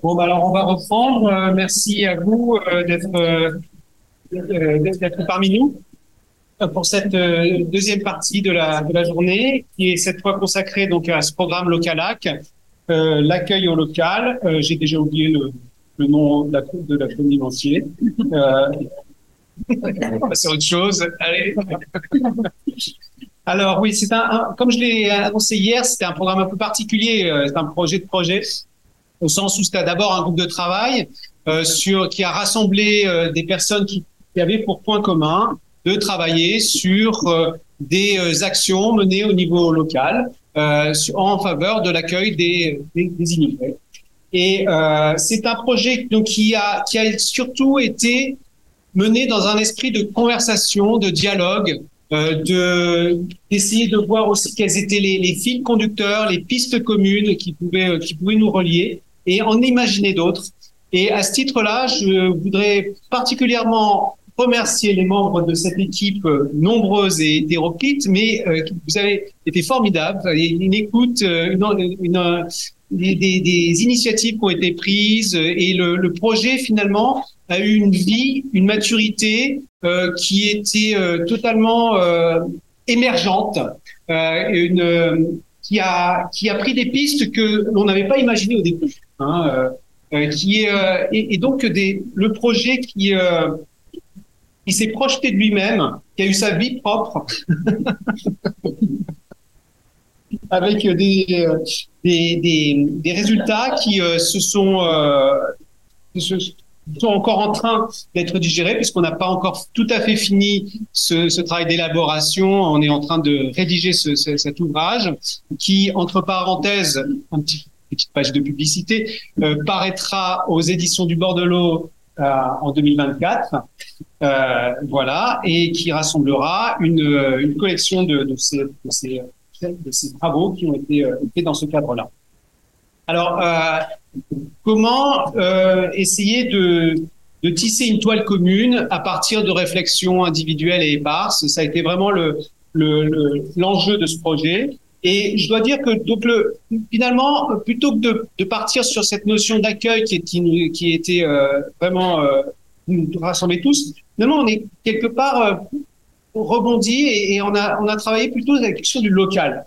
Bon, bah alors on va reprendre. Euh, merci à vous euh, d'être euh, d'être parmi nous pour cette deuxième partie de la, journée, qui est cette fois consacrée donc à ce programme Localac, l'accueil au local. J'ai déjà oublié le, nom de la de la va passer à autre chose. Allez. Alors oui, c'est un, comme je l'ai annoncé hier, c'était un programme un peu particulier. C'est un projet de projet au sens où c'était d'abord un groupe de travail euh, sur qui a rassemblé euh, des personnes qui, avaient pour point commun de travailler sur euh, des euh, actions menées au niveau local euh, en faveur de l'accueil des, des, des, immigrés. Et c'est un projet donc qui a qui a surtout été mené dans un esprit de conversation, de dialogue, de d'essayer de voir aussi quels étaient les, les, fils conducteurs, les pistes communes qui pouvaient qui pouvaient nous relier et en imaginer d'autres. Et à ce titre-là, je voudrais particulièrement remercier les membres de cette équipe euh, nombreuse et hétéroclite, mais euh, vous avez été formidables. Une écoute, euh, une, une, des, des, initiatives qui ont été prises et le, projet finalement a eu une vie, une maturité qui était totalement émergente, qui a pris des pistes que l'on n'avait pas imaginées au début. Hein, euh, euh, qui est euh, et, donc le projet qui s'est projeté de lui-même, qui a eu sa vie propre, avec des, résultats qui se sont sont encore en train d'être digérés puisqu'on n'a pas encore tout à fait fini ce, travail d'élaboration. On est en train de rédiger ce, ce, cet ouvrage qui, entre parenthèses, un petit petite page de publicité, euh, paraîtra aux éditions du Bordelot euh, en 2024, euh, voilà, et qui rassemblera une, une collection de, ces, travaux qui ont été faits dans ce cadre-là. Alors, euh, comment euh, essayer de, tisser une toile commune à partir de réflexions individuelles et éparses? Ça a été vraiment le, l'enjeu le, de ce projet. Et je dois dire que donc le, finalement, plutôt que de, de partir sur cette notion d'accueil qui, qui, qui était euh, vraiment euh, nous rassembler tous, finalement on est quelque part euh, rebondi et, on a on a travaillé plutôt avec la question du local.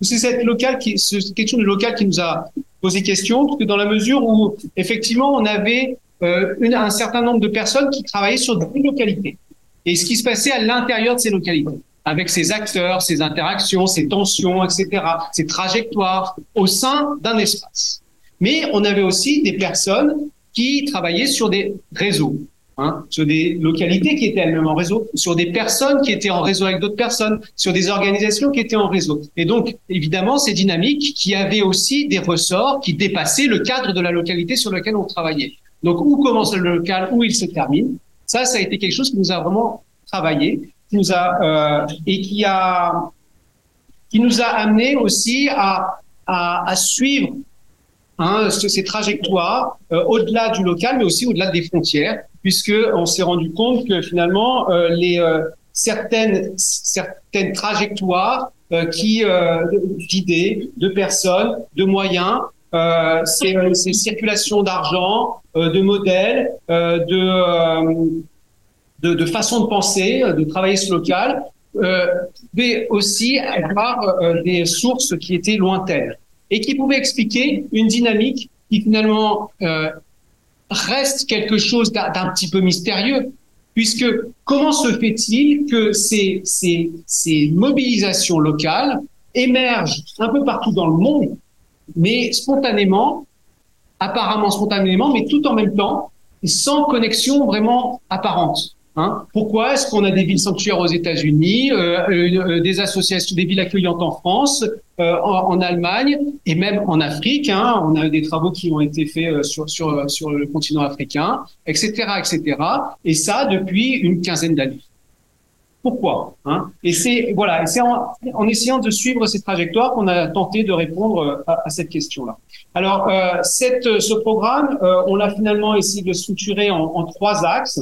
C'est cette local qui, cette question du local qui nous a posé question, que dans la mesure où effectivement on avait euh, une, un certain nombre de personnes qui travaillaient sur des localités et ce qui se passait à l'intérieur de ces localités avec ses acteurs, ses interactions, ses tensions, etc., ses trajectoires au sein d'un espace. Mais on avait aussi des personnes qui travaillaient sur des réseaux, hein, sur des localités qui étaient elles-mêmes en réseau, sur des personnes qui étaient en réseau avec d'autres personnes, sur des organisations qui étaient en réseau. Et donc, évidemment, ces dynamiques qui avaient aussi des ressorts qui dépassaient le cadre de la localité sur laquelle on travaillait. Donc, où commence le local, où il se termine? Ça, ça a été quelque chose qui nous a vraiment travaillé a euh, et qui a qui nous a amené aussi à, à, à suivre hein, ces trajectoires euh, au-delà du local, mais aussi au-delà des frontières, puisque on s'est rendu compte que finalement euh, les certaines certaines trajectoires qui d'idées, de personnes, de moyens, ces circulations d'argent, de modèles, de de, façon de penser, euh, de travailler ce local, euh, mais aussi avoir euh, des sources qui étaient lointaines et qui pouvaient expliquer une dynamique qui finalement euh, reste quelque chose d'un petit peu mystérieux, puisque comment se fait-il que ces, ces, ces mobilisations locales émergent un peu partout dans le monde, mais spontanément, apparemment spontanément, mais tout en même temps, sans connexion vraiment apparente? Hein? Pourquoi est-ce qu'on a des villes sanctuaires aux États-Unis, euh, euh, des associations, des villes accueillantes en France, euh, en, Allemagne et même en Afrique hein? On a des travaux qui ont été faits sur sur sur le continent africain, etc., etc. Et ça depuis une quinzaine d'années. Pourquoi hein? Et c'est voilà, c'est en, essayant de suivre ces trajectoires qu'on a tenté de répondre à, cette question-là. Alors, ce programme, on l'a finalement essayé de structurer en trois axes.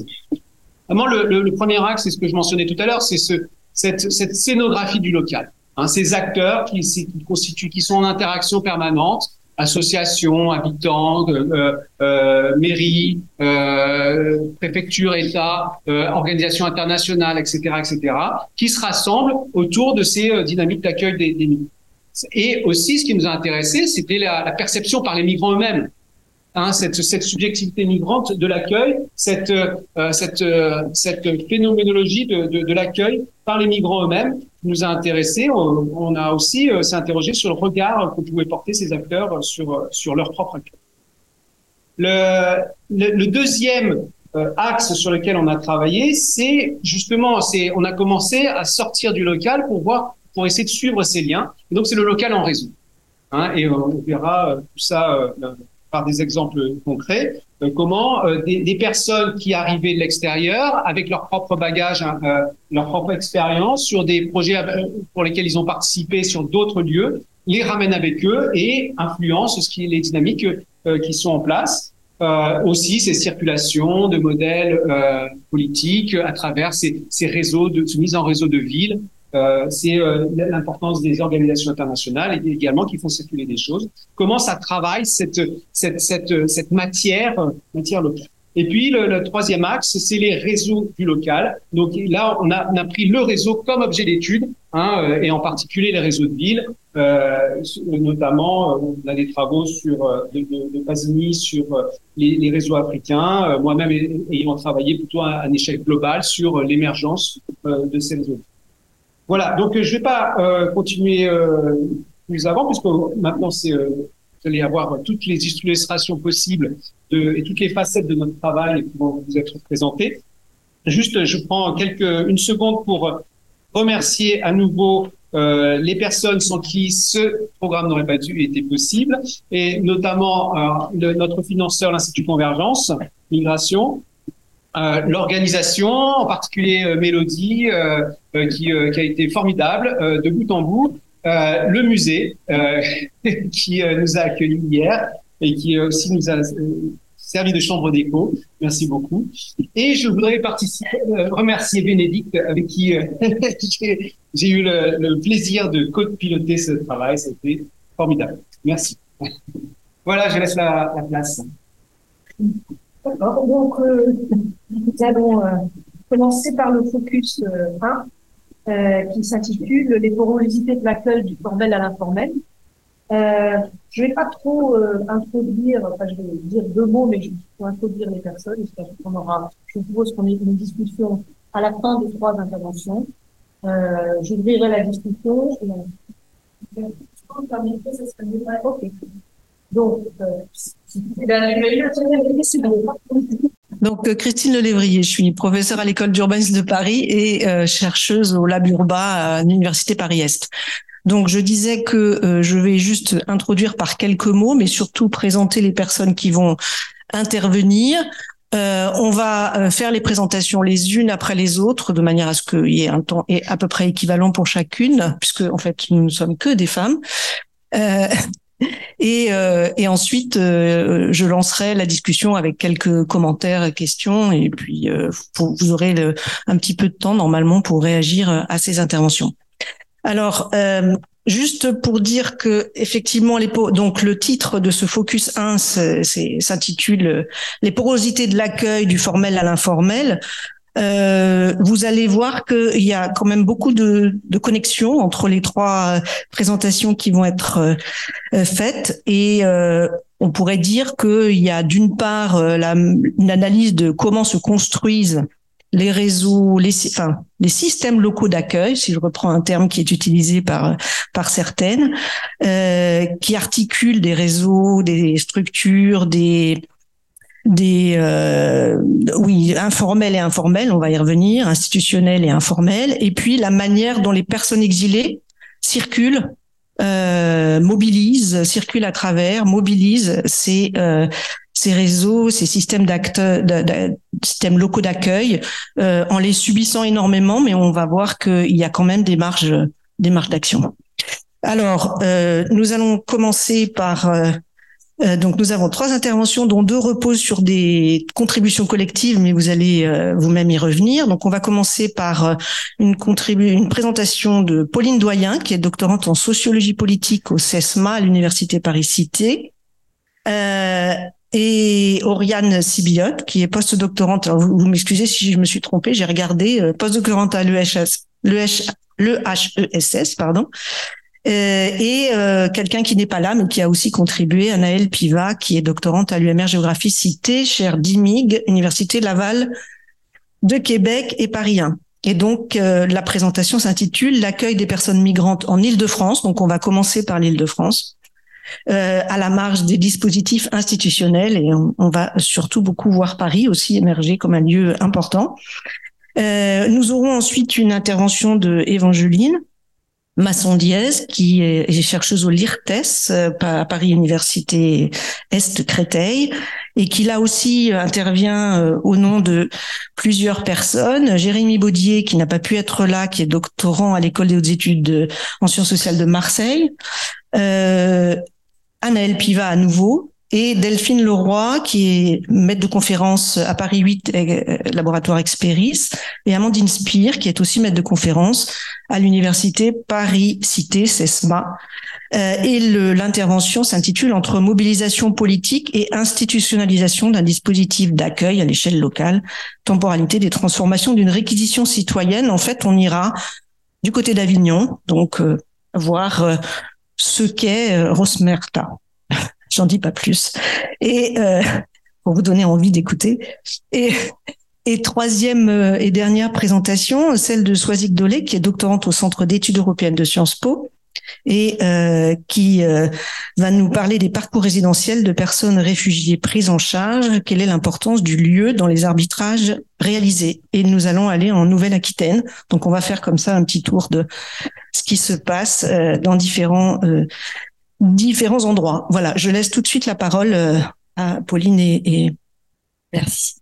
Vraiment, le, le, premier axe, c'est ce que je mentionnais tout à l'heure, c'est ce, cette, scénographie du local. Hein, ces acteurs qui, constituent, qui sont en interaction permanente associations, habitants, euh, euh, mairies, euh, préfectures, États, organisations internationales, etc., etc., qui se rassemblent autour de ces dynamiques d'accueil des, migrants. Et aussi, ce qui nous a intéressé, c'était la perception par les migrants eux-mêmes. Hein, cette, subjectivité migrante de l'accueil, cette, euh, cette, euh, cette phénoménologie de, de, l'accueil par les migrants eux-mêmes nous a intéressés. On, a aussi euh, s'interrogé sur le regard que pouvaient porter ces acteurs sur, sur leur propre accueil. Le, deuxième euh, axe sur lequel on a travaillé, c'est justement, c'est on a commencé à sortir du local pour voir, pour essayer de suivre ces liens. Et donc c'est le local en réseau. Hein, et on verra tout ça par des exemples concrets, euh, comment euh, des, personnes qui arrivaient de l'extérieur, avec leur propre bagage, hein, euh, leur propre expérience, sur des projets pour lesquels ils ont participé sur d'autres lieux, les ramènent avec eux et influencent ce qui est les dynamiques qui sont en place. aussi ces circulations de modèles politiques à travers ces, ces réseaux de mise en réseau de villes c'est euh, l'importance des organisations internationales et également qui font circuler des choses. Comment ça travaille cette cette cette cette matière matière locale? Et puis le, le troisième axe, c'est les réseaux du local. Donc là, on a, on a pris le réseau comme objet d'étude, hein, euh, et en particulier les réseaux de ville. Euh, notamment, on a des travaux sur de, de, de Pasini sur les, les, réseaux africains. Moi-même ayant travaillé plutôt à, à une échelle globale sur l'émergence de ces réseaux. Voilà, donc je ne vais pas euh, continuer euh, plus avant, puisque maintenant, c'est, euh, vous allez avoir toutes les illustrations possibles et toutes les facettes de notre travail qui vont vous être présentées. Juste, je prends une seconde pour remercier à nouveau euh, les personnes sans qui ce programme n'aurait pas été possible, et notamment euh, notre financeur, l'Institut Convergence, Migration, euh, l'organisation, en particulier euh, Mélodie, euh, qui, qui, a été formidable de bout en bout, le musée qui nous a accueillis hier et qui aussi nous a servi de chambre d'écho. Merci beaucoup. Et je voudrais participer, remercier Bénédicte avec qui j'ai eu le, le, plaisir de co-piloter ce travail. C'était formidable. Merci. Voilà, je laisse la, la place. D'accord. Donc, euh, nous allons euh, commencer par le focus 1 euh, qui s'intitule Les porosités de l'accueil du formel à l'informel. je ne vais pas trop introduire, enfin je vais dire deux mots, mais je vais introduire les personnes. On aura, je propose qu'on ait une discussion à la fin des trois interventions. J'ouvrirai la discussion. Donc, euh, donc, euh, Christine Lelévrier, je suis professeure à l'école d'urbanisme de Paris et euh, chercheuse au Lab Urba à l'Université Paris-Est. Donc, je disais que je vais juste introduire par quelques mots, mais surtout présenter les personnes qui vont intervenir. on va faire les présentations les unes après les autres, de manière à ce qu'il y ait un temps à peu près équivalent pour chacune, puisque en fait nous ne sommes que des femmes. Et, euh, et ensuite, euh, je lancerai la discussion avec quelques commentaires questions. Et puis, euh, vous, aurez un petit peu de temps normalement pour réagir à ces interventions. Alors, euh, juste pour dire que effectivement, les donc le titre de ce focus 1 s'intitule Les porosités de l'accueil du formel à l'informel. Euh, vous allez voir qu'il y a quand même beaucoup de, connexions entre les trois euh, présentations qui vont être euh, faites et on pourrait dire qu'il y a d'une part la, une analyse de comment se construisent les réseaux, les, enfin, les systèmes locaux d'accueil, si je reprends un terme qui est utilisé par par certaines, qui articulent des réseaux, des structures, des des euh, oui informels et informels, on va y revenir, institutionnels et informels, et puis la manière dont les personnes exilées circulent, euh, mobilisent, circulent à travers, mobilisent ces euh, ces réseaux, ces systèmes d'acteurs, systèmes locaux d'accueil, euh, en les subissant énormément, mais on va voir qu'il y a quand même des marges, des marges d'action. Alors, euh, nous allons commencer par euh, donc nous avons trois interventions dont deux reposent sur des contributions collectives, mais vous allez euh, vous-même y revenir. Donc on va commencer par euh, une, une présentation de Pauline Doyen, qui est doctorante en sociologie politique au CESMA à l'Université Paris-Cité. Euh, et Oriane Sibillotte, qui est postdoctorante. Alors vous, m'excusez si je me suis trompée, j'ai regardé euh, postdoctorante à l'EHS, l'EHESS, pardon. Euh, et euh, quelqu'un qui n'est pas là, mais qui a aussi contribué, Anaël Piva, qui est doctorante à l'UMR Géographie Cité, chère d'IMIG, Université Laval de Québec et Paris 1. Et donc, euh, la présentation s'intitule L'accueil des personnes migrantes en Île-de-France. Donc, on va commencer par l'Île-de-France, euh, à la marge des dispositifs institutionnels. Et on, va surtout beaucoup voir Paris aussi émerger comme un lieu important. Euh, nous aurons ensuite une intervention de Évangeline Masson-Diez, qui est chercheuse au LIRTES euh, à Paris Université Est Créteil, et qui là aussi intervient euh, au nom de plusieurs personnes. Jérémy Baudier, qui n'a pas pu être là, qui est doctorant à l'école des hautes études en sciences sociales de Marseille. Euh, Anaël Piva à nouveau, et Delphine Leroy, qui est maître de conférence à Paris 8, euh, laboratoire Experis, et Amandine Spire, qui est aussi maître de conférence à l'université Paris-Cité, CESMA. Euh, et l'intervention s'intitule Entre mobilisation politique et institutionnalisation d'un dispositif d'accueil à l'échelle locale, temporalité des transformations d'une réquisition citoyenne. En fait, on ira du côté d'Avignon, donc euh, voir ce qu'est Rosmerta. J'en dis pas plus. Et euh, pour vous donner envie d'écouter. Et, et troisième euh, et dernière présentation, celle de Soazic Dolé, qui est doctorante au Centre d'études européennes de Sciences Po et euh, qui euh, va nous parler des parcours résidentiels de personnes réfugiées prises en charge, quelle est l'importance du lieu dans les arbitrages réalisés? Et nous allons aller en Nouvelle-Aquitaine, donc on va faire comme ça un petit tour de ce qui se passe euh, dans différents différents endroits. Voilà, je laisse tout de suite la parole euh, à Pauline et, et... merci.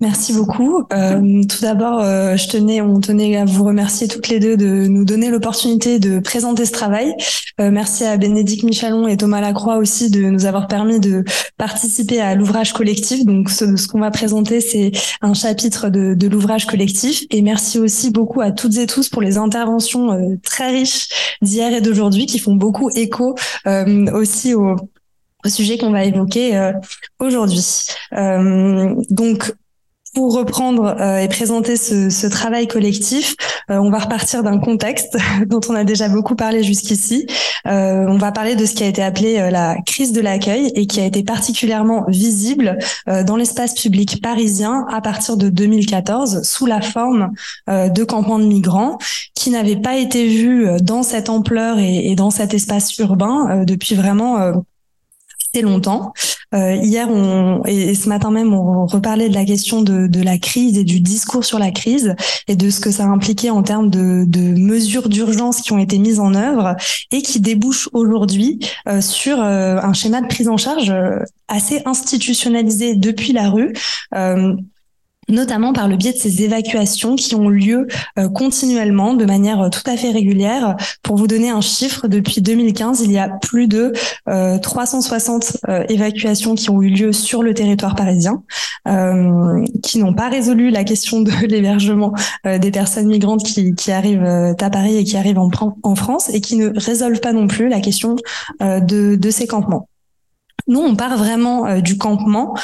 Merci beaucoup. Euh, tout d'abord, euh, je tenais, on tenait à vous remercier toutes les deux de nous donner l'opportunité de présenter ce travail. Euh, merci à Bénédicte Michalon et Thomas Lacroix aussi de nous avoir permis de participer à l'ouvrage collectif. Donc, ce, ce qu'on va présenter, c'est un chapitre de, de l'ouvrage collectif. Et merci aussi beaucoup à toutes et tous pour les interventions euh, très riches d'hier et d'aujourd'hui qui font beaucoup écho euh, aussi au, au sujet qu'on va évoquer aujourd'hui. donc, pour reprendre euh, et présenter ce, ce travail collectif, euh, on va repartir d'un contexte dont on a déjà beaucoup parlé jusqu'ici. Euh, on va parler de ce qui a été appelé la crise de l'accueil et qui a été particulièrement visible dans l'espace public parisien à partir de 2014 sous la forme de campements de migrants qui n'avaient pas été vus dans cette ampleur et, et dans cet espace urbain depuis vraiment longtemps. Euh, hier, on, et, ce matin même, on reparlait de la question de, de, la crise et du discours sur la crise et de ce que ça impliquait en termes de, de mesures d'urgence qui ont été mises en œuvre et qui débouchent aujourd'hui euh, sur euh, un schéma de prise en charge assez institutionnalisé depuis la rue notamment par le biais de ces évacuations qui ont lieu euh, continuellement de manière euh, tout à fait régulière. Pour vous donner un chiffre, depuis 2015, il y a plus de 360 euh, évacuations qui ont eu lieu sur le territoire parisien, qui n'ont pas résolu la question de l'hébergement des personnes migrantes qui, arrivent à Paris et qui arrivent en, France et qui ne résolvent pas non plus la question de, de ces campements. Nous, on part vraiment du campement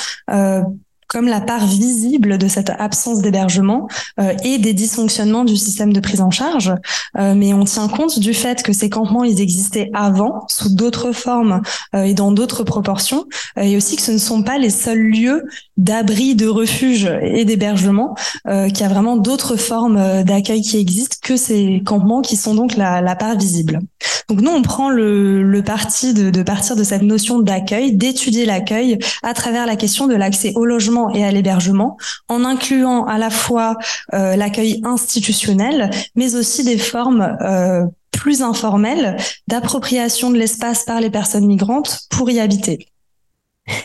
comme la part visible de cette absence d'hébergement euh, et des dysfonctionnements du système de prise en charge. Euh, mais on tient compte du fait que ces campements, ils existaient avant, sous d'autres formes euh, et dans d'autres proportions, et aussi que ce ne sont pas les seuls lieux d'abri, de refuge et d'hébergement, qu'il y a vraiment d'autres formes d'accueil qui existent que ces campements qui sont donc la, part visible. Donc nous, on prend le, parti de partir de cette notion d'accueil, d'étudier l'accueil à travers la question de l'accès au logement et à l'hébergement, en incluant à la fois euh, l'accueil institutionnel, mais aussi des formes euh, plus informelles d'appropriation de l'espace par les personnes migrantes pour y habiter.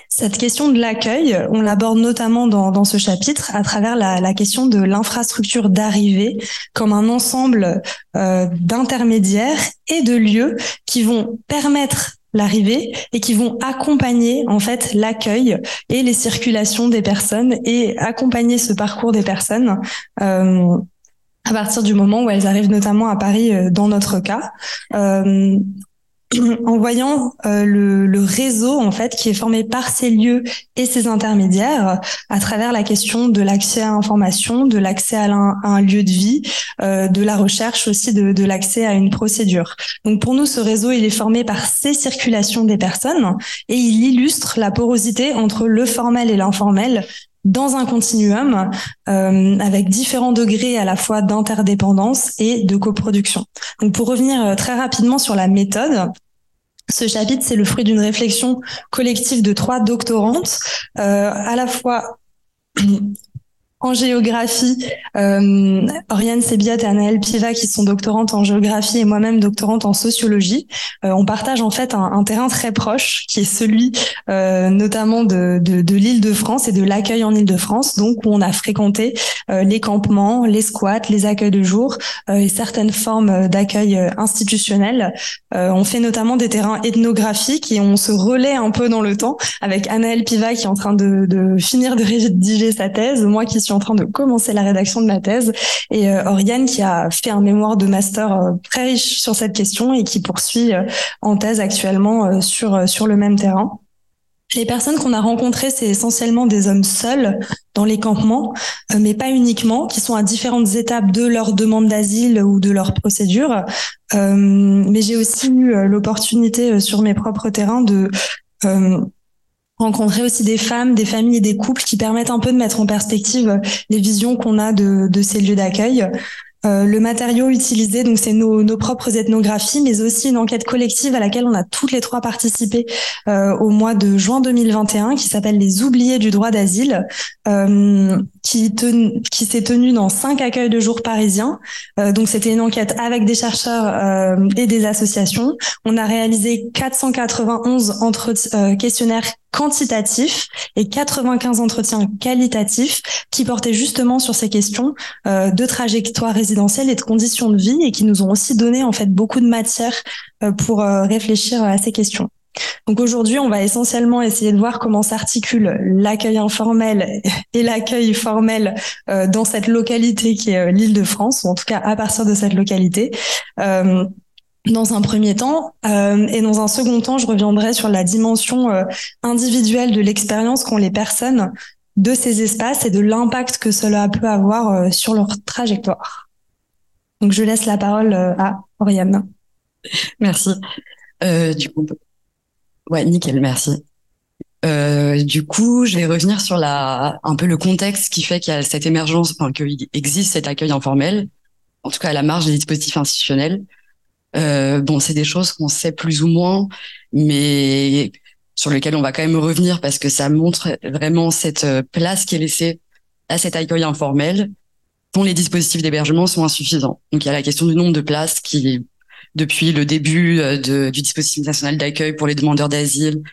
Cette question de l'accueil, on l'aborde notamment dans, ce chapitre à travers la, la question de l'infrastructure d'arrivée comme un ensemble euh, d'intermédiaires et de lieux qui vont permettre l'arrivée et qui vont accompagner en fait l'accueil et les circulations des personnes et accompagner ce parcours des personnes euh, à partir du moment où elles arrivent notamment à Paris euh, dans notre cas. Euh, en voyant euh, le, le, réseau en fait qui est formé par ces lieux et ces intermédiaires à travers la question de l'accès à l'information, de l'accès à, un lieu de vie, euh, de la recherche aussi de, de l'accès à une procédure. Donc pour nous, ce réseau il est formé par ces circulations des personnes et il illustre la porosité entre le formel et l'informel dans un continuum euh, avec différents degrés à la fois d'interdépendance et de coproduction. Donc pour revenir euh, très rapidement sur la méthode, ce chapitre, c'est le fruit d'une réflexion collective de trois doctorantes, euh, à la fois en géographie, euh, Oriane Sébiat et Anaëlle Piva qui sont doctorantes en géographie et moi-même doctorante en sociologie. Euh, on partage en fait un, terrain très proche qui est celui euh, notamment de, de, de l'île de France et de l'accueil en île de France, donc où on a fréquenté euh, les campements, les squats, les accueils de jour euh, et certaines formes d'accueil institutionnel. on fait notamment des terrains ethnographiques et on se relaie un peu dans le temps avec Anaëlle Piva qui est en train de, de finir de rédiger sa thèse, moi qui suis en train de commencer la rédaction de ma thèse, et euh, Oriane qui a fait un mémoire de master euh, très riche sur cette question et qui poursuit euh, en thèse actuellement sur, sur le même terrain. Les personnes qu'on a rencontrées, c'est essentiellement des hommes seuls dans les campements, mais pas uniquement, qui sont à différentes étapes de leur demande d'asile ou de leur procédure. mais j'ai aussi eu l'opportunité sur mes propres terrains de rencontrer aussi des femmes, des familles et des couples qui permettent un peu de mettre en perspective les visions qu'on a de, de ces lieux d'accueil. Euh, le matériau utilisé, donc c'est nos, nos, propres ethnographies, mais aussi une enquête collective à laquelle on a toutes les trois participé euh, au mois de juin 2021, qui s'appelle Les oubliés du droit d'asile, euh, qui, qui s'est tenue dans cinq accueils de jour parisiens. Euh, donc c'était une enquête avec des chercheurs euh, et des associations. On a réalisé 491 entre, questionnaires quantitatifs et 95 entretiens qualitatifs qui portaient justement sur ces questions euh, de trajectoire résidentielle et de conditions de vie et qui nous ont aussi donné en fait beaucoup de matière euh, pour euh, réfléchir à ces questions. Donc aujourd'hui, on va essentiellement essayer de voir comment s'articule l'accueil informel et l'accueil formel dans cette localité qui est l'île de France, ou en tout cas à partir de cette localité dans un premier temps. Euh, et dans un second temps, je reviendrai sur la dimension euh, individuelle de l'expérience qu'ont les personnes de ces espaces et de l'impact que cela peut avoir euh, sur leur trajectoire. Donc, je laisse la parole à Oriane. Merci. du coup, ouais, nickel, merci. du coup, je vais revenir sur la, un peu le contexte qui fait qu'il y a cette émergence, enfin, qu'il existe cet accueil informel, en tout cas à la marge des dispositifs institutionnels. Euh, bon, c'est des choses qu'on sait plus ou moins, mais sur lesquelles on va quand même revenir parce que ça montre vraiment cette euh, place qui est laissée à cet accueil informel dont les dispositifs d'hébergement sont insuffisants. Donc il y a la question du nombre de places qui, depuis le début euh, du dispositif national d'accueil pour les demandeurs d'asile,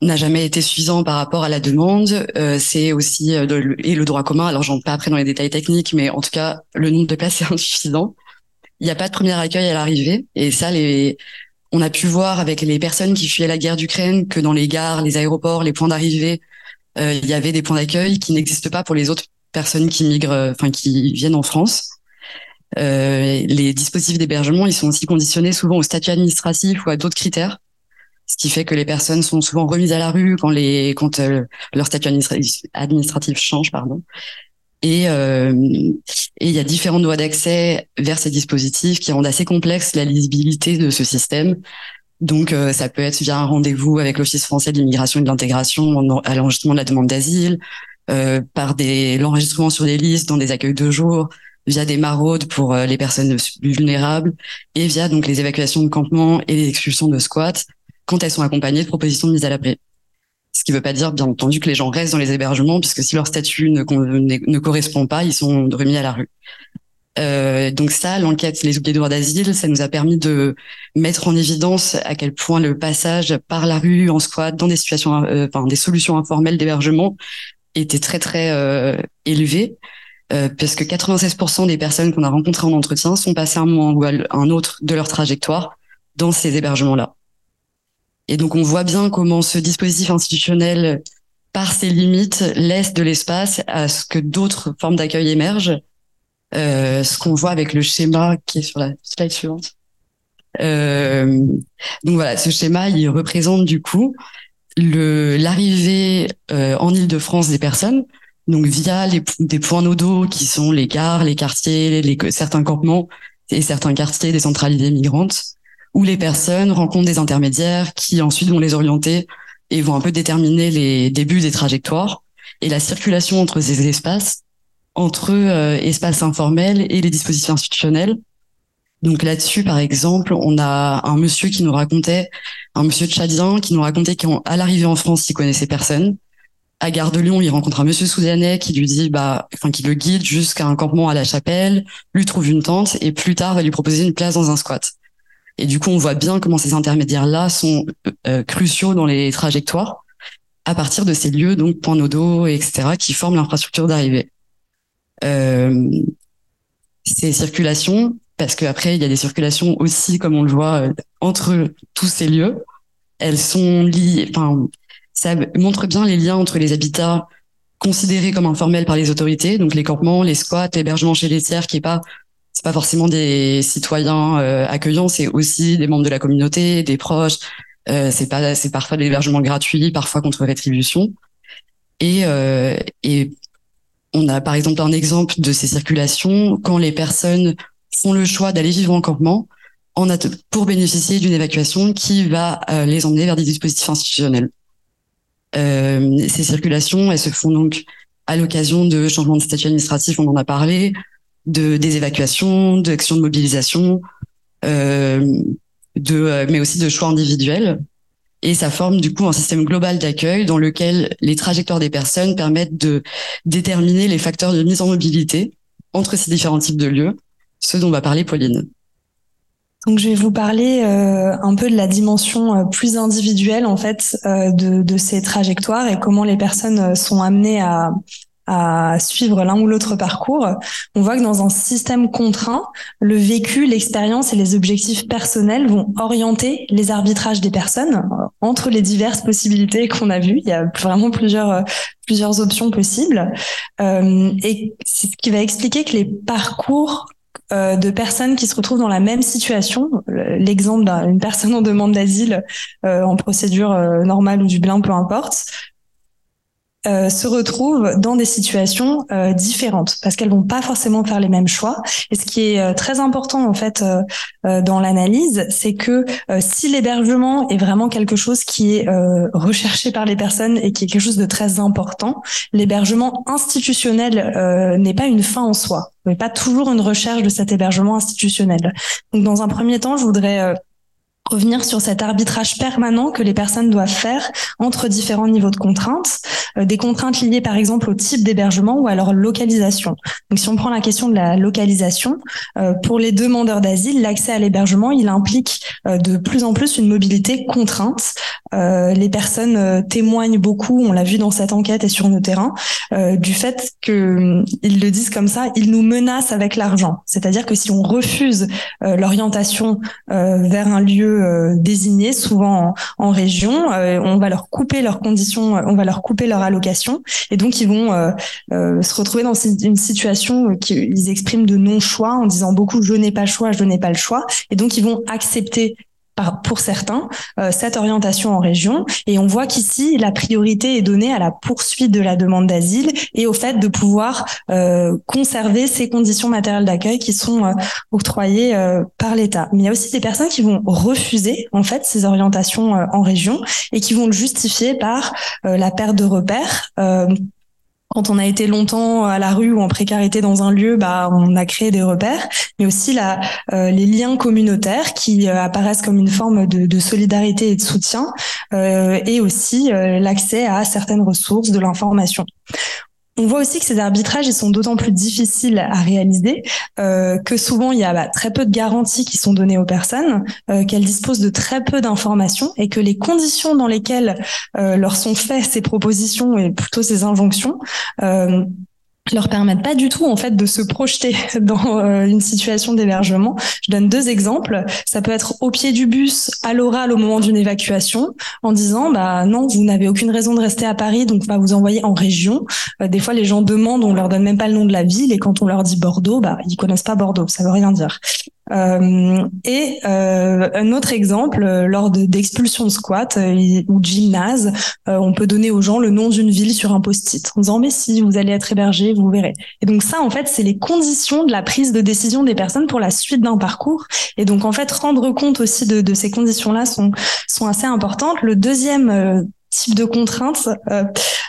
n'a jamais été suffisant par rapport à la demande. Euh, c'est aussi et le droit commun. Alors j'en pas après dans les détails techniques, mais en tout cas le nombre de places est insuffisant il n'y a pas de premier accueil à l'arrivée. Et ça, les, on a pu voir avec les personnes qui fuyaient la guerre d'Ukraine que dans les gares, les aéroports, les points d'arrivée, euh, il y avait des points d'accueil qui n'existent pas pour les autres personnes qui migrent, euh, enfin qui viennent en France. Euh, les dispositifs d'hébergement, ils sont aussi conditionnés souvent au statut administratif ou à d'autres critères, ce qui fait que les personnes sont souvent remises à la rue quand les quand leur statut administratif, administratif change, pardon. Et euh, et il y a différentes voies d'accès vers ces dispositifs qui rendent assez complexe la lisibilité de ce système. Donc, euh, ça peut être via un rendez-vous avec l'Office français de l'immigration et de l'intégration à l'enregistrement de la demande d'asile, euh, par des l'enregistrement sur des listes dans des accueils de jour, via des maraudes pour euh, les personnes vulnérables, et via donc les évacuations de campements et les expulsions de squats quand elles sont accompagnées de propositions de mise à l'abri. Ce qui ne veut pas dire, bien entendu, que les gens restent dans les hébergements, puisque si leur statut ne, correspond pas, ils sont remis à la rue. Euh, donc ça, l'enquête Les oubliés de droit d'asile, ça nous a permis de mettre en évidence à quel point le passage par la rue en squat dans des situations, euh, enfin des solutions informelles d'hébergement était très très euh, élevé, parce que 96% des personnes qu'on a rencontrées en entretien sont passées un moment ou un autre de leur trajectoire dans ces hébergements-là. Et donc on voit bien comment ce dispositif institutionnel, par ses limites, laisse de l'espace à ce que d'autres formes d'accueil émergent. Euh, ce qu'on voit avec le schéma qui est sur la slide suivante. Euh, donc voilà, ce schéma, il représente du coup l'arrivée euh, en Île-de-France des personnes, donc via les, des points nodaux qui sont les gares, les quartiers, les, certains campements et certains quartiers des centralités migrantes, où les personnes rencontrent des intermédiaires qui ensuite vont les orienter et vont un peu déterminer les débuts des trajectoires et la circulation entre ces espaces, entre euh, espaces informels et les dispositifs institutionnels. Donc là-dessus, par exemple, on a un monsieur qui nous racontait, un monsieur tchadien qui nous racontait qu'à l'arrivée en France, il connaissait personne. À Gare de Lyon, il rencontre un monsieur soudanais qui lui dit, bah, enfin, qui le guide jusqu'à un campement à la chapelle, lui trouve une tente et plus tard va lui proposer une place dans un squat. Et du coup, on voit bien comment ces intermédiaires-là sont euh, cruciaux dans les trajectoires à partir de ces lieux, donc points nodaux, etc., qui forment l'infrastructure d'arrivée. Euh, ces circulations, parce qu'après, il y a des circulations aussi, comme on le voit, euh, entre tous ces lieux. Elles sont liées, enfin, ça montre bien les liens entre les habitats considérés comme informels par les autorités, donc les campements, les squats, l'hébergement chez les tiers, qui est pas, c'est pas forcément des citoyens euh, accueillants, c'est aussi des membres de la communauté, des proches, euh, c'est pas, c'est parfois de l'hébergement gratuit, parfois contre rétribution. Et, euh, et on a par exemple un exemple de ces circulations quand les personnes font le choix d'aller vivre en campement en pour bénéficier d'une évacuation qui va euh, les emmener vers des dispositifs institutionnels. Euh, ces circulations, elles se font donc à l'occasion de changements de statut administratif, on en a parlé, de des évacuations, d'actions de mobilisation, euh, de, euh, mais aussi de choix individuels. Et ça forme du coup un système global d'accueil dans lequel les trajectoires des personnes permettent de déterminer les facteurs de mise en mobilité entre ces différents types de lieux, ce dont va parler Pauline. Donc je vais vous parler euh, un peu de la dimension euh, plus individuelle en fait euh, de, de, ces trajectoires et comment les personnes sont amenées à, à suivre l'un ou l'autre parcours, on voit que dans un système contraint, le vécu, l'expérience et les objectifs personnels vont orienter les arbitrages des personnes euh, entre les diverses possibilités qu'on a vues. Il y a vraiment plusieurs euh, plusieurs options possibles, euh, et c'est ce qui va expliquer que les parcours de personnes qui se retrouvent dans la même situation. L'exemple d'une personne en demande d'asile en procédure normale ou du blanc, peu importe, euh, se retrouvent dans des situations euh, différentes parce qu'elles vont pas forcément faire les mêmes choix. Et ce qui est euh, très important en fait dans l'analyse, c'est que si l'hébergement est vraiment quelque chose qui est recherché par les personnes et qui est quelque chose de très important, l'hébergement institutionnel n'est pas une fin en soi, mais pas toujours une recherche de cet hébergement institutionnel. Donc dans un premier temps, je voudrais revenir sur cet arbitrage permanent que les personnes doivent faire entre différents niveaux de contraintes, euh, des contraintes liées par exemple au type d'hébergement ou à leur localisation. Donc si on prend la question de la localisation, euh, pour les demandeurs d'asile, l'accès à l'hébergement, il implique euh, de plus en plus une mobilité contrainte. les personnes témoignent beaucoup, on l'a vu dans cette enquête et sur nos terrains, du fait que ils le disent comme ça, ils nous menacent avec l'argent. C'est-à-dire que si on refuse l'orientation vers un lieu euh, désignés, souvent en, région. Euh, on va leur couper leurs conditions, on va leur couper leur allocation, et donc ils vont euh, se retrouver dans une situation qu'ils expriment de non choix en disant beaucoup je n'ai pas le choix, je n'ai pas le choix, et donc ils vont accepter pour certains euh, cette orientation en région. Et on voit qu'ici, la priorité est donnée à la poursuite de la demande d'asile et au fait de pouvoir euh, conserver ces conditions matérielles d'accueil qui sont euh, octroyées par l'État. Mais il y a aussi des personnes qui vont refuser en fait ces orientations en région et qui vont le justifier par la perte de repères quand on a été longtemps à la rue ou en précarité dans un lieu, bah, on a créé des repères, mais aussi euh, les liens communautaires qui euh, apparaissent comme une forme de, solidarité et de soutien, euh, et aussi l'accès à certaines ressources, de l'information. On voit aussi que ces arbitrages ils sont d'autant plus difficiles à réaliser euh, que souvent il y a bah, très peu de garanties qui sont données aux personnes, euh, qu'elles disposent de très peu d'informations et que les conditions dans lesquelles euh, leur sont faites ces propositions et plutôt ces injonctions leur permettent pas du tout en fait de se projeter dans euh, une situation d'hébergement. Je donne deux exemples. Ça peut être au pied du bus, à l'oral au moment d'une évacuation, en disant bah non, vous n'avez aucune raison de rester à Paris, donc on va vous envoyer en région. Euh, des fois, les gens demandent, on leur donne même pas le nom de la ville, et quand on leur dit Bordeaux, bah ils connaissent pas Bordeaux, ça veut rien dire. Euh, et euh, un autre exemple, lors d'expulsion de, squat ou de gymnase, on peut donner aux gens le nom d'une ville sur un post-it en disant mais si vous allez être hébergé, vous verrez. Et donc ça, en fait, c'est les conditions de la prise de décision des personnes pour la suite d'un parcours. Et donc en fait, rendre compte aussi de, de ces conditions-là sont sont assez importantes. Le deuxième type de contrainte euh,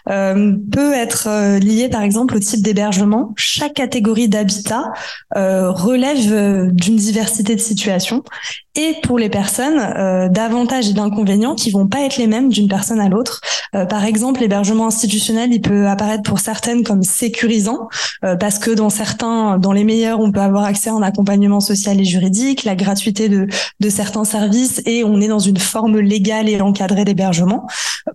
euh, peut être euh, lié par exemple au type d'hébergement. Chaque catégorie d'habitat relève d'une diversité de situations et pour les personnes d'avantages et d'inconvénients qui vont pas être les mêmes d'une personne à l'autre. par exemple, l'hébergement institutionnel, il peut apparaître pour certaines comme sécurisant parce que dans certains, dans les meilleurs, on peut avoir accès à un accompagnement social et juridique, la gratuité de, de certains services et on est dans une forme légale et encadrée d'hébergement.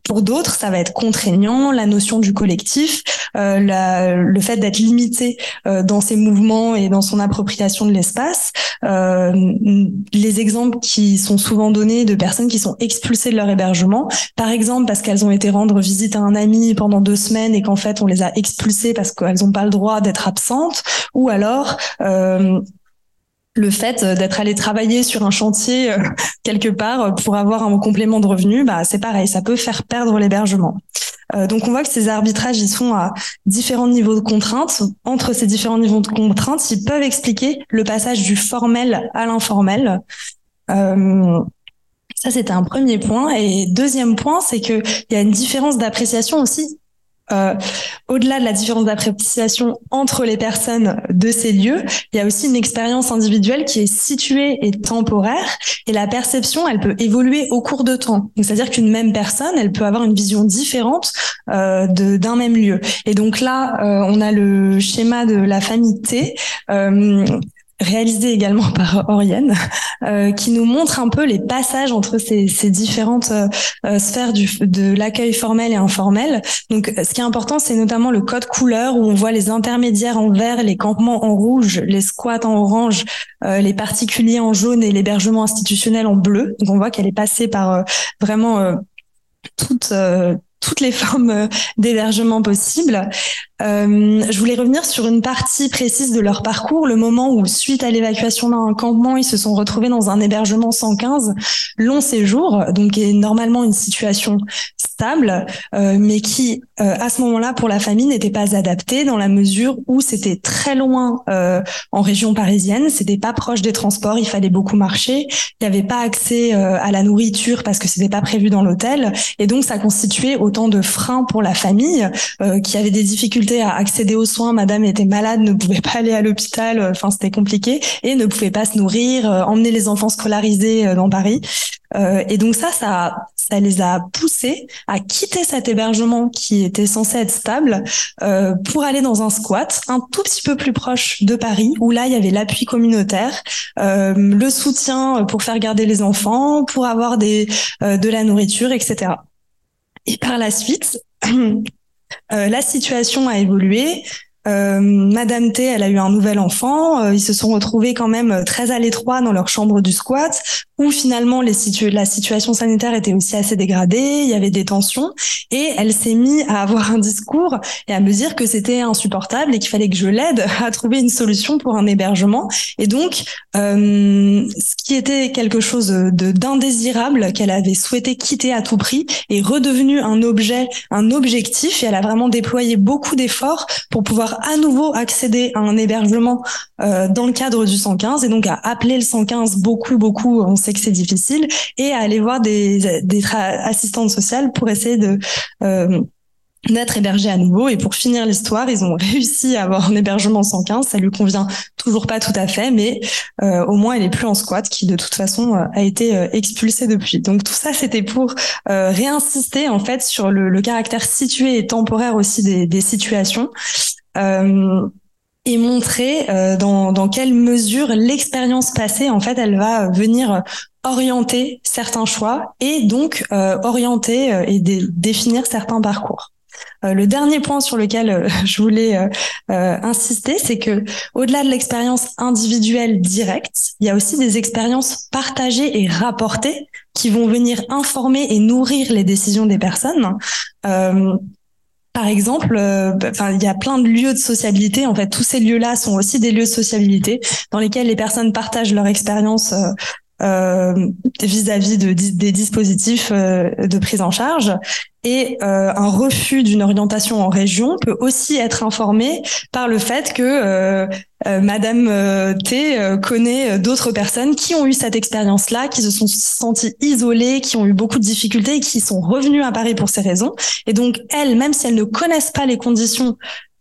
Pour d'autres, ça va être contraignant, la notion du collectif, euh, la, le fait d'être limité euh, dans ses mouvements et dans son appropriation de l'espace. Euh, les exemples qui sont souvent donnés de personnes qui sont expulsées de leur hébergement, par exemple parce qu'elles ont été rendre visite à un ami pendant deux semaines et qu'en fait on les a expulsées parce qu'elles n'ont pas le droit d'être absentes, ou alors euh, le fait d'être allé travailler sur un chantier euh, quelque part pour avoir un complément de revenu, bah, c'est pareil, ça peut faire perdre l'hébergement. Euh, donc on voit que ces arbitrages, ils sont à différents niveaux de contraintes. Entre ces différents niveaux de contraintes, ils peuvent expliquer le passage du formel à l'informel. Euh, ça, c'était un premier point. Et deuxième point, c'est qu'il y a une différence d'appréciation aussi euh, au-delà de la différence d'appréciation entre les personnes de ces lieux, il y a aussi une expérience individuelle qui est située et temporaire, et la perception, elle peut évoluer au cours de temps. C'est-à-dire qu'une même personne, elle peut avoir une vision différente euh, d'un même lieu. Et donc là, euh, on a le schéma de la famille T. Euh, réalisé également par Oriane, euh, qui nous montre un peu les passages entre ces, ces différentes euh, euh, sphères du, de l'accueil formel et informel. Donc, ce qui est important, c'est notamment le code couleur où on voit les intermédiaires en vert, les campements en rouge, les squats en orange, les particuliers en jaune et l'hébergement institutionnel en bleu. Donc, on voit qu'elle est passée par vraiment toutes toutes les formes d'hébergement possibles. Euh, je voulais revenir sur une partie précise de leur parcours, le moment où, suite à l'évacuation d'un campement, ils se sont retrouvés dans un hébergement 115, long séjour, donc est normalement une situation stable, euh, mais qui, euh, à ce moment-là, pour la famille, n'était pas adaptée dans la mesure où c'était très loin euh, en région parisienne, c'était pas proche des transports, il fallait beaucoup marcher, il n'y avait pas accès euh, à la nourriture parce que c'était pas prévu dans l'hôtel, et donc ça constituait autant de freins pour la famille qui avait des difficultés à accéder aux soins. Madame était malade, ne pouvait pas aller à l'hôpital. Euh, enfin, c'était compliqué et ne pouvait pas se nourrir, euh, emmener les enfants scolarisés euh, dans Paris. et donc ça, ça, ça les a poussés à quitter cet hébergement qui était censé être stable pour aller dans un squat un tout petit peu plus proche de Paris, où là il y avait l'appui communautaire, le soutien pour faire garder les enfants, pour avoir des de la nourriture, etc. Et par la suite, Euh, la situation a évolué. Euh, Madame T, elle a eu un nouvel enfant. Euh, ils se sont retrouvés quand même très à l'étroit dans leur chambre du squat où finalement la situation sanitaire était aussi assez dégradée, il y avait des tensions, et elle s'est mise à avoir un discours et à me dire que c'était insupportable et qu'il fallait que je l'aide à trouver une solution pour un hébergement. Et donc, euh, ce qui était quelque chose de d'indésirable qu'elle avait souhaité quitter à tout prix est redevenu un objet, un objectif, et elle a vraiment déployé beaucoup d'efforts pour pouvoir à nouveau accéder à un hébergement euh, dans le cadre du 115, et donc à appeler le 115 beaucoup, beaucoup. On que c'est difficile, et à aller voir des, assistantes sociales pour essayer de euh, d'être hébergé à nouveau. Et pour finir l'histoire, ils ont réussi à avoir un hébergement 115. Ça lui convient toujours pas tout à fait, mais euh, au moins elle est plus en squat, qui de toute façon a été euh, expulsé depuis. Donc tout ça, c'était pour réinsister en fait sur le, caractère situé et temporaire aussi des situations. Euh, et montrer euh, dans, dans quelle mesure l'expérience passée, en fait, elle va venir orienter certains choix et donc euh, orienter euh, et définir certains parcours. le dernier point sur lequel je voulais insister, c'est que au-delà de l'expérience individuelle directe, il y a aussi des expériences partagées et rapportées qui vont venir informer et nourrir les décisions des personnes. Par exemple, euh, enfin, il y a plein de lieux de sociabilité. En fait, tous ces lieux-là sont aussi des lieux de sociabilité dans lesquels les personnes partagent leur expérience euh, vis-à-vis de, des dispositifs de prise en charge. Et un refus d'une orientation en région peut aussi être informé par le fait que Madame T connaît d'autres personnes qui ont eu cette expérience-là, qui se sont senties isolées, qui ont eu beaucoup de difficultés et qui sont revenues à Paris pour ces raisons. Et donc, elles, même si elles ne connaissent pas les conditions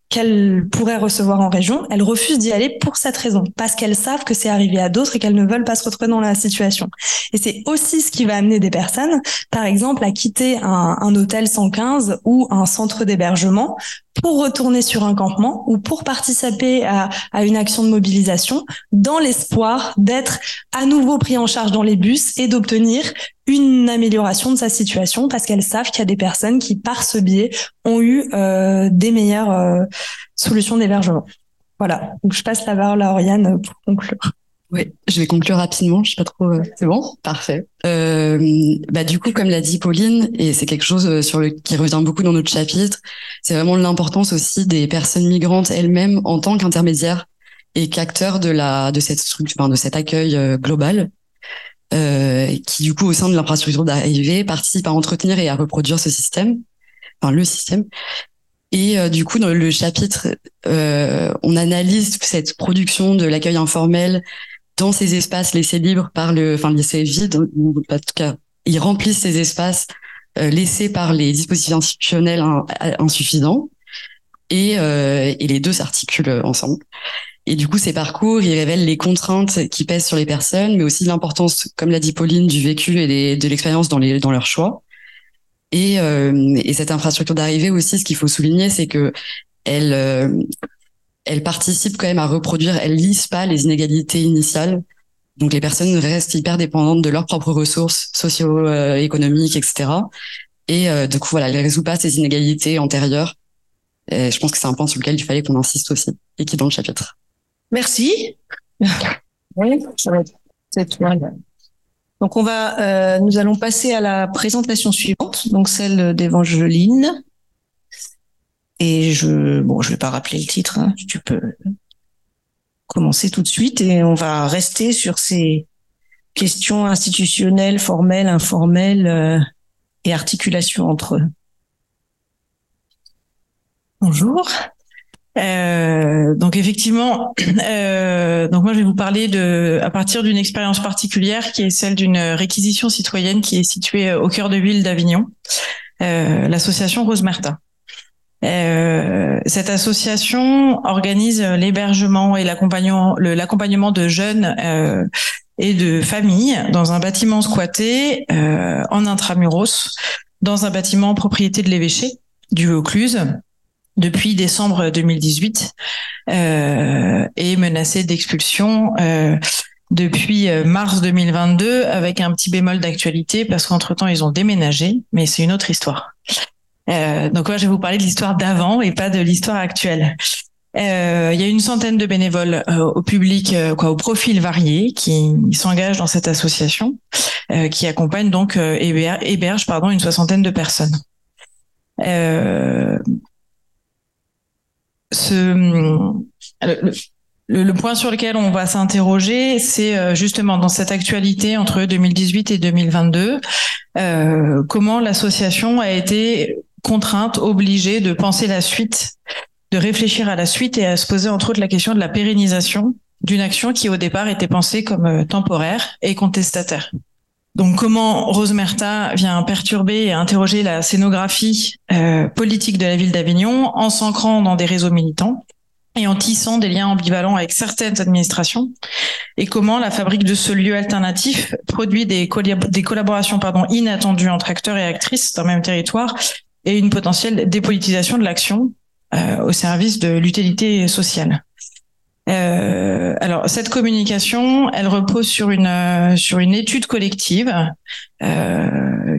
qu'elles pourraient recevoir en région, elles refusent d'y aller pour cette raison, parce qu'elles savent que c'est arrivé à d'autres et qu'elles ne veulent pas se retrouver dans la situation. Et c'est aussi ce qui va amener des personnes, par exemple, à quitter un, un hôtel 115 ou un centre d'hébergement pour retourner sur un campement ou pour participer à, une action de mobilisation dans l'espoir d'être à nouveau pris en charge dans les bus et d'obtenir une amélioration de sa situation parce qu'elles savent qu'il y a des personnes qui, par ce biais, ont eu euh, des meilleures euh, solutions d'hébergement. Voilà. Donc, je passe la parole à Oriane pour conclure. Oui, je vais conclure rapidement. Je sais pas trop. Euh, c'est bon, parfait. Euh, bah du coup, comme l'a dit Pauline, et c'est quelque chose euh, sur le qui revient beaucoup dans notre chapitre, c'est vraiment l'importance aussi des personnes migrantes elles-mêmes en tant qu'intermédiaires et qu'acteurs de la de cette structure, enfin, de cet accueil global euh, qui du coup au sein de l'infrastructure d'arrivée participe à entretenir et à reproduire ce système, enfin le système. Et euh, du coup dans le chapitre, euh, on analyse cette production de l'accueil informel dans ces espaces laissés libres par le, enfin laissés vides, en tout cas ils remplissent ces espaces euh, laissés par les dispositifs institutionnels insuffisants. Et, et les deux s'articulent ensemble. Et du coup, ces parcours, ils révèlent les contraintes qui pèsent sur les personnes, mais aussi l'importance, comme l'a dit Pauline, du vécu et de l'expérience dans, les, dans leurs choix. Et, euh, et cette infrastructure d'arrivée aussi, ce qu'il faut souligner, c'est que elle, euh, elle participe quand même à reproduire, elle lisse pas les inégalités initiales. Donc les personnes restent hyper dépendantes de leurs propres ressources socio-économiques, etc. Et euh, du coup, voilà, elle résout pas ces inégalités antérieures. Et je pense que c'est un point sur lequel il fallait qu'on insiste aussi et qui est dans le chapitre. Merci. Donc on va, euh, nous allons passer à la présentation suivante, donc celle d'Evangeline. Et je, bon, je vais pas rappeler le titre. Hein, tu peux commencer tout de suite et on va rester sur ces questions institutionnelles, formelles, informelles euh, et articulation entre eux. Bonjour. Euh, donc effectivement, euh, donc moi je vais vous parler de à partir d'une expérience particulière qui est celle d'une réquisition citoyenne qui est située au cœur de ville d'Avignon, euh, l'association Rosemerta. Euh, cette association organise l'hébergement et l'accompagnement de jeunes euh, et de familles dans un bâtiment squatté en intramuros, dans un bâtiment propriété de l'évêché du Vaucluse depuis décembre 2018 euh, et menacé d'expulsion euh, depuis euh, mars 2022 avec un petit bémol d'actualité parce qu'entre-temps ils ont déménagé, mais c'est une autre histoire. Euh, donc moi je vais vous parler de l'histoire d'avant et pas de l'histoire actuelle. Euh, il y a une centaine de bénévoles euh, au public, quoi, au profil varié, qui s'engagent dans cette association, qui accompagne donc héberge, héberge pardon une soixantaine de personnes. Euh, ce, le, point sur lequel on va s'interroger, c'est euh, justement dans cette actualité entre 2018 et 2022, euh, comment l'association a été contrainte, obligée de penser la suite, de réfléchir à la suite et à se poser entre autres la question de la pérennisation d'une action qui au départ était pensée comme euh, temporaire et contestataire. Donc comment Rose Merta vient perturber et interroger la scénographie euh, politique de la ville d'Avignon en s'ancrant dans des réseaux militants et en tissant des liens ambivalents avec certaines administrations? Et comment la fabrique de ce lieu alternatif produit des, des collaborations pardon, inattendues entre acteurs et actrices d'un même territoire et une potentielle dépolitisation de l'action euh, au service de l'utilité sociale. Euh, alors cette communication, elle repose sur une euh, sur une étude collective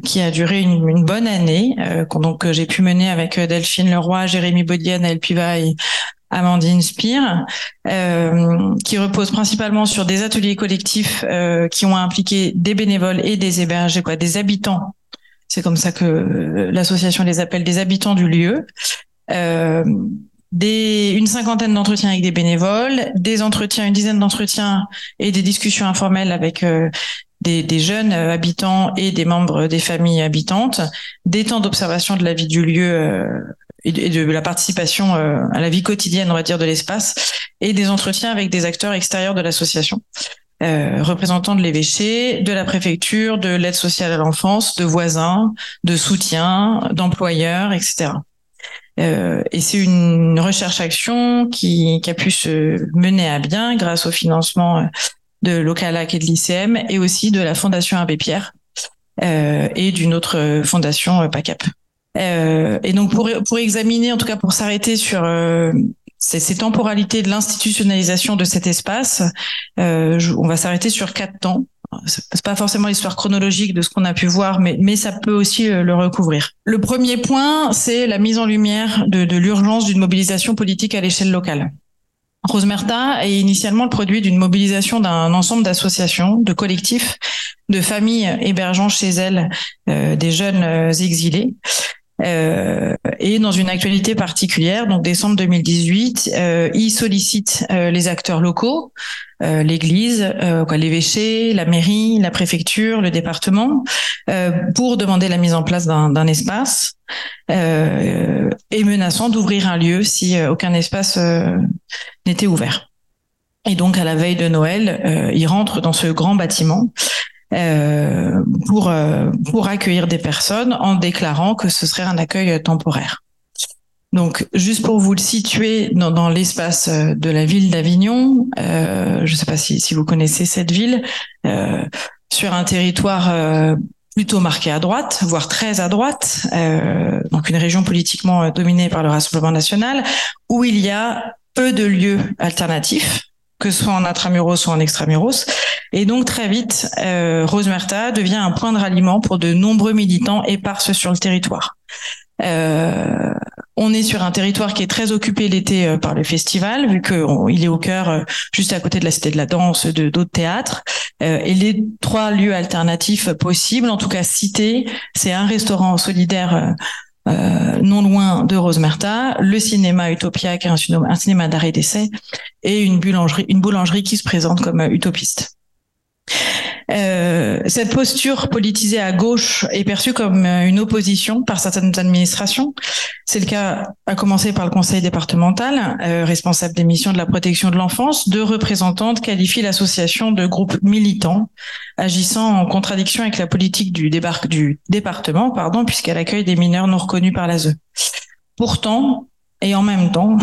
qui a duré une, bonne année, euh, donc j'ai pu mener avec Delphine Leroy, Jérémy Baudienne, Elpiva et Amandine Spire, qui repose principalement sur des ateliers collectifs qui ont impliqué des bénévoles et des hébergés, quoi, des habitants c'est comme ça que l'association les appelle des habitants du lieu, des, une cinquantaine d'entretiens avec des bénévoles, des entretiens, une dizaine d'entretiens et des discussions informelles avec des, des, jeunes habitants et des membres des familles habitantes, des temps d'observation de la vie du lieu et de, la participation à la vie quotidienne, on va dire, de l'espace, et des entretiens avec des acteurs extérieurs de l'association. Euh, représentants de l'évêché, de la préfecture, de l'aide sociale à l'enfance, de voisins, de soutien, d'employeurs, etc. Euh, et c'est une recherche-action qui, qui, a pu se mener à bien grâce au financement de Localac et de l'ICM et aussi de la Fondation Abbé Pierre euh, et d'une autre fondation PACAP. Euh, et donc pour, pour examiner, en tout cas pour s'arrêter sur euh, ces, ces, temporalités de l'institutionnalisation de cet espace, euh, on va s'arrêter sur quatre temps. C'est pas forcément l'histoire chronologique de ce qu'on a pu voir, mais, mais ça peut aussi le recouvrir. Le premier point, c'est la mise en lumière de, de l'urgence d'une mobilisation politique à l'échelle locale. Rosemerta est initialement le produit d'une mobilisation d'un ensemble d'associations, de collectifs, de familles hébergeant chez elles euh, des jeunes exilés euh, et dans une actualité particulière, donc décembre 2018, euh, il sollicite les acteurs locaux, euh, l'Église, euh, l'évêché, la mairie, la préfecture, le département, pour demander la mise en place d'un espace et menaçant d'ouvrir un lieu si aucun espace n'était ouvert. Et donc à la veille de Noël, il rentre dans ce grand bâtiment pour euh, pour accueillir des personnes en déclarant que ce serait un accueil temporaire. Donc, juste pour vous le situer dans, l'espace euh, de la ville d'Avignon, euh, je ne sais pas si, vous connaissez cette ville, euh, sur un territoire euh, plutôt marqué à droite, voire très à droite, donc une région politiquement dominée par le Rassemblement national, où il y a peu de lieux alternatifs, que ce soit en intramuros ou en extramuros. Et donc très vite, euh, Rosemerta devient un point de ralliement pour de nombreux militants éparses sur le territoire. Euh, on est sur un territoire qui est très occupé l'été euh, par le festival, vu qu'il est au cœur, euh, juste à côté de la Cité de la Danse, de d'autres théâtres. Euh, et les trois lieux alternatifs possibles, en tout cas cités, c'est un restaurant solidaire euh, non loin de Rosemerta, le cinéma Utopia, qui est un, cinéma, d'arrêt d'essai, et une boulangerie, une boulangerie qui se présente comme euh, utopiste. Euh, cette posture politisée à gauche est perçue comme euh, une opposition par certaines administrations. C'est le cas à commencer par le conseil départemental, euh, responsable des missions de la protection de l'enfance. Deux représentantes qualifient l'association de groupes militants agissant en contradiction avec la politique du, du département, pardon, puisqu'elle accueille des mineurs non reconnus par l'ASE. Pourtant, et en même temps,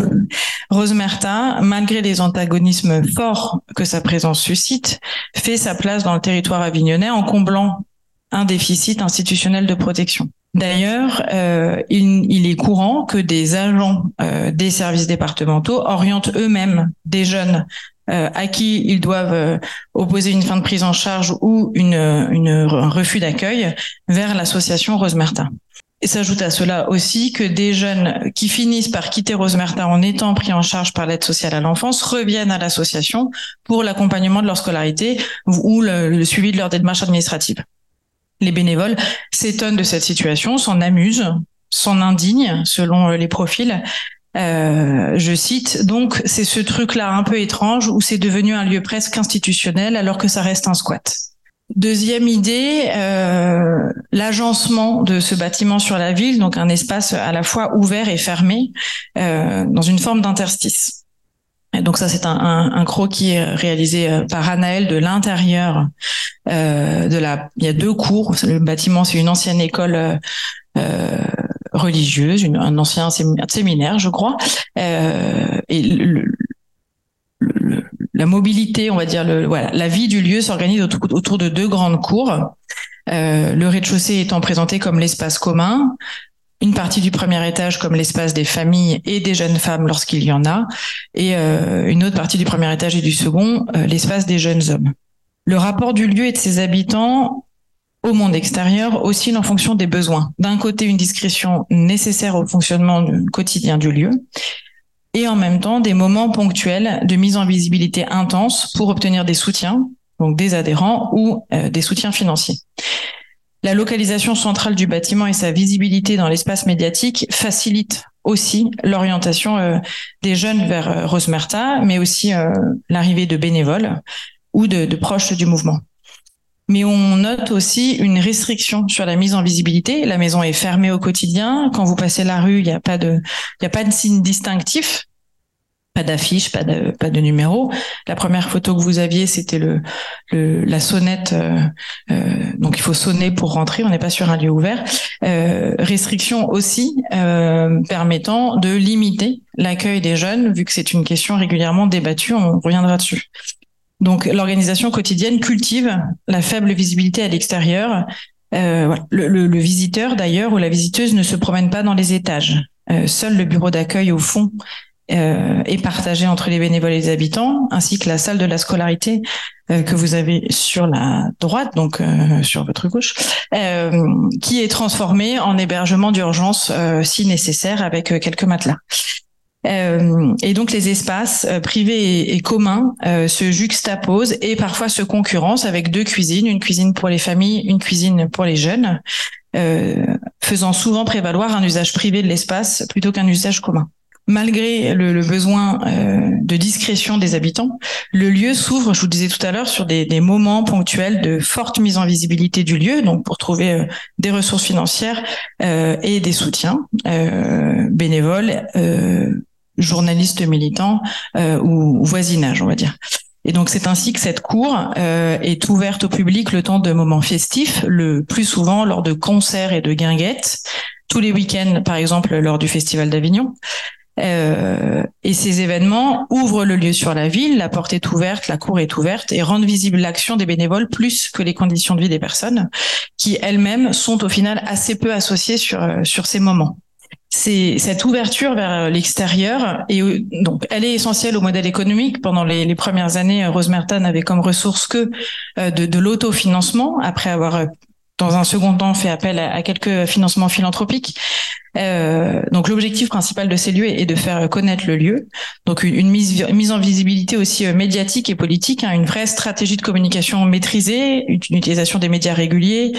Rosemerta, malgré les antagonismes forts que sa présence suscite, fait sa place dans le territoire avignonnais en comblant un déficit institutionnel de protection. D'ailleurs, euh, il, est courant que des agents euh, des services départementaux orientent eux-mêmes des jeunes euh, à qui ils doivent opposer une fin de prise en charge ou un refus d'accueil vers l'association Rosemerta. Et s'ajoute à cela aussi que des jeunes qui finissent par quitter Rosemerta en étant pris en charge par l'aide sociale à l'enfance reviennent à l'association pour l'accompagnement de leur scolarité ou le, suivi de leur démarche administrative. Les bénévoles s'étonnent de cette situation, s'en amusent, s'en indignent selon les profils. Euh, je cite, donc c'est ce truc-là un peu étrange où c'est devenu un lieu presque institutionnel alors que ça reste un squat. Deuxième idée, euh, l'agencement de ce bâtiment sur la ville, donc un espace à la fois ouvert et fermé, euh, dans une forme d'interstice. Donc ça, c'est un, un, un, croquis réalisé euh, par Anaël de l'intérieur euh, de la. Il y a deux cours. Le bâtiment, c'est une ancienne école euh, religieuse, une, un ancien séminaire, je crois. Euh, et le, la mobilité, on va dire, le, voilà, la vie du lieu s'organise autour, de deux grandes cours. Euh, le rez-de-chaussée étant présenté comme l'espace commun, une partie du premier étage comme l'espace des familles et des jeunes femmes lorsqu'il y en a, et euh, une autre partie du premier étage et du second, euh, l'espace des jeunes hommes. Le rapport du lieu et de ses habitants au monde extérieur oscille en fonction des besoins. D'un côté, une discrétion nécessaire au fonctionnement quotidien du lieu, et en même temps des moments ponctuels de mise en visibilité intense pour obtenir des soutiens, donc des adhérents ou euh, des soutiens financiers. La localisation centrale du bâtiment et sa visibilité dans l'espace médiatique facilite aussi l'orientation des jeunes vers Rosemerta, mais aussi l'arrivée de bénévoles ou de proches du mouvement. Mais on note aussi une restriction sur la mise en visibilité. La maison est fermée au quotidien. Quand vous passez la rue, il n'y a pas de, il a pas de signe distinctif pas d'affiche, pas de pas de numéro. La première photo que vous aviez, c'était le, le, la sonnette. Euh, euh, donc il faut sonner pour rentrer. On n'est pas sur un lieu ouvert. Euh, restriction aussi euh, permettant de limiter l'accueil des jeunes, vu que c'est une question régulièrement débattue. On reviendra dessus. Donc l'organisation quotidienne cultive la faible visibilité à l'extérieur. Euh, le, visiteur d'ailleurs ou la visiteuse ne se promène pas dans les étages. Euh, seul le bureau d'accueil au fond euh, est partagé entre les bénévoles et les habitants, ainsi que la salle de la scolarité que vous avez sur la droite, donc sur votre gauche, qui est transformée en hébergement d'urgence si nécessaire avec quelques matelas. Et donc les espaces privés et, communs se juxtaposent et parfois se concurrencent avec deux cuisines, une cuisine pour les familles, une cuisine pour les jeunes, faisant souvent prévaloir un usage privé de l'espace plutôt qu'un usage commun. Malgré le, besoin euh, de discrétion des habitants, le lieu s'ouvre, je vous disais tout à l'heure, sur des, moments ponctuels de forte mise en visibilité du lieu, donc pour trouver euh, des ressources financières euh, et des soutiens bénévoles, journalistes militants ou, voisinage, on va dire. Et donc c'est ainsi que cette cour est ouverte au public le temps de moments festifs, le plus souvent lors de concerts et de guinguettes, tous les week-ends par exemple lors du Festival d'Avignon, euh, et ces événements ouvrent le lieu sur la ville, la porte est ouverte, la cour est ouverte et rendent visible l'action des bénévoles plus que les conditions de vie des personnes qui elles-mêmes sont au final assez peu associées sur, euh, sur ces moments. C'est cette ouverture vers l'extérieur et euh, donc elle est essentielle au modèle économique. Pendant les, les premières années, Rose Merta n'avait comme ressource que de, de l'autofinancement après avoir dans un second temps fait appel à, à quelques financements philanthropiques. Euh, donc l'objectif principal de ces lieux est de faire connaître le lieu, donc une, mise, mise, en visibilité aussi euh, médiatique et politique, hein, une vraie stratégie de communication maîtrisée, une utilisation des médias réguliers,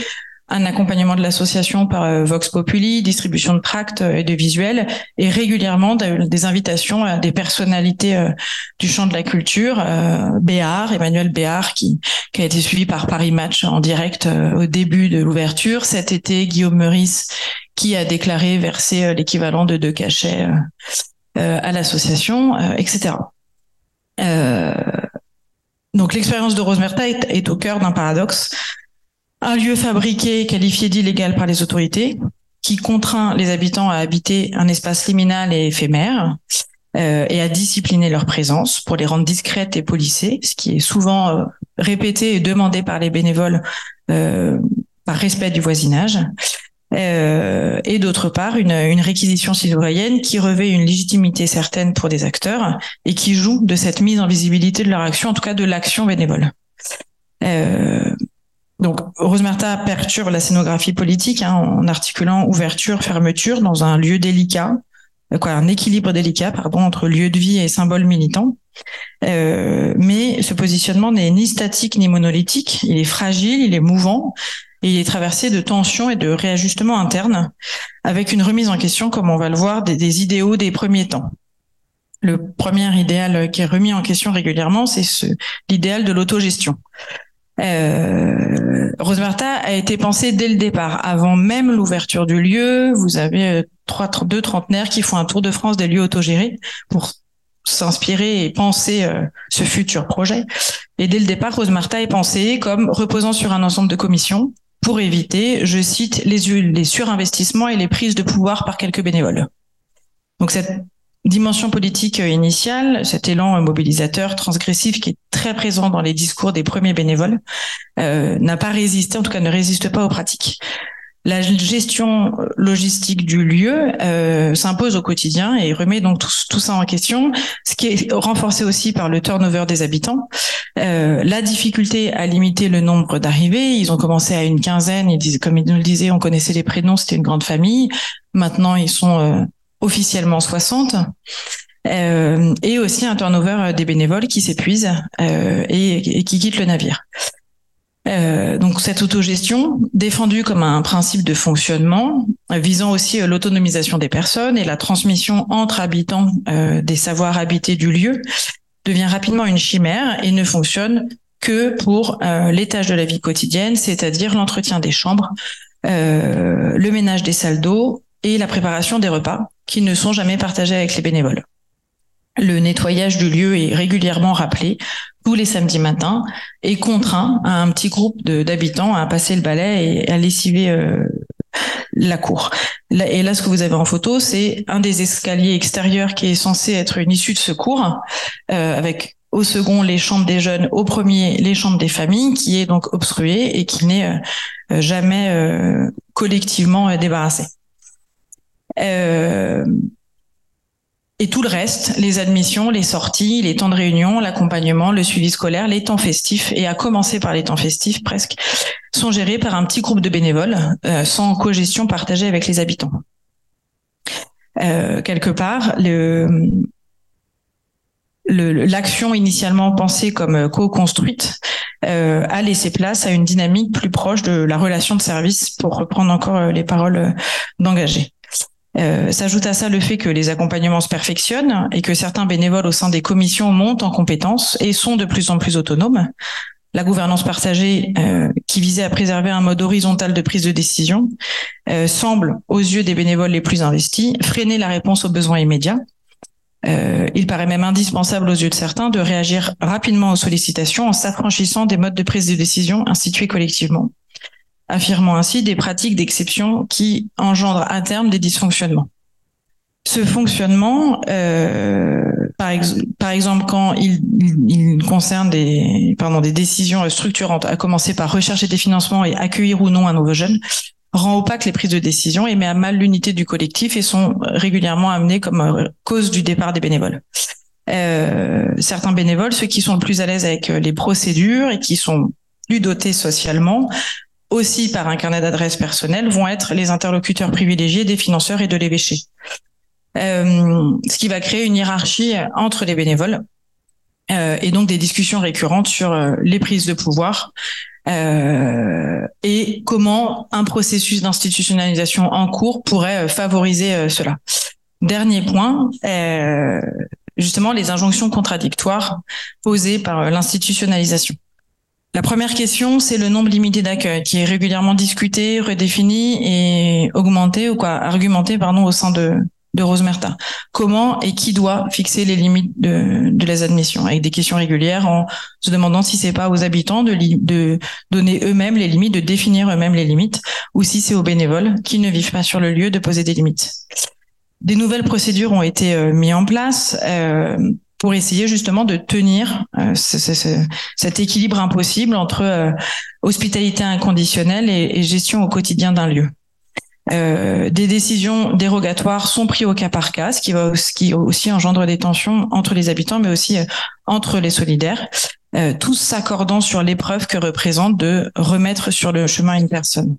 un accompagnement de l'association par euh, Vox Populi, distribution de tracts et de visuels, et régulièrement des invitations à des personnalités du champ de la culture, Béard, Emmanuel Béard, qui, a été suivi par Paris Match en direct au début de l'ouverture. Cet été, Guillaume Meurice, qui a déclaré verser euh, l'équivalent de deux cachets euh, euh, à l'association, etc. donc l'expérience de Rosemerta est au cœur d'un paradoxe. Un lieu fabriqué, qualifié d'illégal par les autorités, qui contraint les habitants à habiter un espace liminal et éphémère, et à discipliner leur présence pour les rendre discrètes et polissées, ce qui est souvent répété et demandé par les bénévoles par respect du voisinage. Euh, et d'autre part une, une, réquisition citoyenne qui revêt une légitimité certaine pour des acteurs et qui joue de cette mise en visibilité de leur action, en tout cas de l'action bénévole. Donc, Rose Marta perturbe la scénographie politique hein, en articulant ouverture, fermeture dans un lieu délicat, euh, quoi, un équilibre délicat, pardon, entre lieu de vie et symbole militant. Euh, mais ce positionnement n'est ni statique ni monolithique, il est fragile, il est mouvant, et il est traversé de tensions et de réajustements internes, avec une remise en question, comme on va le voir, des, idéaux des premiers temps. Le premier idéal qui est remis en question régulièrement, c'est ce, l'idéal de l'autogestion. Euh, Rosemarta a été pensé dès le départ, avant même l'ouverture du lieu. Vous avez euh, deux trentenaires qui font un tour de France des lieux autogérés pour s'inspirer et penser euh, ce futur projet. Et dès le départ, Rosemarta est pensée comme reposant sur un ensemble de commissions pour éviter, je cite, les, les surinvestissements et les prises de pouvoir par quelques bénévoles. Donc cette dimension politique initiale, cet élan mobilisateur transgressif qui est très présent dans les discours des premiers bénévoles, euh, n'a pas résisté, en tout cas ne résiste pas aux pratiques. La gestion logistique du lieu euh, s'impose au quotidien et remet donc tout, ça en question, ce qui est renforcé aussi par le turnover des habitants. Euh, la difficulté à limiter le nombre d'arrivées, ils ont commencé à une quinzaine, ils disaient, comme ils nous le disaient, on connaissait les prénoms, c'était une grande famille. Maintenant, ils sont euh, officiellement 60. Euh, et aussi un turnover des bénévoles qui s'épuisent et, et, qui quittent le navire. Euh, donc cette autogestion, défendue comme un principe de fonctionnement, visant aussi l'autonomisation des personnes et la transmission entre habitants des savoirs habités du lieu, devient rapidement une chimère et ne fonctionne que pour les tâches de la vie quotidienne, c'est-à-dire l'entretien des chambres, le ménage des salles d'eau et la préparation des repas, qui ne sont jamais partagés avec les bénévoles. Le nettoyage du lieu est régulièrement rappelé tous les samedis matins et contraint un petit groupe d'habitants à passer le balai et à lessiver euh, la cour. Et là, ce que vous avez en photo, c'est un des escaliers extérieurs qui est censé être une issue de secours, euh, avec au second les chambres des jeunes, au premier les chambres des familles, qui est donc obstruée et qui n'est euh, jamais collectivement débarrassée. Et tout le reste, les admissions, les sorties, les temps de réunion, l'accompagnement, le suivi scolaire, les temps festifs, et à commencer par les temps festifs presque, sont gérés par un petit groupe de bénévoles, euh, sans co-gestion partagée avec les habitants. Euh, quelque part, le, l'action initialement pensée comme co-construite euh, a laissé place à une dynamique plus proche de la relation de service, pour reprendre encore les paroles d'engagés. Euh, s'ajoute à ça le fait que les accompagnements se perfectionnent et que certains bénévoles au sein des commissions montent en compétences et sont de plus en plus autonomes. La gouvernance partagée, euh, qui visait à préserver un mode horizontal de prise de décision, euh, semble, aux yeux des bénévoles les plus investis, freiner la réponse aux besoins immédiats. il paraît même indispensable aux yeux de certains de réagir rapidement aux sollicitations en s'affranchissant des modes de prise de décision institués collectivement affirmant ainsi des pratiques d'exception qui engendrent à terme des dysfonctionnements. Ce fonctionnement, euh, par, exemple, quand il, il, concerne des, pardon, des décisions structurantes, à commencer par rechercher des financements et accueillir ou non un nouveau jeune, rend opaque les prises de décision et met à mal l'unité du collectif et sont régulièrement amenés comme euh, cause du départ des bénévoles. Euh, certains bénévoles, ceux qui sont le plus à l'aise avec les procédures et qui sont plus dotés socialement, aussi par un carnet d'adresses personnel, vont être les interlocuteurs privilégiés des financeurs et de l'évêché. Euh, ce qui va créer une hiérarchie entre les bénévoles euh, et donc des discussions récurrentes sur euh, les prises de pouvoir et comment un processus d'institutionnalisation en cours pourrait favoriser cela. Dernier point, justement les injonctions contradictoires posées par l'institutionnalisation. La première question, c'est le nombre limité d'accueil qui est régulièrement discuté, redéfini et augmenté ou quoi, argumenté pardon au sein de de Rosemerta. Comment et qui doit fixer les limites de, de les admissions? Avec des questions régulières en se demandant si c'est pas aux habitants de, donner eux-mêmes les limites, de définir eux-mêmes les limites, ou si c'est aux bénévoles qui ne vivent pas sur le lieu de poser des limites. Des nouvelles procédures ont été euh, mises en place. Euh, pour essayer justement de tenir euh, cet équilibre impossible entre euh, hospitalité inconditionnelle et, gestion au quotidien d'un lieu. Euh, des décisions dérogatoires sont prises au cas par cas, ce qui, va, ce qui aussi engendre des tensions entre les habitants, mais aussi entre les solidaires, tous s'accordant sur l'épreuve que représente de remettre sur le chemin une personne.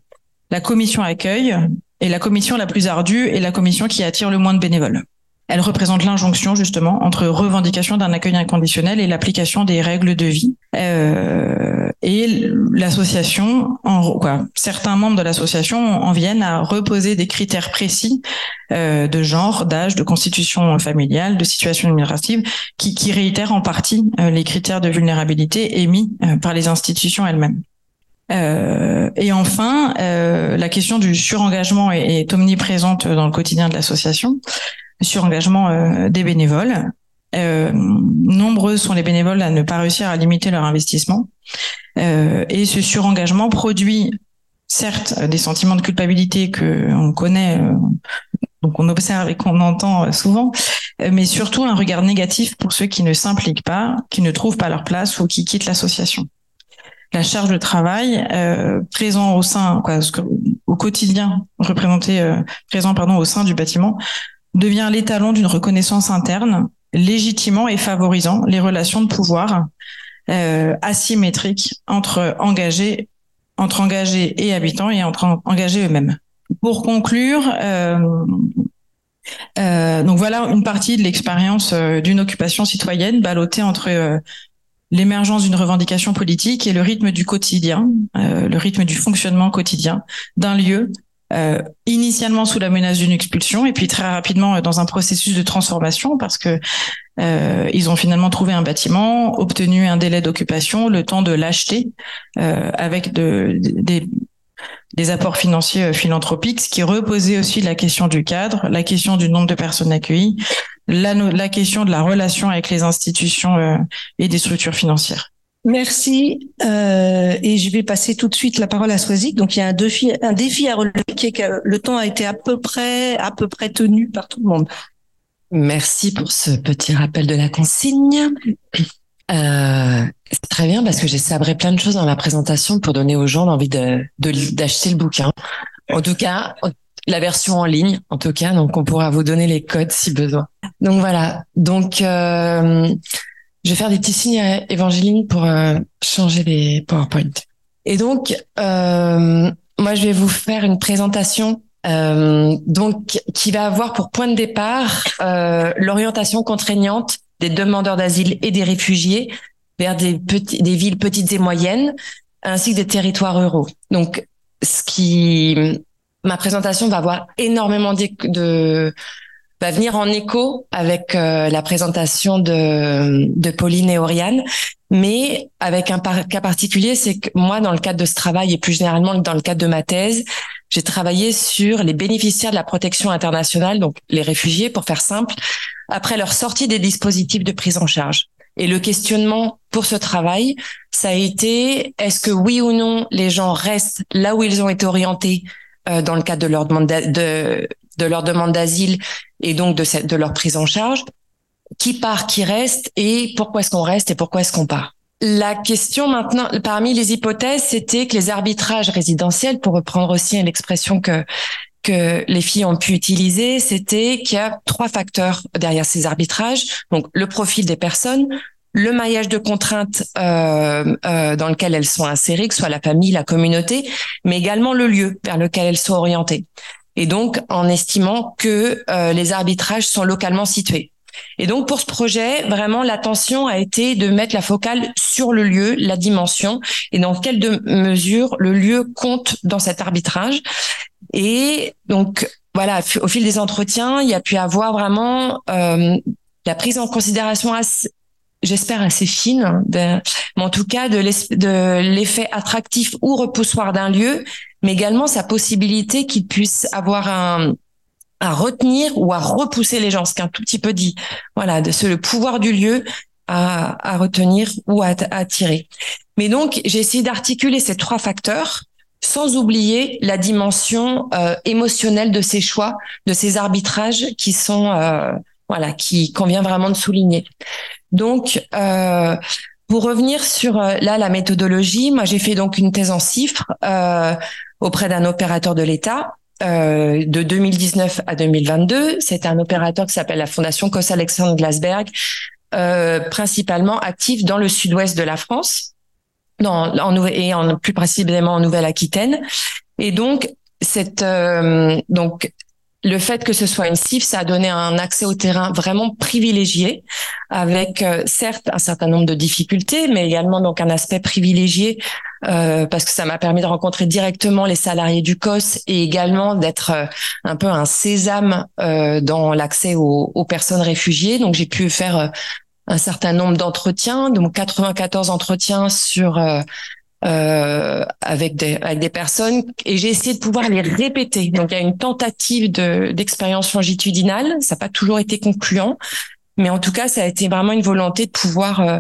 La commission accueil est la commission la plus ardue et la commission qui attire le moins de bénévoles. Elle représente l'injonction justement entre revendication d'un accueil inconditionnel et l'application des règles de vie. Euh, et l'association, en quoi, certains membres de l'association en viennent à reposer des critères précis euh, de genre, d'âge, de constitution familiale, de situation administrative, qui, qui réitèrent en partie euh, les critères de vulnérabilité émis euh, par les institutions elles-mêmes. Euh, et enfin, euh, la question du surengagement est, est, omniprésente dans le quotidien de l'association sur engagement euh, des bénévoles. Euh, nombreux sont les bénévoles à ne pas réussir à limiter leur investissement. Euh, et ce surengagement produit certes des sentiments de culpabilité que on connaît, donc on observe et qu'on entend souvent, mais surtout un regard négatif pour ceux qui ne s'impliquent pas, qui ne trouvent pas leur place ou qui quittent l'association. La charge de travail présent au sein, au quotidien représenté présent pardon au sein du bâtiment devient l'étalon d'une reconnaissance interne, légitimant et favorisant les relations de pouvoir euh, asymétriques entre engagés, entre engagés et habitants et entre engagés eux-mêmes. Pour conclure, euh, euh, donc voilà une partie de l'expérience d'une occupation citoyenne ballottée entre l'émergence d'une revendication politique et le rythme du quotidien, euh, le rythme du fonctionnement quotidien d'un lieu, euh, initialement sous la menace d'une expulsion et puis très rapidement dans un processus de transformation parce que euh, ils ont finalement trouvé un bâtiment, obtenu un délai d'occupation, le temps de l'acheter avec de, des apports financiers philanthropiques, ce qui reposait aussi la question du cadre, la question du nombre de personnes accueillies, la, question de la relation avec les institutions euh, et des structures financières. Merci. Euh, et je vais passer tout de suite la parole à Swazik. Donc il y a un défi, à relever qui est que le temps a été à peu près, à peu près tenu par tout le monde. Merci pour ce petit rappel de la consigne. Euh, c'est très bien parce que j'ai sabré plein de choses dans la présentation pour donner aux gens l'envie d'acheter le bouquin. En tout cas, la version en ligne, en tout cas. Donc, on pourra vous donner les codes si besoin. Donc voilà. Donc, euh, je vais faire des petits signes à Évangéline pour euh, changer les PowerPoint. Et donc, euh, moi, je vais vous faire une présentation donc qui va avoir pour point de départ l'orientation contraignante des demandeurs d'asile et des réfugiés vers des, petits, des villes petites et moyennes, ainsi que des territoires ruraux. Donc, ce qui ma présentation va avoir énormément de, va venir en écho avec euh, la présentation de, de Pauline et Oriane, mais avec un cas particulier, c'est que moi, dans le cadre de ce travail et plus généralement dans le cadre de ma thèse, j'ai travaillé sur les bénéficiaires de la protection internationale, donc les réfugiés, pour faire simple, après leur sortie des dispositifs de prise en charge. Et le questionnement pour ce travail, ça a été est-ce que oui ou non les gens restent là où ils ont été orientés euh, dans le cadre de leur demande de, de leur demande d'asile et donc de, cette, de leur prise en charge. Qui part, qui reste et pourquoi est-ce qu'on reste et pourquoi est-ce qu'on part? La question maintenant, parmi les hypothèses, c'était que les arbitrages résidentiels, pour reprendre aussi l'expression que que les filles ont pu utiliser, c'était qu'il y a trois facteurs derrière ces arbitrages. Donc le profil des personnes, le maillage de contraintes euh, euh, dans lequel elles sont insérées, que ce soit la famille, la communauté, mais également le lieu vers lequel elles sont orientées. Et donc en estimant que euh, les arbitrages sont localement situés. Et donc pour ce projet, vraiment l'attention a été de mettre la focale sur le lieu, la dimension, et dans quelle mesure le lieu compte dans cet arbitrage. Et donc voilà, au fil des entretiens, il y a pu avoir vraiment euh, la prise en considération j'espère assez fine, mais en tout cas de l'effet attractif ou repoussoir d'un lieu, mais également sa possibilité qu'il puisse avoir un à retenir ou à repousser les gens, ce qu'un tout petit peu dit. Voilà, de ce le pouvoir du lieu à, à retenir ou à, attirer. Mais donc, j'ai essayé d'articuler ces trois facteurs sans oublier la dimension euh, émotionnelle de ces choix, de ces arbitrages qui sont euh, voilà, qui convient vraiment de souligner. Donc, euh, pour revenir sur euh, là la méthodologie, moi j'ai fait donc une thèse en chiffres euh, auprès d'un opérateur de l'État. Euh, de 2019 à 2022, c'est un opérateur qui s'appelle la Fondation Cos Alexandre Glasberg, euh, principalement actif dans le sud-ouest de la France, dans, en, et en, plus précisément en Nouvelle-Aquitaine. Et donc, cette, euh, donc le fait que ce soit une CIF, ça a donné un accès au terrain vraiment privilégié, avec euh, certes un certain nombre de difficultés, mais également donc un aspect privilégié euh, parce que ça m'a permis de rencontrer directement les salariés du COS et également d'être euh, un peu un sésame dans l'accès aux, aux, personnes réfugiées. Donc j'ai pu faire un certain nombre d'entretiens, donc 94 entretiens sur euh, avec des avec des personnes et j'ai essayé de pouvoir les répéter. Donc il y a une tentative de d'expérience longitudinale, ça n'a pas toujours été concluant, mais en tout cas ça a été vraiment une volonté de pouvoir euh,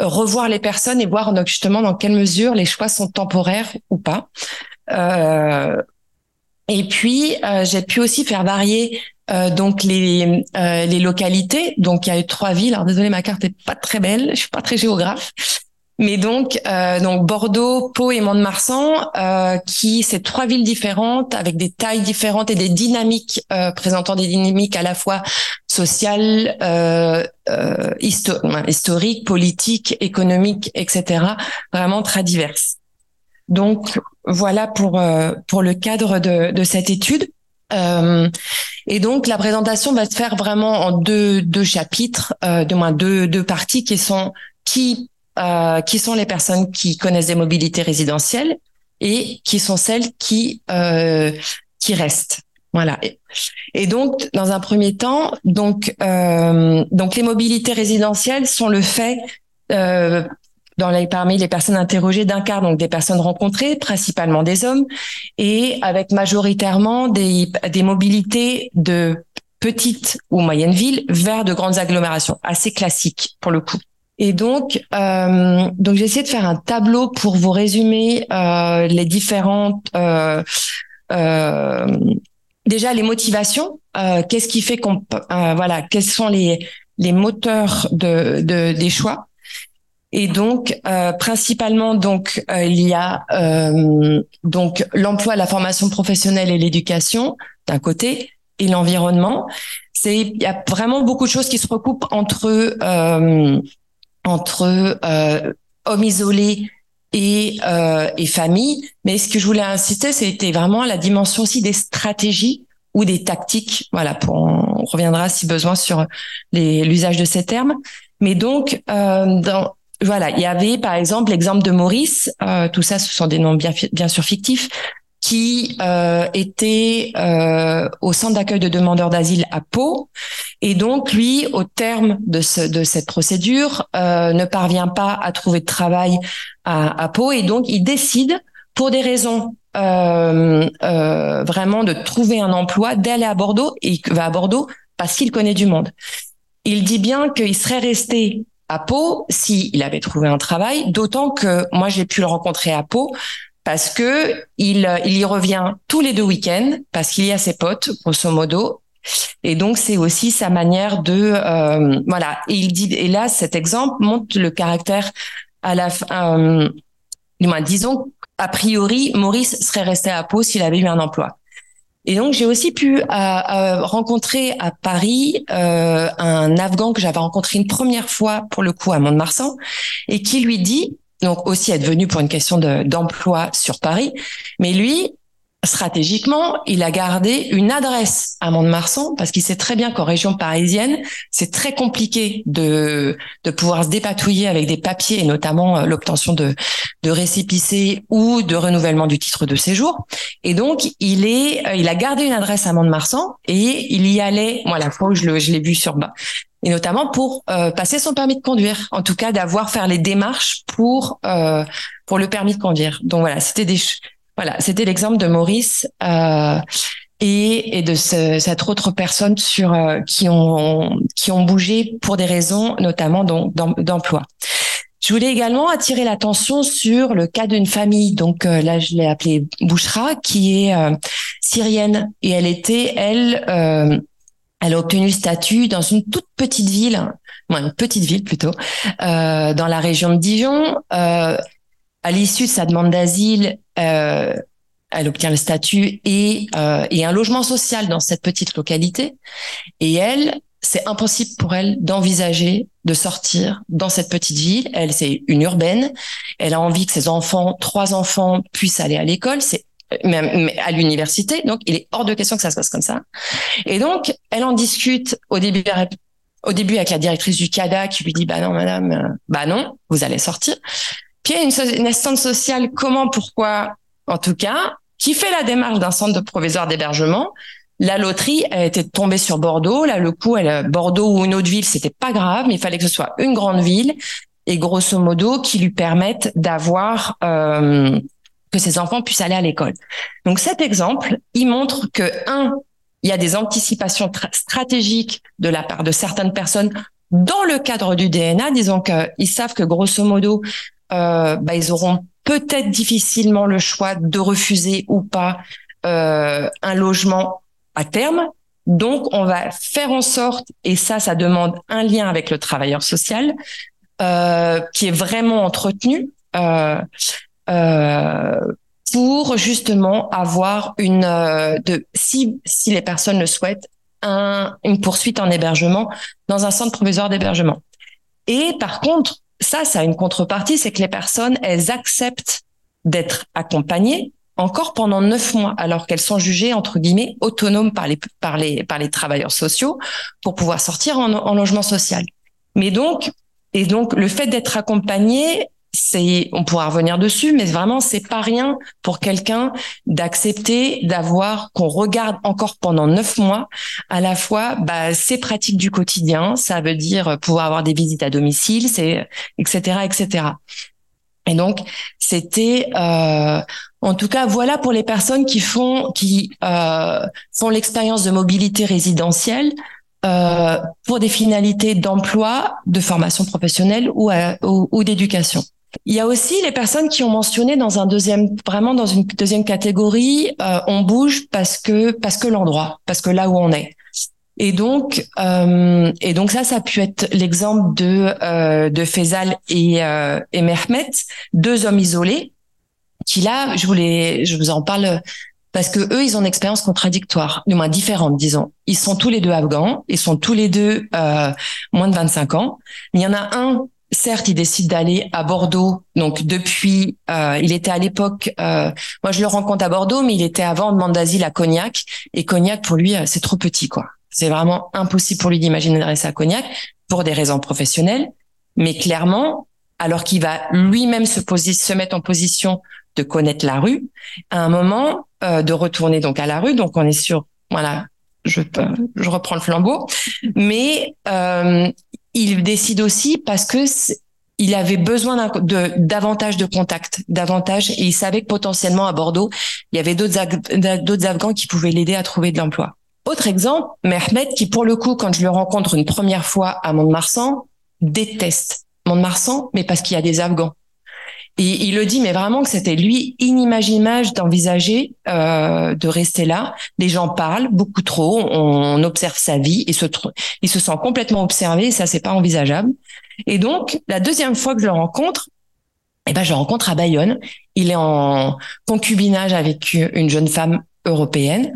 revoir les personnes et voir justement dans quelle mesure les choix sont temporaires ou pas. Euh, et puis euh, j'ai pu aussi faire varier euh, donc les les localités. Donc il y a eu trois villes. Alors désolé ma carte est pas très belle, je suis pas très géographe. Mais donc, euh, donc Bordeaux, Pau et Mont-de-Marsan, euh, qui c'est trois villes différentes avec des tailles différentes et des dynamiques euh, présentant des dynamiques à la fois sociales, euh, euh historiques, politiques, économiques, etc. Vraiment très diverses. Donc voilà pour euh, pour le cadre de, de cette étude. et donc la présentation va se faire vraiment en deux deux chapitres, de moins deux deux parties qui sont qui euh, qui sont les personnes qui connaissent des mobilités résidentielles et qui sont celles qui euh, qui restent. Voilà. Et donc, dans un premier temps, donc euh, donc les mobilités résidentielles sont le fait euh, dans les, parmi les personnes interrogées d'un quart, donc des personnes rencontrées, principalement des hommes, et avec majoritairement des, des mobilités de petites ou moyennes villes vers de grandes agglomérations, assez classiques pour le coup. Et donc, euh, donc j'ai essayé de faire un tableau pour vous résumer euh, les différentes, euh, euh, déjà les motivations. Euh, qu'est-ce qui fait qu'on, euh, voilà, quels sont les les moteurs de, de des choix et donc, euh, principalement, donc euh, il y a euh, donc l'emploi, la formation professionnelle et l'éducation d'un côté, et l'environnement. C'est il y a vraiment beaucoup de choses qui se recoupent entre entre hommes isolés et et famille. Mais ce que je voulais insister, c'était vraiment la dimension aussi des stratégies ou des tactiques. Voilà, on reviendra si besoin sur l'usage de ces termes. Mais donc, euh, voilà, il y avait par exemple l'exemple de Maurice, euh, tout ça ce sont des noms bien sûr fictifs, qui euh, était euh, au centre d'accueil de demandeurs d'asile à Pau. Et donc, lui, au terme de, ce, de cette procédure, euh, ne parvient pas à trouver de travail à, Pau. Et donc, il décide, pour des raisons vraiment de trouver un emploi, d'aller à Bordeaux. Et il va à Bordeaux parce qu'il connaît du monde. Il dit bien qu'il serait resté à Pau s'il avait trouvé un travail, d'autant que moi j'ai pu le rencontrer à Pau parce que il, il y revient tous les deux week-ends parce qu'il y a ses potes grosso modo. Et donc c'est aussi sa manière de euh, voilà. Et il dit et là cet exemple montre le caractère à la euh, disons a priori Maurice serait resté à Pau s'il avait eu un emploi. Et donc j'ai aussi pu euh, rencontrer à Paris un Afghan que j'avais rencontré une première fois pour le coup à Mont-de-Marsan et qui lui dit donc aussi être venu pour une question d'emploi sur Paris, mais lui stratégiquement, il a gardé une adresse à Mont-de-Marsan parce qu'il sait très bien qu'en région parisienne, c'est très compliqué de de pouvoir se dépatouiller avec des papiers et notamment euh, l'obtention de de récépissés ou de renouvellement du titre de séjour. Et donc, il est euh, il a gardé une adresse à Mont-de-Marsan et il y allait, moi la fois où je l'ai vu sur et notamment pour euh, passer son permis de conduire, en tout cas d'avoir faire les démarches pour euh, pour le permis de conduire. Donc voilà, c'était des voilà, c'était l'exemple de Maurice euh, et, et de ce, cette autre personne sur euh, qui ont qui ont bougé pour des raisons notamment d'emploi. Je voulais également attirer l'attention sur le cas d'une famille. Donc euh, là, je l'ai appelée Bouchra, qui est euh, syrienne et elle était elle. Elle a obtenu le statut dans une toute petite ville, une petite ville plutôt, dans la région de Dijon. Euh, à l'issue de sa demande d'asile, euh, elle obtient le statut et, euh, et un logement social dans cette petite localité. Et elle, c'est impossible pour elle d'envisager de sortir dans cette petite ville. Elle, c'est une urbaine. Elle a envie que ses enfants, trois enfants, puissent aller à l'école. C'est même à l'université. Donc, il est hors de question que ça se passe comme ça. Et donc, elle en discute au début, au début avec la directrice du CADA qui lui dit, bah non, madame, euh, bah non, vous allez sortir qui est une, une assistante sociale, comment, pourquoi, en tout cas, qui fait la démarche d'un centre de provisoire d'hébergement. La loterie a été tombée sur Bordeaux. Là, le coup, elle, Bordeaux ou une autre ville, c'était pas grave, mais il fallait que ce soit une grande ville et grosso modo qui lui permette d'avoir euh, que ses enfants puissent aller à l'école. Donc cet exemple, il montre que un, il y a des anticipations stratégiques de la part de certaines personnes dans le cadre du DNA, disons qu'ils savent que grosso modo, euh, bah, ils auront peut-être difficilement le choix de refuser ou pas euh, un logement à terme. Donc, on va faire en sorte, et ça, ça demande un lien avec le travailleur social, euh, qui est vraiment entretenu euh, pour justement avoir une euh, de si si les personnes le souhaitent un, une poursuite en hébergement dans un centre provisoire d'hébergement. Et par contre, ça, ça a une contrepartie, c'est que les personnes, elles acceptent d'être accompagnées encore pendant neuf mois, alors qu'elles sont jugées entre guillemets autonomes par les par les par les travailleurs sociaux pour pouvoir sortir en, en logement social. Mais donc Et donc, le fait d'être accompagné, c'est, on pourra revenir dessus, mais vraiment, c'est pas rien pour quelqu'un d'accepter d'avoir qu'on regarde encore pendant neuf mois à la fois bah, ses pratiques du quotidien. Ça veut dire pouvoir avoir des visites à domicile, c'est etc. etc. Et donc, c'était, euh, en tout cas, voilà pour les personnes qui font qui euh, font l'expérience de mobilité résidentielle euh, pour des finalités d'emploi, de formation professionnelle ou, ou, ou d'éducation. Il y a aussi les personnes qui ont mentionné dans un deuxième, vraiment dans une deuxième catégorie, euh, on bouge parce que parce que l'endroit, parce que là où on est. Et donc, euh, et donc ça, ça a pu être l'exemple de euh, de Faisal et euh, et Mehmet, deux hommes isolés, qui là, je voulais, je vous en parle parce que eux, ils ont une expérience contradictoire, du moins différente, disons. Ils sont tous les deux afghans, ils sont tous les deux euh, moins de 25 ans. Il y en a un certes, il décide d'aller à Bordeaux. Donc depuis, euh, il était à l'époque, euh, moi je le rencontre à Bordeaux, mais il était avant demande d'asile à Cognac. Et Cognac pour lui, euh, c'est trop petit, quoi. C'est vraiment impossible pour lui d'imaginer rester à Cognac pour des raisons professionnelles. Mais clairement, alors qu'il va lui-même se, se mettre en position de connaître la rue, à un moment de retourner donc à la rue. Donc on est sur, voilà, je, je reprends le flambeau, mais euh, il décide aussi parce que il avait besoin de davantage de contacts, davantage, et il savait que potentiellement à Bordeaux, il y avait d'autres Afghans qui pouvaient l'aider à trouver de l'emploi. Autre exemple, Mehmet, qui pour le coup, quand je le rencontre une première fois à Mont-de-Marsan, déteste Mont-de-Marsan, mais parce qu'il y a des Afghans. Et il le dit, mais vraiment que c'était lui inimaginable d'envisager euh, de rester là. Les gens parlent beaucoup trop, on observe sa vie et se, il se sent complètement observé. Ça, c'est pas envisageable. Et donc, la deuxième fois que je le rencontre, eh ben, je le rencontre à Bayonne. Il est en concubinage avec une jeune femme européenne.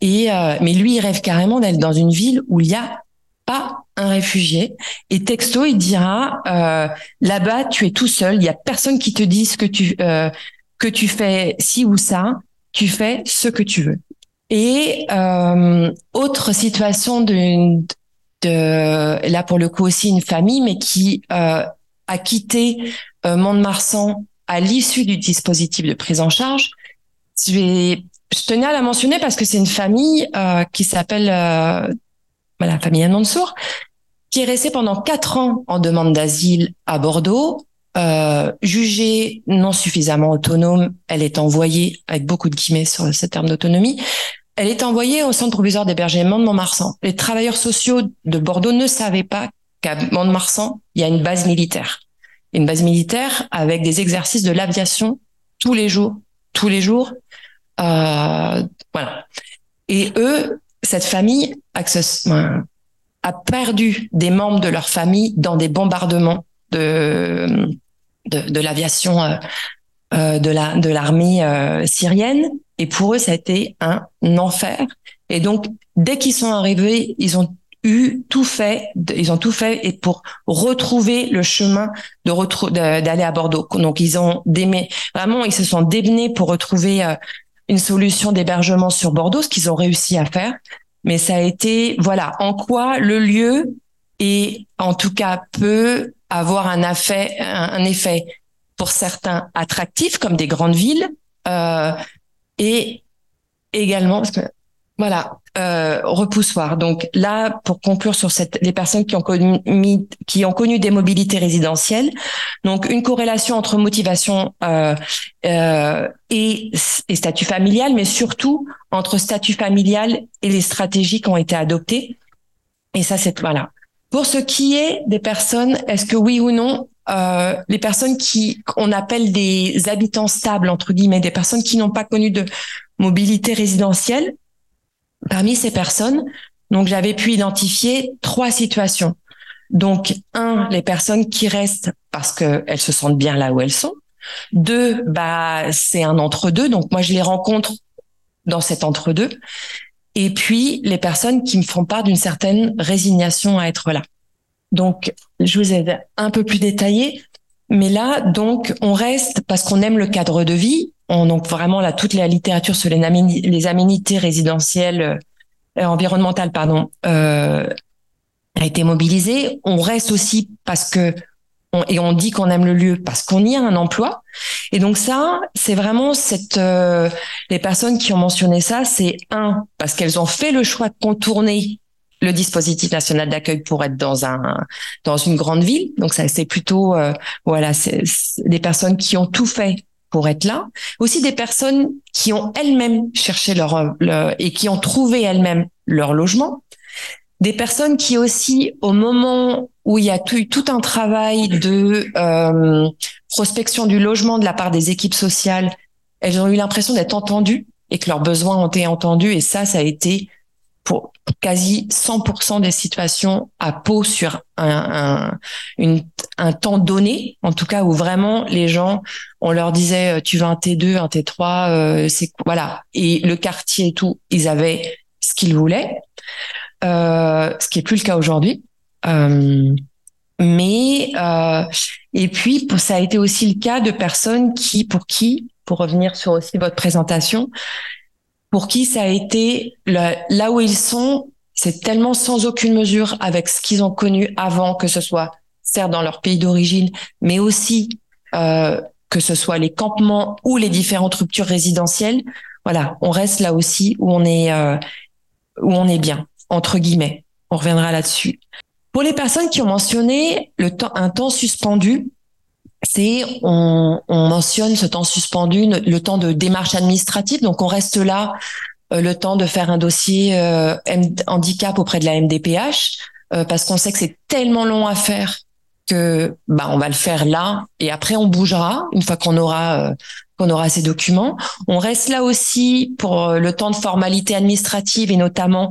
Et euh, mais lui, il rêve carrément d'être dans une ville où il y a pas un réfugié. Et texto, il dira euh, là-bas, tu es tout seul. Il y a personne qui te dise que tu euh, que tu fais ci ou ça. Tu fais ce que tu veux. Et euh, autre situation de, de là pour le coup aussi une famille, mais qui euh, a quitté euh, Mont-de-Marsan à l'issue du dispositif de prise en charge. Je vais je tenais à la mentionner parce que c'est une famille euh, qui s'appelle la famille Mansour, qui est restée pendant quatre ans en demande d'asile à Bordeaux, euh, jugée non suffisamment autonome. Elle est envoyée, avec beaucoup de guillemets sur ce terme d'autonomie, elle est envoyée au centre provisoire d'hébergement de Montmarsan. Les travailleurs sociaux de Bordeaux ne savaient pas qu'à Mont-de-Marsan, il y a une base militaire. Une base militaire avec des exercices de l'aviation tous les jours, tous les jours. Euh, voilà. Et eux, cette famille a perdu des membres de leur famille dans des bombardements de, de, l'aviation euh, euh, de la de l'armée euh, syrienne. Et pour eux, ça a été un enfer. Et donc, dès qu'ils sont arrivés, ils ont eu tout fait, ils ont tout fait pour retrouver le chemin d'aller à Bordeaux. Donc ils ont démé, vraiment ils se sont démenés pour retrouver une solution d'hébergement sur Bordeaux, ce qu'ils ont réussi à faire. Mais ça a été, voilà, en quoi le lieu est, en tout cas, peut avoir un effet, un effet pour certains attractif, comme des grandes villes, euh, et également, parce que voilà, euh, repoussoir. Donc là, pour conclure sur cette, les personnes qui ont connu, qui ont connu des mobilités résidentielles, donc une corrélation entre motivation euh, euh, et, et, statut familial, mais surtout entre statut familial et les stratégies qui ont été adoptées. Et ça, c'est voilà. Pour ce qui est des personnes, est-ce que oui ou non, euh, les personnes qui on appelle des habitants stables entre guillemets, des personnes qui n'ont pas connu de mobilité résidentielle, Parmi ces personnes, donc j'avais pu identifier trois situations. Donc un, les personnes qui restent parce qu'elles se sentent bien là où elles sont. Deux, bah c'est un entre-deux. Donc moi je les rencontre dans cet entre-deux. Et puis les personnes qui me font part d'une certaine résignation à être là. Donc je vous ai un peu plus détaillé, mais là donc on reste parce qu'on aime le cadre de vie, on, donc vraiment là toute la littérature sur les, aménités, les aménités résidentielles euh, environnementales pardon euh, a été mobilisée. On reste aussi parce que et on dit qu'on aime le lieu parce qu'on y a un emploi. Et donc ça, c'est vraiment cette euh, les personnes qui ont mentionné ça, c'est un parce qu'elles ont fait le choix de contourner le dispositif national d'accueil pour être dans un dans une grande ville. Donc ça, c'est plutôt euh, voilà, c'est des personnes qui ont tout fait pour être là. Aussi des personnes qui ont elles-mêmes cherché leur, et qui ont trouvé elles-mêmes leur logement. Des personnes qui aussi, au moment où il y a eu tout un travail de euh, prospection du logement de la part des équipes sociales, elles ont eu l'impression d'être entendues et que leurs besoins ont été entendus. Et ça, ça a été pour quasi 100% des situations à peau sur un, un, temps donné, en tout cas où vraiment les gens, on leur disait tu veux un T2, un T3, euh, c'est voilà, et le quartier et tout, ils avaient ce qu'ils voulaient, euh, ce qui est plus le cas aujourd'hui. Euh, mais euh, et puis ça a été aussi le cas de personnes qui, pour qui, pour revenir sur aussi votre présentation, pour qui ça a été là où ils sont, c'est tellement sans aucune mesure avec ce qu'ils ont connu avant, que ce soit certes dans leur pays d'origine, mais aussi euh, que ce soit les campements ou les différentes ruptures résidentielles. Voilà, on reste là aussi où on est euh, où on est bien entre guillemets. On reviendra là-dessus. Pour les personnes qui ont mentionné le temps, un temps suspendu, c'est on, on, mentionne ce temps suspendu, le temps de démarche administrative. Donc on reste là euh, le temps de faire un dossier euh, handicap auprès de la MDPH euh, parce qu'on sait que c'est tellement long à faire que bah on va le faire là et après on bougera une fois qu'on aura qu'on aura ces documents. On reste là aussi pour le temps de formalité administrative et notamment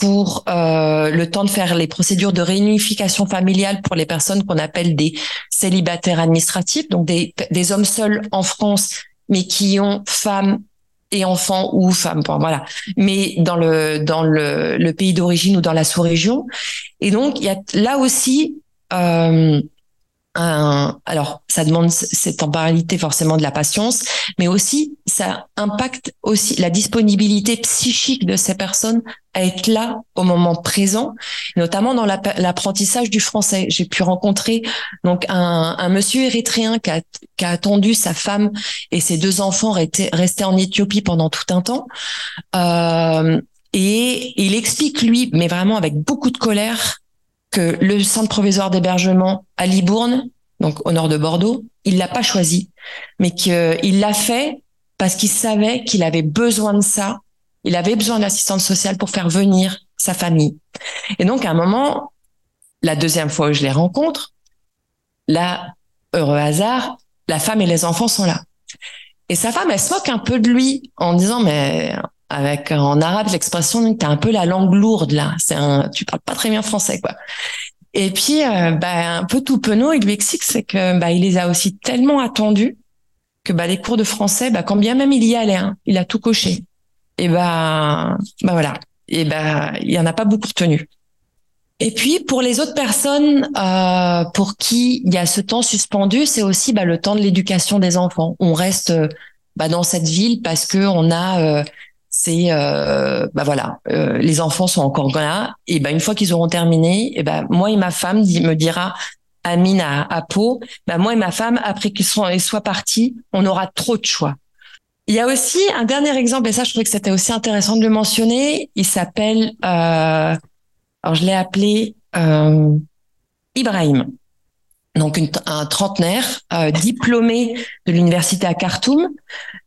pour euh, le temps de faire les procédures de réunification familiale pour les personnes qu'on appelle des célibataires administratifs, donc des, des hommes seuls en France, mais qui ont femmes et enfants ou femmes, bon, voilà, mais dans le dans le, le pays d'origine ou dans la sous-région. Et donc il y a là aussi euh, alors ça demande cette temporalité forcément de la patience, mais aussi ça impacte aussi la disponibilité psychique de ces personnes à être là au moment présent, notamment dans l'apprentissage du français. J'ai pu rencontrer donc un, monsieur érythréen qui a, qui a, attendu sa femme et ses deux enfants restés, restés en Éthiopie pendant tout un temps. Euh, et il explique lui, mais vraiment avec beaucoup de colère, que le centre provisoire d'hébergement à Libourne, donc au nord de Bordeaux, il l'a pas choisi, mais qu'il l'a fait parce qu'il savait qu'il avait besoin de ça. Il avait besoin d'assistance sociale pour faire venir sa famille. Et donc, à un moment, la deuxième fois où je les rencontre, là, heureux hasard, la femme et les enfants sont là. Et sa femme, elle se moque un peu de lui en disant, mais avec en arabe l'expression t'as un peu la langue lourde là. C'est un tu parles pas très bien français quoi. Et puis euh, bah, un peu tout penaud il lui explique c'est que bah il les a aussi tellement attendus que bah les cours de français bah quand bien même il y allait hein, il a tout coché. Et bah bah voilà. Et bah il y en a pas beaucoup retenu. Et puis pour les autres personnes euh, pour qui il y a ce temps suspendu, c'est aussi bah, le temps de l'éducation des enfants. On reste bah, dans cette ville parce que on a euh, c'est euh, bah voilà, euh, les enfants sont encore là et ben une fois qu'ils auront terminé, et ben moi et ma femme me dira Amine à, Pau, ben moi et ma femme après qu'ils soient, soient partis, on aura trop de choix. Il y a aussi un dernier exemple et ça je trouvais que c'était aussi intéressant de le mentionner. Il s'appelle, euh, alors je l'ai appelé euh, Ibrahim donc un trentenaire euh, diplômé de l'université à Khartoum.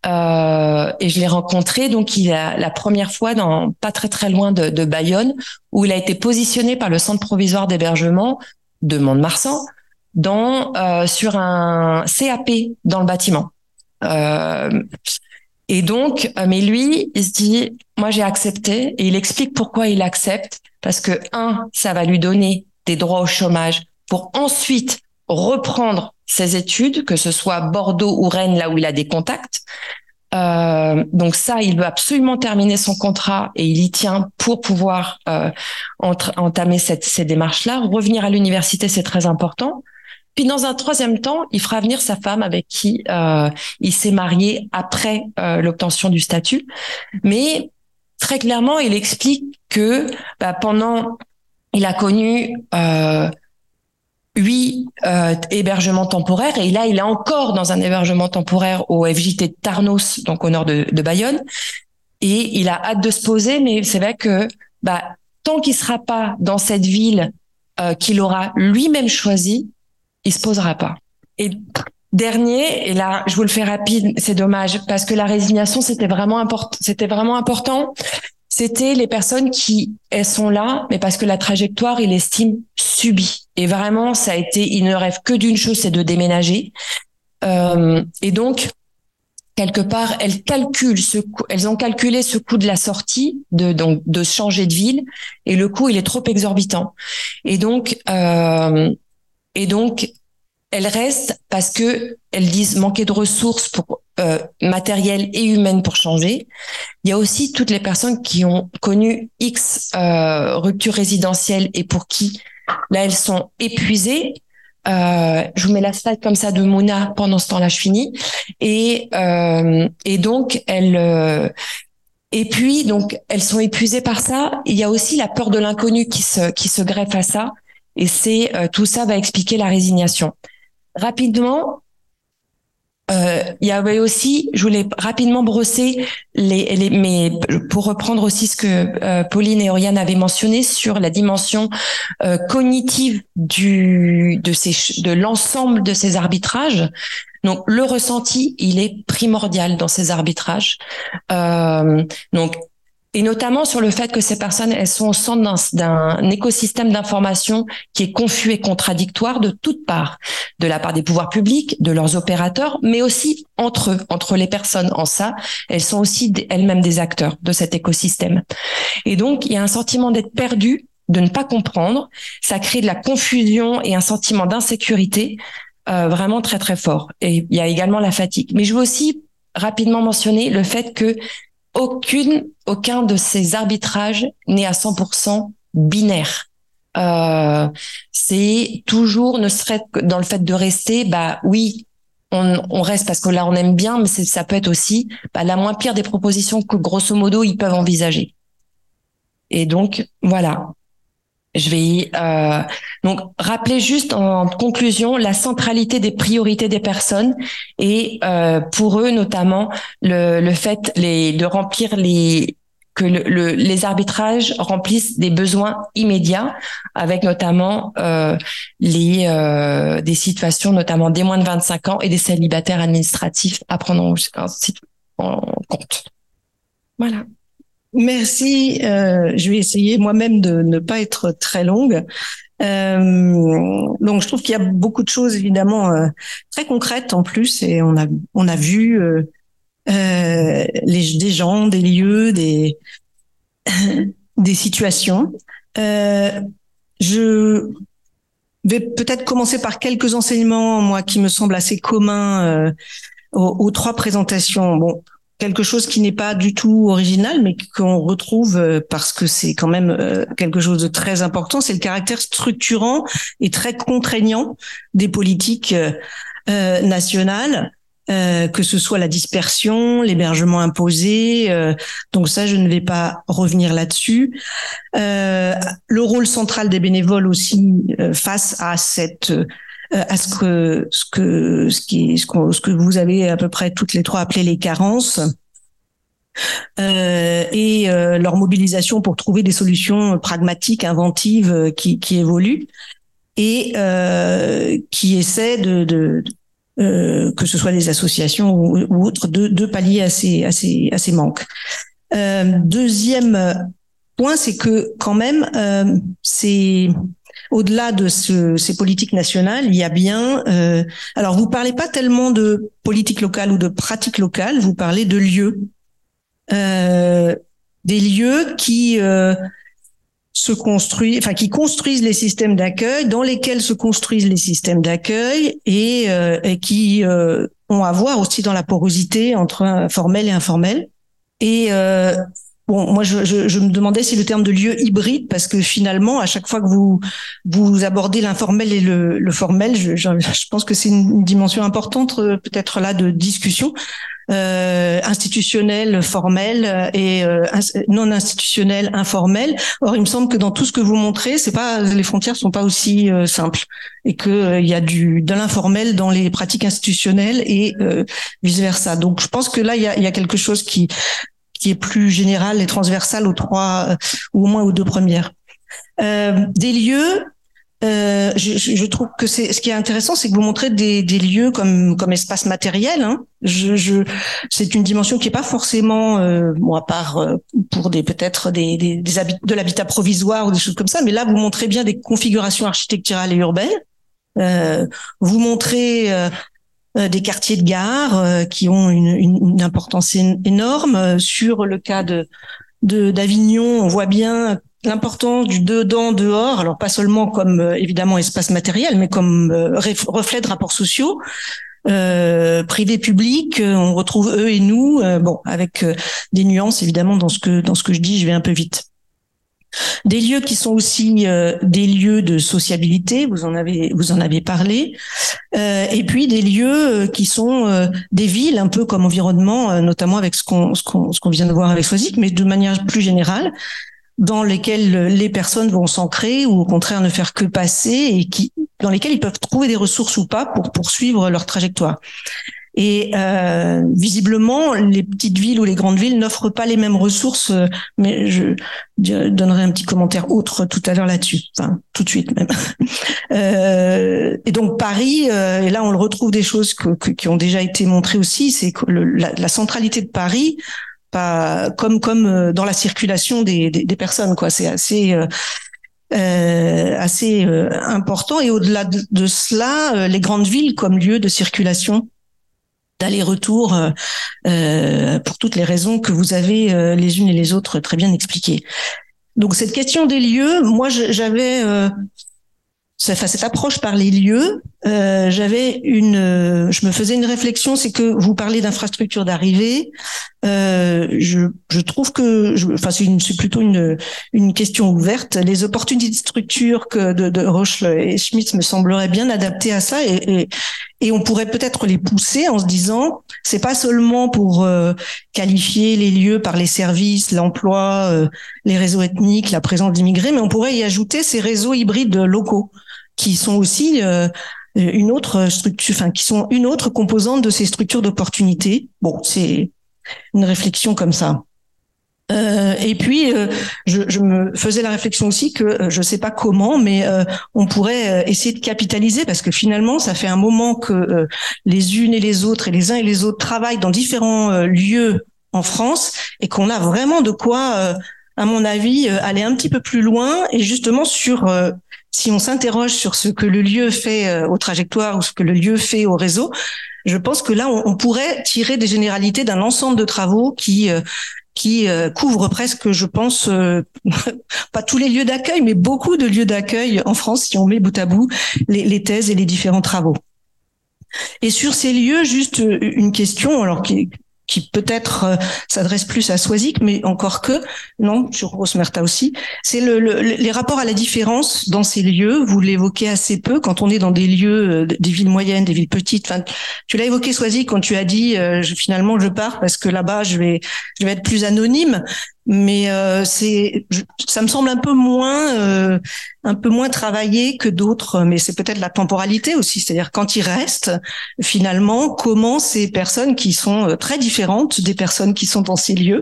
Euh, et je l'ai rencontré donc il a la première fois dans pas très très loin de, de Bayonne où il a été positionné par le centre provisoire d'hébergement de Mont-de-Marsan dans euh, sur un CAP dans le bâtiment. Euh, et donc euh, mais lui il se dit moi j'ai accepté. Et il explique pourquoi il accepte. Parce que un ça va lui donner des droits au chômage pour ensuite reprendre ses études, que ce soit Bordeaux ou Rennes, là où il a des contacts. Euh, donc ça, il veut absolument terminer son contrat et il y tient pour pouvoir euh, entamer cette, ces démarches-là. Revenir à l'université, c'est très important. Puis dans un troisième temps, il fera venir sa femme avec qui euh, il s'est marié après euh, l'obtention du statut. Mais très clairement, il explique que bah, pendant, il a connu euh, huit euh, hébergement temporaire. Et là, il est encore dans un hébergement temporaire au FJT de Tarnos, donc au nord de, Bayonne. Et il a hâte de se poser, mais c'est vrai que bah, tant qu'il sera pas dans cette ville euh, qu'il aura lui-même choisi, il se posera pas. Et dernier, et là, je vous le fais rapide, c'est dommage, parce que la résignation, c'était vraiment important. C'était vraiment important. C'était les personnes qui, elles sont là, mais parce que la trajectoire, il estime subie. Et vraiment, ça a été, il ne rêve que d'une chose, c'est de déménager. Euh, et donc, quelque part, elles calculent ce coût, elles ont calculé ce coût de la sortie, de donc de changer de ville, et le coût il est trop exorbitant. Et donc, euh, et donc, elles restent parce que elles disent manquer de ressources pour euh, matérielles et humaines pour changer. Il y a aussi toutes les personnes qui ont connu X euh, ruptures résidentielles et pour qui là elles sont épuisées. Euh, je vous mets la slide comme ça de Mouna pendant ce temps-là, je finis. Et euh, et donc elles euh, et puis donc elles sont épuisées par ça. Il y a aussi la peur de l'inconnu qui se qui se greffe à ça. Et c'est tout ça va expliquer la résignation. Rapidement, euh, il y avait aussi, je voulais rapidement brosser les, les mais pour reprendre aussi ce que euh, Pauline et Oriane avaient mentionné sur la dimension euh, cognitive du de ces de l'ensemble de ces arbitrages. Donc le ressenti, il est primordial dans ces arbitrages. Euh, donc et notamment sur le fait que ces personnes, elles sont au centre d'un écosystème d'information qui est confus et contradictoire de toutes parts, de la part des pouvoirs publics, de leurs opérateurs, mais aussi entre eux, entre les personnes. En ça, elles sont aussi elles-mêmes des acteurs de cet écosystème. Et donc, il y a un sentiment d'être perdu, de ne pas comprendre. Ça crée de la confusion et un sentiment d'insécurité euh, vraiment très très fort. Et il y a également la fatigue. Mais je veux aussi rapidement mentionner le fait que aucune, aucun de ces arbitrages n'est à 100% binaire. Euh, c'est toujours, ne serait que dans le fait de rester, bah oui, on, on, reste parce que là on aime bien, mais ça peut être aussi bah, la moins pire des propositions que grosso modo ils peuvent envisager. Et donc voilà, je vais euh, donc rappeler juste en conclusion la centralité des priorités des personnes et euh, pour eux notamment le, le fait les, de remplir les que le, les arbitrages remplissent des besoins immédiats, avec notamment euh, les euh, des situations, notamment des moins de 25 ans et des célibataires administratifs à prendre en, en compte. Voilà. Merci. Euh, je vais essayer moi-même de ne pas être très longue. Euh, donc, je trouve qu'il y a beaucoup de choses évidemment euh, très concrètes en plus, et on a on a vu euh, euh les des gens, des lieux, des des situations. Euh, je vais peut-être commencer par quelques enseignements, moi, qui me semblent assez communs aux, aux, trois présentations. Bon, quelque chose qui n'est pas du tout original, mais qu'on retrouve euh, parce que c'est quand même euh, quelque chose de très important, c'est le caractère structurant et très contraignant des politiques euh, nationales. Euh, que ce soit la dispersion, l'hébergement imposé. Euh, donc ça, je ne vais pas revenir là-dessus. Euh, le rôle central des bénévoles aussi face à cette euh, à ce que ce que ce qui ce, ce que vous avez à peu près toutes les trois appelé les carences. Euh, et euh, leur mobilisation pour trouver des solutions pragmatiques, inventives, euh, qui, qui évoluent et euh, qui essaient de, de, de que ce soit des associations ou, ou autres, de, de, pallier à ces, à ces, à ces manques. deuxième point, c'est que quand même, c'est au-delà de ce, ces politiques nationales, il y a bien. Euh, alors, vous parlez pas tellement de politique locale ou de pratique locale, vous parlez de lieux, euh, des lieux qui euh, qui construisent les systèmes d'accueil, dans lesquels se construisent les systèmes d'accueil et, qui ont à voir aussi dans la porosité entre formel et informel. Et Bon, moi, je, je, je, me demandais si le terme de lieu hybride, parce que finalement, à chaque fois que vous vous abordez l'informel et le, le formel, je, je, pense que c'est une dimension importante, euh, peut-être là, de discussion euh, institutionnelle, formelle et euh, non institutionnelle, informelle. Or, il me semble que dans tout ce que vous montrez, c'est pas les frontières sont pas aussi euh, simples et que euh, il y a du de l'informel dans les pratiques institutionnelles et vice versa. Donc, je pense que là, il y a, y a quelque chose qui est plus générale et transversale aux trois euh, ou au moins aux deux premières. Euh, des lieux, euh, je, trouve que c'est ce qui est intéressant, c'est que vous montrez des, lieux comme comme espace matériel. Hein. Je, je c'est une dimension qui est pas forcément, euh, bon, à part pour des peut-être des, de l'habitat provisoire ou des choses comme ça, mais là vous montrez bien des configurations architecturales et urbaines. Vous montrez des quartiers de gare euh, qui ont une, importance énorme. Sur le cas de d'Avignon, on voit bien l'importance du dedans dehors. Alors pas seulement comme euh, évidemment espace matériel mais comme reflet de rapports sociaux euh, privé public on retrouve eux et nous bon avec des nuances évidemment dans ce que dans ce que je dis. Je vais un peu vite des lieux qui sont aussi euh, des lieux de sociabilité, vous en avez parlé, euh, et puis des lieux euh, qui sont des villes un peu comme environnement, notamment avec ce qu'on vient de voir avec Soisic, mais de manière plus générale, dans lesquelles les personnes vont s'ancrer ou au contraire ne faire que passer et dans lesquelles ils peuvent trouver des ressources ou pas pour poursuivre leur trajectoire. Et euh, visiblement, les petites villes ou les grandes villes n'offrent pas les mêmes ressources. Euh, mais je, donnerai un petit commentaire autre tout à l'heure là-dessus, enfin tout de suite même. euh, et donc Paris, euh, et là on le retrouve des choses que, qui ont déjà été montrées aussi, c'est que la, la, centralité de Paris, pas comme comme euh, dans la circulation des, des, personnes, quoi. C'est assez euh, assez important. Et au-delà de, de, cela, les grandes villes comme lieu de circulation d'aller-retour euh, euh, pour toutes les raisons que vous avez euh, les unes et les autres très bien expliquées. Donc cette question des lieux, moi j'avais enfin, cette approche par les lieux, euh, j'avais une, euh, je me faisais une réflexion, c'est que vous parlez d'infrastructure d'arrivée. Euh, je, je trouve que, enfin c'est, plutôt une, une question ouverte. Les opportunités de structure que de, de Roche et Schmitt me sembleraient bien adaptées à ça et, et, et on pourrait peut-être les pousser en se disant, c'est pas seulement pour euh, qualifier les lieux par les services, l'emploi, euh, les réseaux ethniques, la présence d'immigrés, mais on pourrait y ajouter ces réseaux hybrides locaux qui sont aussi euh, une autre structure, enfin qui sont une autre composante de ces structures d'opportunité. Bon, c'est une réflexion comme ça. Euh, et puis, euh, je, je, me faisais la réflexion aussi que euh, je ne sais pas comment, mais on pourrait essayer de capitaliser parce que finalement, ça fait un moment que les unes et les autres et les uns et les autres travaillent dans différents lieux en France et qu'on a vraiment de quoi, à mon avis, aller un petit peu plus loin et justement sur si on s'interroge sur ce que le lieu fait euh, aux trajectoires ou ce que le lieu fait au réseau, je pense que là, on, pourrait tirer des généralités d'un ensemble de travaux qui euh, qui euh, couvrent presque, je pense, pas tous les lieux d'accueil, mais beaucoup de lieux d'accueil en France, si on met bout à bout les, les thèses et les différents travaux. Et sur ces lieux, juste une question, alors qui, qui peut-être euh, s'adresse plus à Swazik, mais encore que, non, sur Rosmerta aussi, c'est le, les rapports à la différence dans ces lieux. Vous l'évoquez assez peu quand on est dans des lieux, euh, des villes moyennes, des villes petites. Enfin, tu l'as évoqué Swazik quand tu as dit euh, je, finalement je pars parce que là-bas je vais je vais être plus anonyme mais euh, c'est ça me semble un peu moins euh, un peu moins travaillé que d'autres mais c'est peut-être la temporalité aussi. C'est-à-dire quand il reste finalement comment ces personnes qui sont euh, très différentes des personnes qui sont dans ces lieux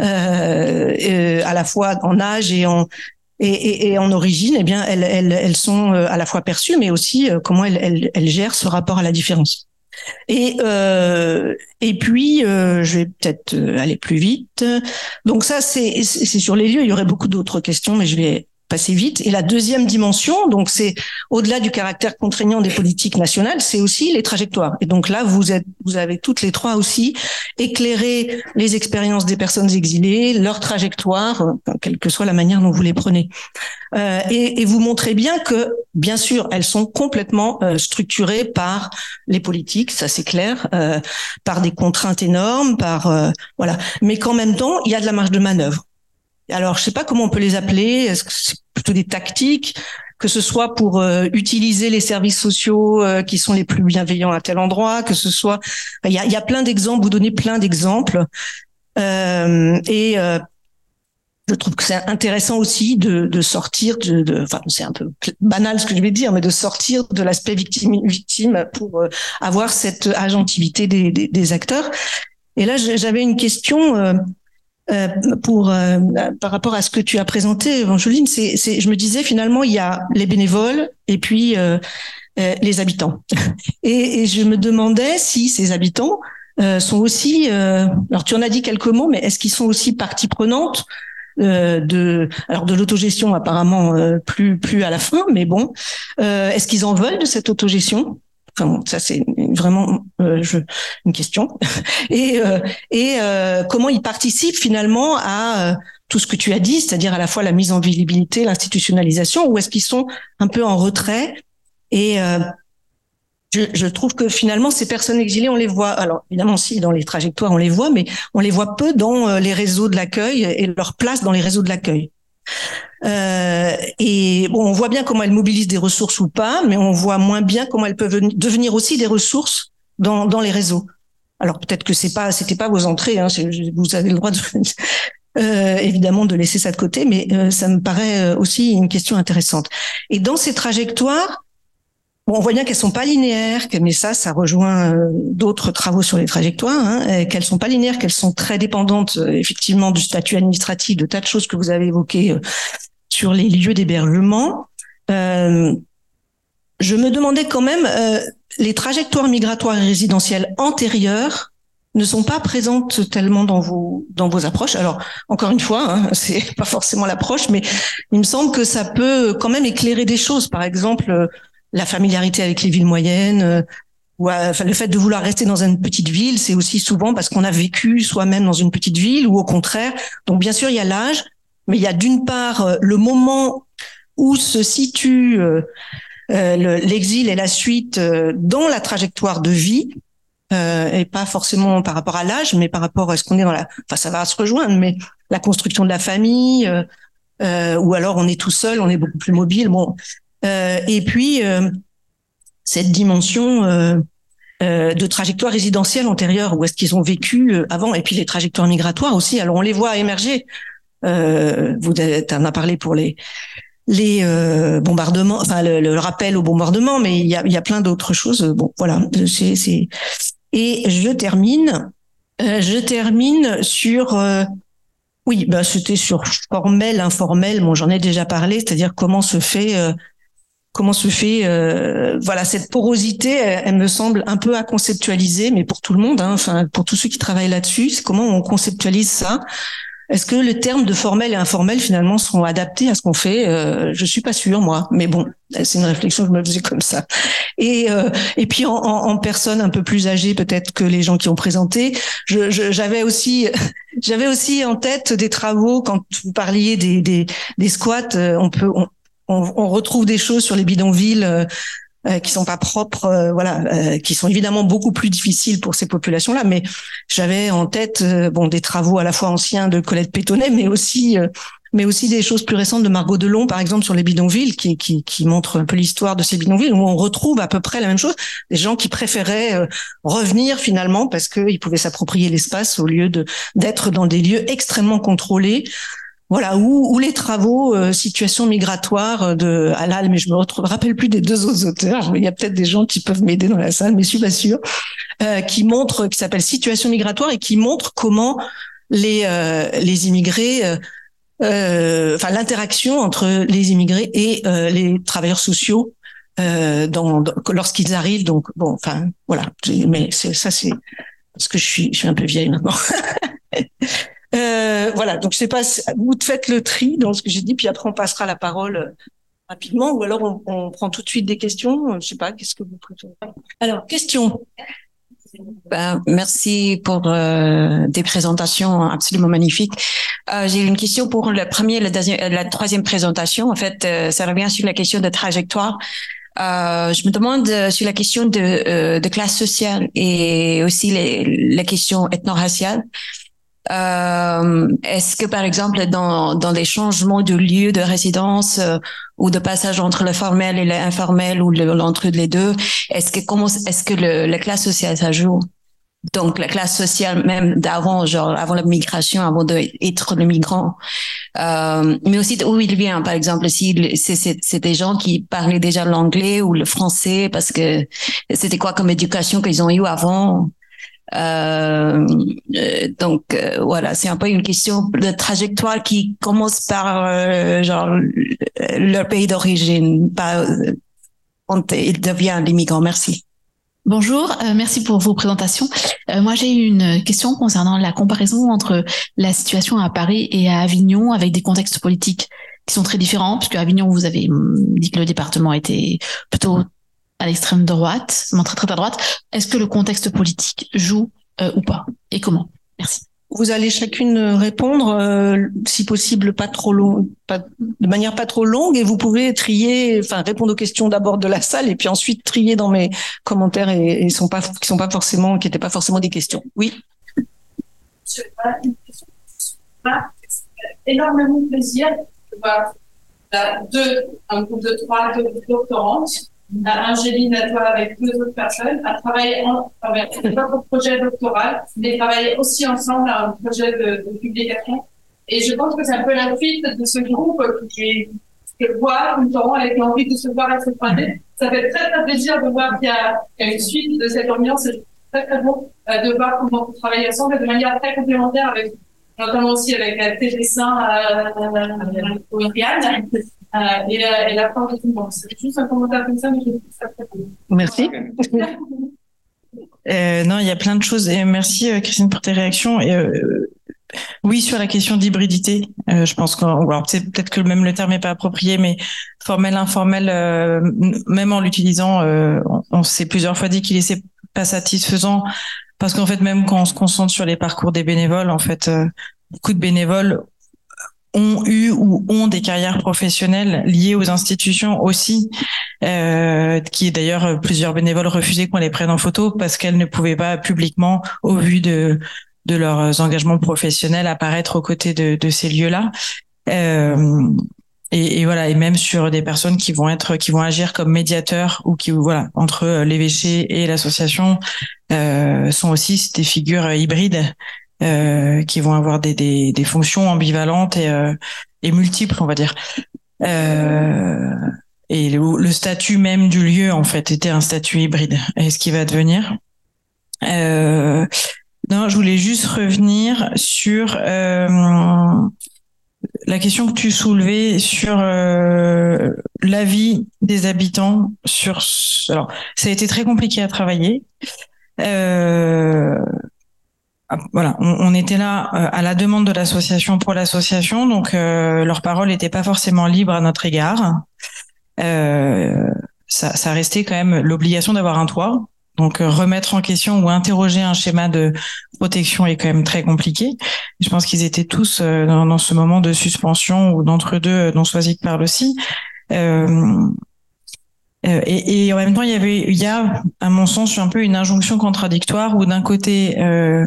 euh, à la fois en âge et en et, et, et en origine eh bien elles, elles, elles sont à la fois perçues mais aussi comment elles, elles, elles gèrent ce rapport à la différence et euh, et puis euh, je vais peut-être euh, aller plus vite. Donc ça c'est c'est sur les lieux. Il y aurait beaucoup d'autres questions, mais je vais passer vite. Et la deuxième dimension, donc c'est au-delà du caractère contraignant des politiques nationales, c'est aussi les trajectoires. Et donc là, vous êtes, vous avez toutes les trois aussi éclairé les expériences des personnes exilées, leurs trajectoires, quelle que soit la manière dont vous les prenez. Euh, et, et, vous montrez bien que, bien sûr, elles sont complètement euh, structurées par les politiques, ça c'est clair, euh, par des contraintes énormes, par euh, voilà. Mais qu'en même temps, il y a de la marge de manœuvre. Alors, je sais pas comment on peut les appeler. Est-ce que c'est plutôt des tactiques que ce soit pour euh, utiliser les services sociaux euh, qui sont les plus bienveillants à tel endroit, que ce soit, il y a, y a, plein d'exemples, vous donnez plein d'exemples, euh, et je trouve que c'est intéressant aussi de, de sortir de, de enfin c'est un peu banal ce que je vais dire, mais de sortir de l'aspect victime victime pour avoir cette agentivité des, des, des acteurs. Et là, j'avais une question euh, pour euh, par rapport à ce que tu as présenté, Evangeline, c'est, c'est, je me disais finalement il y a les bénévoles et puis euh, les habitants. Et, et, je me demandais si ces habitants sont aussi, alors tu en as dit quelques mots, mais est-ce qu'ils sont aussi partie prenante de alors de l'autogestion apparemment plus plus à la fin, mais bon, est-ce qu'ils en veulent de cette autogestion? Ça c'est vraiment euh, une question. et euh, euh, comment ils participent finalement à tout ce que tu as dit, c'est-à-dire à la fois la mise en visibilité, l'institutionnalisation, ou est-ce qu'ils sont un peu en retrait? Et je, je, trouve que finalement ces personnes exilées, on les voit. Alors évidemment, si dans les trajectoires, on les voit, mais on les voit peu dans les réseaux de l'accueil et leur place dans les réseaux de l'accueil. Euh, et bon, on voit bien comment elles mobilisent des ressources ou pas, mais on voit moins bien comment elles peuvent devenir aussi des ressources dans, dans les réseaux. Alors peut-être que c'est pas, c'était pas vos entrées. Hein, vous avez le droit de, euh, évidemment de laisser ça de côté, mais euh, ça me paraît euh, aussi une question intéressante. Et dans ces trajectoires, on voit bien qu'elles sont pas linéaires, mais ça, ça rejoint euh, d'autres travaux sur les trajectoires, hein, qu'elles sont pas linéaires, qu'elles sont très dépendantes effectivement du statut administratif, de tas de choses que vous avez évoquées sur les lieux d'hébergement. Euh, je me demandais quand même, euh, les trajectoires migratoires et résidentielles antérieures ne sont pas présentes tellement dans vos dans vos approches. Alors encore une fois, hein, c'est pas forcément l'approche, mais il me semble que ça peut quand même éclairer des choses. Par exemple, euh, la familiarité avec les villes moyennes. Euh, ou enfin, le fait de vouloir rester dans une petite ville, c'est aussi souvent parce qu'on a vécu soi-même dans une petite ville ou au contraire. Donc bien sûr, il y a l'âge, mais il y a d'une part euh, le moment où se situe euh, euh, l'exil et la suite dans la trajectoire de vie, et pas forcément par rapport à l'âge, mais par rapport à ce qu'on est dans la. Enfin, ça va se rejoindre, mais la construction de la famille, ou alors on est tout seul, on est beaucoup plus mobile. Bon, et puis cette dimension de trajectoire résidentielle antérieure, où est-ce qu'ils ont vécu avant, et puis les trajectoires migratoires aussi. Alors on les voit émerger euh, vous en a parlé pour les euh, bombardements, enfin le, rappel au bombardement, mais il y a, plein d'autres choses. Bon, voilà, et je termine, euh, je termine sur euh, oui, bah c'était sur formel, informel. Bon, j'en ai déjà parlé, c'est-à-dire comment se fait euh, comment se fait voilà cette porosité elle, me semble un peu à conceptualiser mais pour tout le monde hein, enfin pour tous ceux qui travaillent là-dessus comment on conceptualise ça est-ce que le terme de formel et informel finalement seront adaptés à ce qu'on fait? Euh, Je suis pas sûre moi, mais bon, c'est une réflexion que je me faisais comme ça. Et euh, et puis en, en, personne un peu plus âgée peut-être que les gens qui ont présenté, j'avais je, aussi j'avais aussi en tête des travaux quand vous parliez des des, des squats. Euh, on peut on, on, retrouve des choses sur les bidonvilles euh, euh, qui sont pas propres, euh, voilà, euh, qui sont évidemment beaucoup plus difficiles pour ces populations-là. Mais j'avais en tête, bon, des travaux à la fois anciens de Colette Pétonnet, mais aussi mais aussi des choses plus récentes de Margot Delon, par exemple, sur les bidonvilles, qui, qui, qui montrent un peu l'histoire de ces bidonvilles, où on retrouve à peu près la même chose, des gens qui préféraient revenir finalement parce qu'ils pouvaient s'approprier l'espace au lieu de d'être dans des lieux extrêmement contrôlés, voilà, ou, les travaux euh, situation migratoire euh, de Halal, mais je me rappelle plus des deux autres auteurs. Il y a peut-être des gens qui peuvent m'aider dans la salle, mais je suis pas sûre. Euh, qui montre, qui s'appelle Situation migratoire et qui montre comment les les immigrés, enfin l'interaction entre les immigrés et les travailleurs sociaux dans, lorsqu'ils arrivent. Donc bon, enfin voilà. Mais ça, c'est parce que je suis je suis un peu vieille maintenant. Euh, voilà, donc je sais pas, vous faites le tri dans ce que j'ai dit, puis après on passera la parole euh, rapidement, ou alors on, on prend tout de suite des questions. Je sais pas, qu'est-ce que vous préférez? Alors, question. Ben, merci pour euh, des présentations absolument magnifiques. Euh, J'ai une question pour le premier, le deuxième, la troisième présentation. En fait, euh, ça revient sur la question de trajectoire. Euh, je me demande euh, sur la question de, euh, de classe sociale et aussi les, la question ethno-raciale. Euh, Est-ce que, par exemple, dans, dans les changements de lieu de résidence euh, ou de passage entre le formel et l'informel ou l'entre les deux, est-ce que comment est-ce que le, la classe sociale ça joue donc la classe sociale même d'avant, genre avant la migration, avant d'être le migrant, euh, mais aussi d'où il vient. Par exemple, si c'est des gens qui parlaient déjà l'anglais ou le français, parce que c'était quoi comme éducation qu'ils ont eu avant? Euh, euh, donc euh, voilà, c'est un peu une question de trajectoire qui commence par euh, genre leur pays d'origine, pas quand il devient l'immigrant. Merci. Bonjour, euh, merci pour vos présentations. Euh, moi, j'ai une question concernant la comparaison entre la situation à Paris et à Avignon avec des contextes politiques qui sont très différents, puisque Avignon, vous avez hum, dit que le département était plutôt à l'extrême droite, très très à droite. Est-ce que le contexte politique joue euh, ou pas? Et comment? Merci. Vous allez chacune répondre, euh, si possible, pas trop long, pas, de manière pas trop longue, et vous pouvez trier, enfin répondre aux questions d'abord de la salle, et puis ensuite trier dans mes commentaires et, et sont pas, qui sont pas forcément, qui n'étaient pas forcément des questions. Oui. énormément plaisir de voir deux, un groupe de trois, deux doctorantes Angéline, toi, avec deux autres personnes, à travailler en, votre projet doctoral, mais travailler aussi ensemble à un projet de, publication. Et je pense que c'est un peu la suite de ce groupe qui que voir temps avec l'envie de se voir et se pointer. Ça fait très très plaisir de voir qu'il y, a une suite de cette ambiance. C'est très très bon euh, de voir comment vous travaillez ensemble et de manière très complémentaire avec notamment aussi avec la TG1 euh, euh, euh, et, la, et la force de tout le monde. C'est juste un commentaire comme ça, mais je trouve ça très cool. Merci. Euh, non, il y a plein de choses. Et merci euh, Christine pour tes réactions. Et, euh, oui, sur la question d'hybridité, euh, je pense que c'est peut-être que même le terme n'est pas approprié, mais formel, informel, euh, même en l'utilisant, euh, on, on s'est plusieurs fois dit qu'il était pas satisfaisant parce qu'en fait, même quand on se concentre sur les parcours des bénévoles, en fait, beaucoup de bénévoles ont eu ou ont des carrières professionnelles liées aux institutions aussi, euh, qui d'ailleurs plusieurs bénévoles refusaient qu'on les prenne en photo parce qu'elles ne pouvaient pas publiquement, au vu de de leurs engagements professionnels, apparaître aux côtés de, ces lieux-là. Euh, et, voilà, et même sur des personnes qui vont être, qui vont agir comme médiateurs ou qui, voilà, entre l'évêché et l'association, euh, sont aussi des figures hybrides euh, qui vont avoir des, des, des fonctions ambivalentes et, euh, et, multiples, on va dire. Euh, et le, le, statut même du lieu, en fait, était un statut hybride. Et ce qui va devenir. Euh, non, je voulais juste revenir sur euh, la question que tu soulevais sur euh, l'avis des habitants. Sur alors, ça a été très compliqué à travailler. Euh, voilà, on, on, était là euh, à la demande de l'association pour l'association, donc euh, leur parole n'était pas forcément libre à notre égard. Euh, ça, ça restait quand même l'obligation d'avoir un toit. Donc euh, remettre en question ou interroger un schéma de protection est quand même très compliqué. Je pense qu'ils étaient tous euh, dans, dans, ce moment de suspension ou d'entre deux dont Soisic parle aussi. Euh, et, et, en même temps, il y avait, il y a, à mon sens, un peu une injonction contradictoire où d'un côté, euh,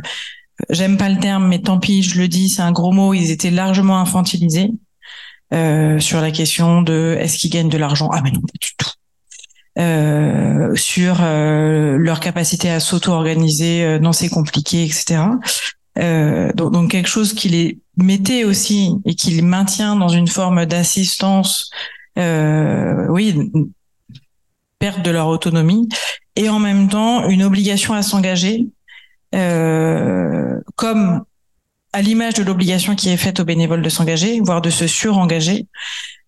j'aime pas le terme, mais tant pis, je le dis, c'est un gros mot. Ils étaient largement infantilisés euh, sur la question de est-ce qu'ils gagnent de l'argent? Ah mais non, pas du tout. Euh, sur euh, leur capacité à s'auto-organiser, euh, non c'est compliqué, etc. Donc, donc, quelque chose qui les mettait aussi et qui les maintient dans une forme d'assistance, oui, perte de leur autonomie et en même temps une obligation à s'engager, euh, comme à l'image de l'obligation qui est faite aux bénévoles de s'engager, voire de se surengager,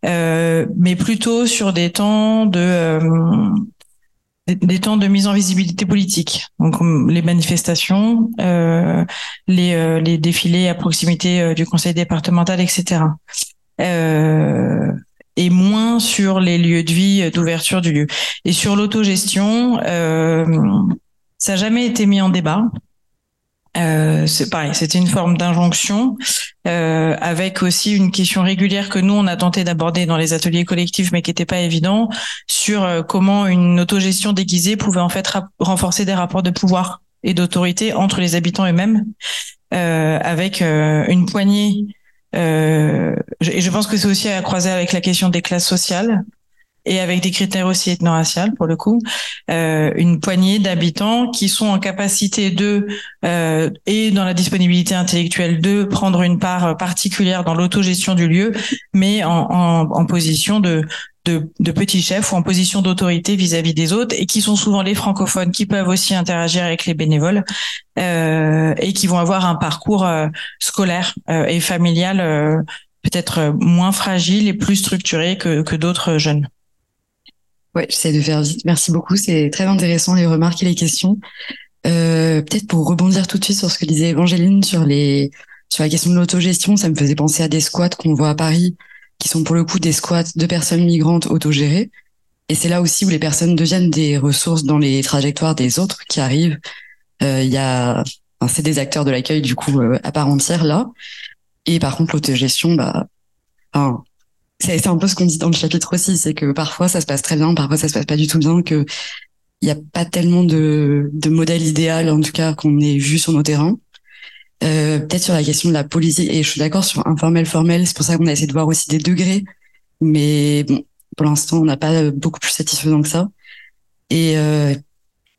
euh, mais plutôt sur des temps de euh, des, temps de mise en visibilité politique, donc les manifestations, euh, les, euh, les défilés à proximité euh, du conseil départemental, etc. Euh, et moins sur les lieux de vie d'ouverture du lieu. Et sur l'autogestion, euh, ça n'a jamais été mis en débat. Euh, c'est pareil, c'était une forme d'injonction euh, avec aussi une question régulière que nous on a tenté d'aborder dans les ateliers collectifs, mais qui n'était pas évident sur euh, comment une autogestion déguisée pouvait en fait renforcer des rapports de pouvoir et d'autorité entre les habitants eux-mêmes, euh, avec euh, une poignée. Et je pense que c'est aussi à croiser avec la question des classes sociales et avec des critères aussi ethno-raciaux pour le coup, euh, une poignée d'habitants qui sont en capacité de euh, et dans la disponibilité intellectuelle de prendre une part particulière dans l'autogestion du lieu, mais en, en, en position de, de, de petits ou en position d'autorité vis-à-vis des autres et qui sont souvent les francophones qui peuvent aussi interagir avec les bénévoles euh, et qui vont avoir un parcours euh, scolaire euh, et familial euh, peut-être moins fragile et plus structuré que, que d'autres jeunes. Ouais, j'essaie de faire vite. Merci beaucoup. C'est très intéressant les remarques et les questions. Euh, peut-être pour rebondir tout de suite sur ce que disait Evangeline sur les sur la question de l'autogestion, ça me faisait penser à des squats qu'on voit à Paris, qui sont pour le coup des squats de personnes migrantes autogérées. Et c'est là aussi où les personnes deviennent des ressources dans les trajectoires des autres qui arrivent. Euh, Il y a, c'est des acteurs de l'accueil du coup euh, à part entière là. Et par contre l'autogestion, bah, enfin, c'est un peu ce qu'on dit dans le chapitre aussi, c'est que parfois ça se passe très bien, parfois ça se passe pas du tout bien, que il n'y a pas tellement de, de modèle idéal, en tout cas qu'on ait vu sur nos terrains. Euh, Peut-être sur la question de la politique, et je suis d'accord sur informel, formel, c'est pour ça qu'on a essayé de voir aussi des degrés, mais bon, pour l'instant on n'a pas beaucoup plus satisfaisant que ça. Et euh,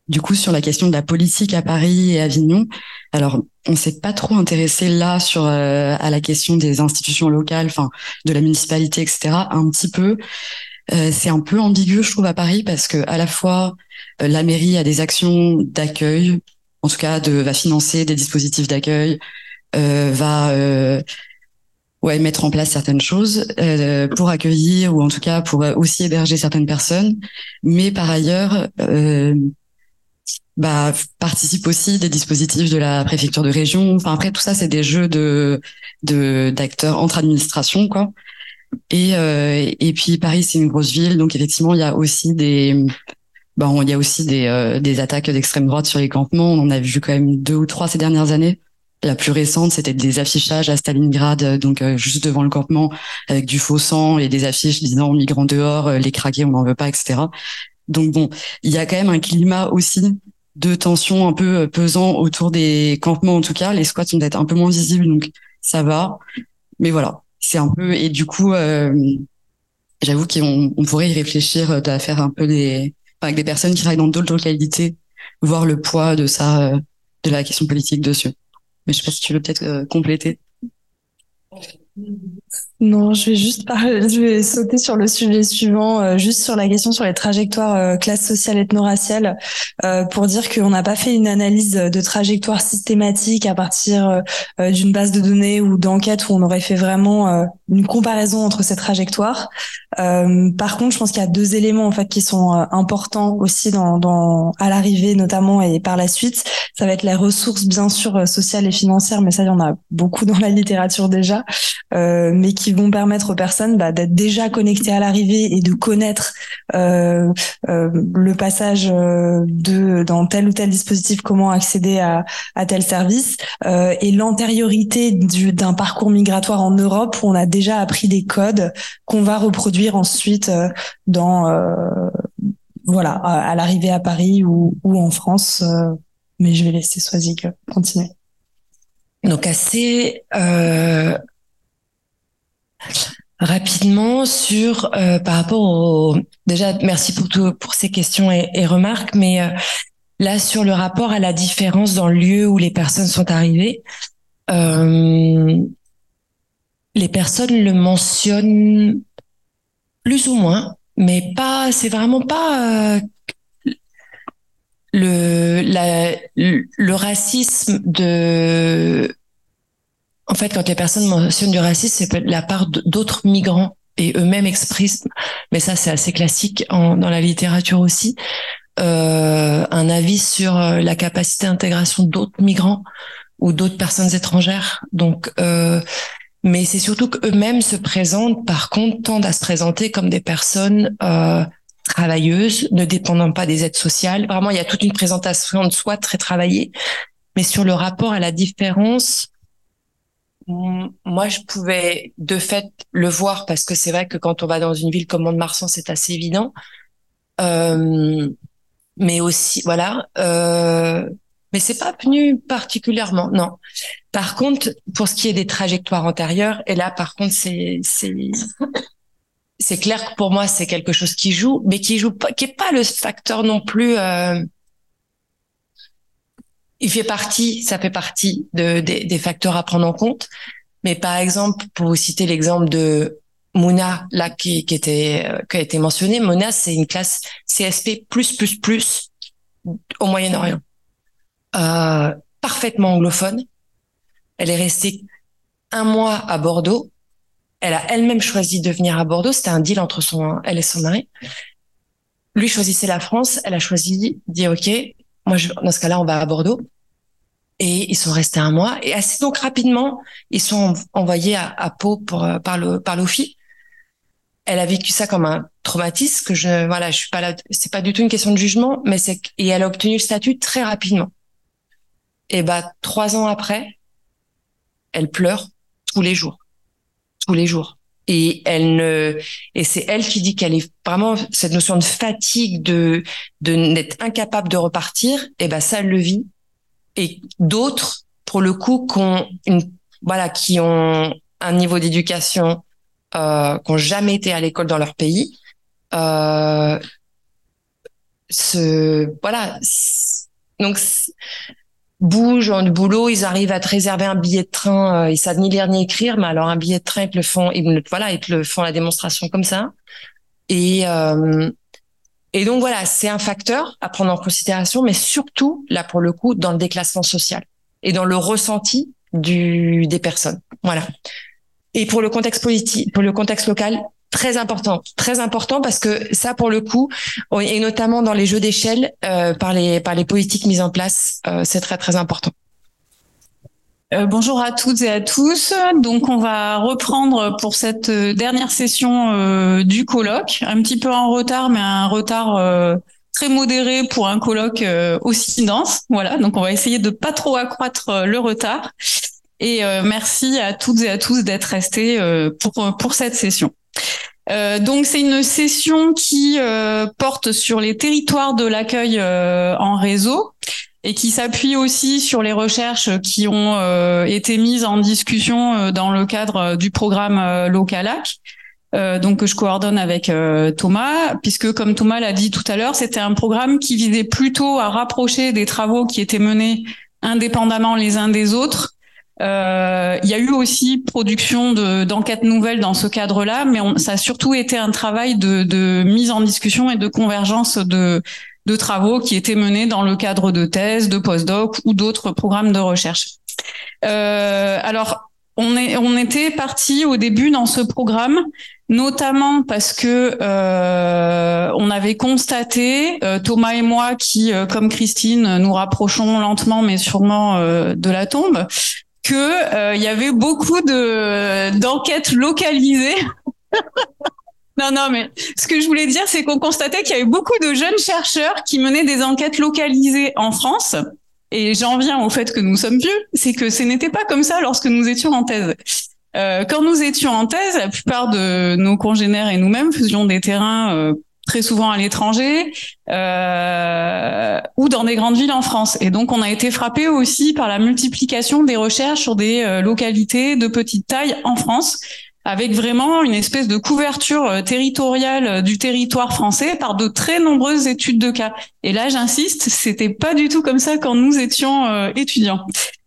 du coup, sur la question de la politique à Paris et Avignon, alors on s'est pas trop intéressé là sur euh, à la question des institutions locales, enfin de la municipalité, etc. Un petit peu, euh, c'est un peu ambigu, je trouve, à Paris parce que à la fois euh, la mairie a des actions d'accueil, en tout cas de va financer des dispositifs d'accueil, va ouais mettre en place certaines choses pour accueillir ou en tout cas pour aussi héberger certaines personnes, mais par ailleurs bah, participe aussi des dispositifs de la préfecture de région. Enfin après tout ça c'est des jeux de d'acteurs entre administrations quoi. Et euh, et puis Paris c'est une grosse ville donc effectivement il y a aussi des bon il y a aussi des euh, des attaques d'extrême droite sur les campements. On en a vu quand même deux ou trois ces dernières années. La plus récente, c'était des affichages à Stalingrad, donc euh, juste devant le campement, avec du faux sang et des affiches disant migrants dehors, les craqués, on n'en veut pas, etc. Donc bon, il y a quand même un climat aussi de tension un peu euh, pesant autour des campements en tout cas. Les squats sont peut-être un peu moins visibles, donc ça va. Mais voilà, c'est un peu et du coup, euh, j'avoue qu'on on pourrait y réfléchir, euh, à faire un peu des avec des personnes qui travaillent dans d'autres localités, voir le poids de ça, de la question politique dessus. Mais je sais pas si tu veux peut-être compléter. Non, je vais juste parler, je vais sauter sur le sujet suivant, euh, juste sur la question sur les trajectoires euh, classe sociale ethno-raciale, euh, pour dire qu'on n'a pas fait une analyse de trajectoire systématique à partir euh, d'une base de données ou d'enquête où on aurait fait vraiment une comparaison entre ces trajectoires. par contre, je pense qu'il y a deux éléments en fait qui sont importants aussi dans, dans à l'arrivée notamment et par la suite. Ça va être les ressources bien sûr sociales et financières, mais ça il y en a beaucoup dans la littérature déjà, mais qui qui vont permettre aux personnes bah, d'être déjà connectées à l'arrivée et de connaître euh, euh, le passage euh, de dans tel ou tel dispositif, comment accéder à, à tel service euh, et l'antériorité d'un parcours migratoire en Europe où on a déjà appris des codes qu'on va reproduire ensuite euh, dans voilà à, l'arrivée à Paris ou, ou en France. mais je vais laisser Swazig continuer. Donc assez euh, rapidement sur euh, par rapport au déjà merci pour tout pour ces questions et, remarques mais euh, là sur le rapport à la différence dans le lieu où les personnes sont arrivées euh, les personnes le mentionnent plus ou moins mais pas c'est vraiment pas le le racisme de en fait, quand les personnes mentionnent du racisme, c'est la part d'autres migrants et eux-mêmes expriment. Mais ça, c'est assez classique en, dans la littérature aussi. euh, un avis sur euh, la capacité d'intégration d'autres migrants ou d'autres personnes étrangères. Donc, euh, mais c'est surtout qu'eux-mêmes se présentent, par contre, tendent à se présenter comme des personnes euh, travailleuses, ne dépendant pas des aides sociales. Vraiment, il y a toute une présentation de soi très travaillée. Mais sur le rapport à la différence, moi, je pouvais de fait le voir parce que c'est vrai que quand on va dans une ville comme Mont-de-Marsan, c'est assez évident. Euh, mais aussi, voilà. Euh, mais c'est pas venu particulièrement, non. Par contre, pour ce qui est des trajectoires antérieures, et là, par contre, c'est c'est clair que pour moi, c'est quelque chose qui joue, mais qui joue pas, qui est pas le facteur non plus. Euh, il fait partie, ça fait partie de, des, facteurs à prendre en compte. Mais par exemple, pour vous citer l'exemple de Mouna, là, qui, qui était, euh, qui a été mentionné, Mouna, c'est une classe CSP plus, plus, plus au Moyen-Orient. Euh, parfaitement anglophone. Elle est restée un mois à Bordeaux. Elle a elle-même choisi de venir à Bordeaux. C'était un deal entre son, elle et son mari. Lui choisissait la France. Elle a choisi dire, OK, moi, je, dans ce cas-là, on va à Bordeaux. Et ils sont restés un mois. Et assez donc rapidement, ils sont envoyés à, à Pau pour, euh, par le, par l'OFI. Elle a vécu ça comme un traumatisme que je, voilà, je suis pas là, c'est pas du tout une question de jugement, mais c'est, et elle a obtenu le statut très rapidement. Et bah, trois ans après, elle pleure tous les jours. Tous les jours. Et elle ne, et c'est elle qui dit qu'elle est vraiment cette notion de fatigue, de, de n'être incapable de repartir. Et ben ça, elle le vit. Et d'autres, pour le coup, qui ont une, voilà, qui ont un niveau d'éducation, euh, qui ont jamais été à l'école dans leur pays, euh, ce, voilà. Donc, bougent en boulot, ils arrivent à te réserver un billet de train, euh, ils savent ni lire ni écrire, mais alors un billet de train, ils te le font, ils, voilà, ils te le font la démonstration comme ça. Et euh, et donc voilà, c'est un facteur à prendre en considération, mais surtout là pour le coup dans le déclassement social et dans le ressenti du des personnes. Voilà. Et pour le contexte politique, pour le contexte local, très important, très important parce que ça, pour le coup, et notamment dans les jeux d'échelle, euh, par les par les politiques mises en place, euh, c'est très très important. Euh, bonjour à toutes et à tous. Donc, on va reprendre pour cette euh, dernière session euh, du colloque, un petit peu en retard, mais un retard euh, très modéré pour un colloque aussi dense. Voilà. Donc, on va essayer de pas trop accroître le retard. Et merci à toutes et à tous d'être restés pour pour cette session. Euh, donc c'est une session qui euh, porte sur les territoires de l'accueil euh, en réseau et qui s'appuie aussi sur les recherches qui ont été mises en discussion dans le cadre du programme Localac. donc que je coordonne avec Thomas, puisque comme Thomas l'a dit tout à l'heure, c'était un programme qui visait plutôt à rapprocher des travaux qui étaient menés indépendamment les uns des autres euh, il y a eu aussi production d'enquêtes nouvelles dans ce cadre-là, mais on, ça a surtout été un travail de, de, mise en discussion et de convergence de, de travaux qui étaient menés dans le cadre de thèses, de postdoc ou d'autres programmes de recherche. Euh, alors, on, est, on était parti au début dans ce programme, notamment parce que euh, on avait constaté, euh, Thomas et moi, qui, euh, comme Christine, nous rapprochons lentement mais sûrement euh, de la tombe, que euh, il y avait beaucoup de d'enquêtes localisées. non, non, mais ce que je voulais dire, c'est qu'on constatait qu'il y avait beaucoup de jeunes chercheurs qui menaient des enquêtes localisées en France. Et j'en viens au fait que nous sommes vieux, c'est que ce n'était pas comme ça lorsque nous étions en thèse. Euh, quand nous étions en thèse, la plupart de nos congénères et nous-mêmes faisions des terrains euh, très souvent à l'étranger euh, ou dans des grandes villes en France. Et donc, on a été frappé aussi par la multiplication des recherches sur des euh, localités de petite taille en France, avec vraiment une espèce de couverture euh, territoriale euh, du territoire français par de très nombreuses études de cas. Et là, j'insiste, c'était pas du tout comme ça quand nous étions étudiants.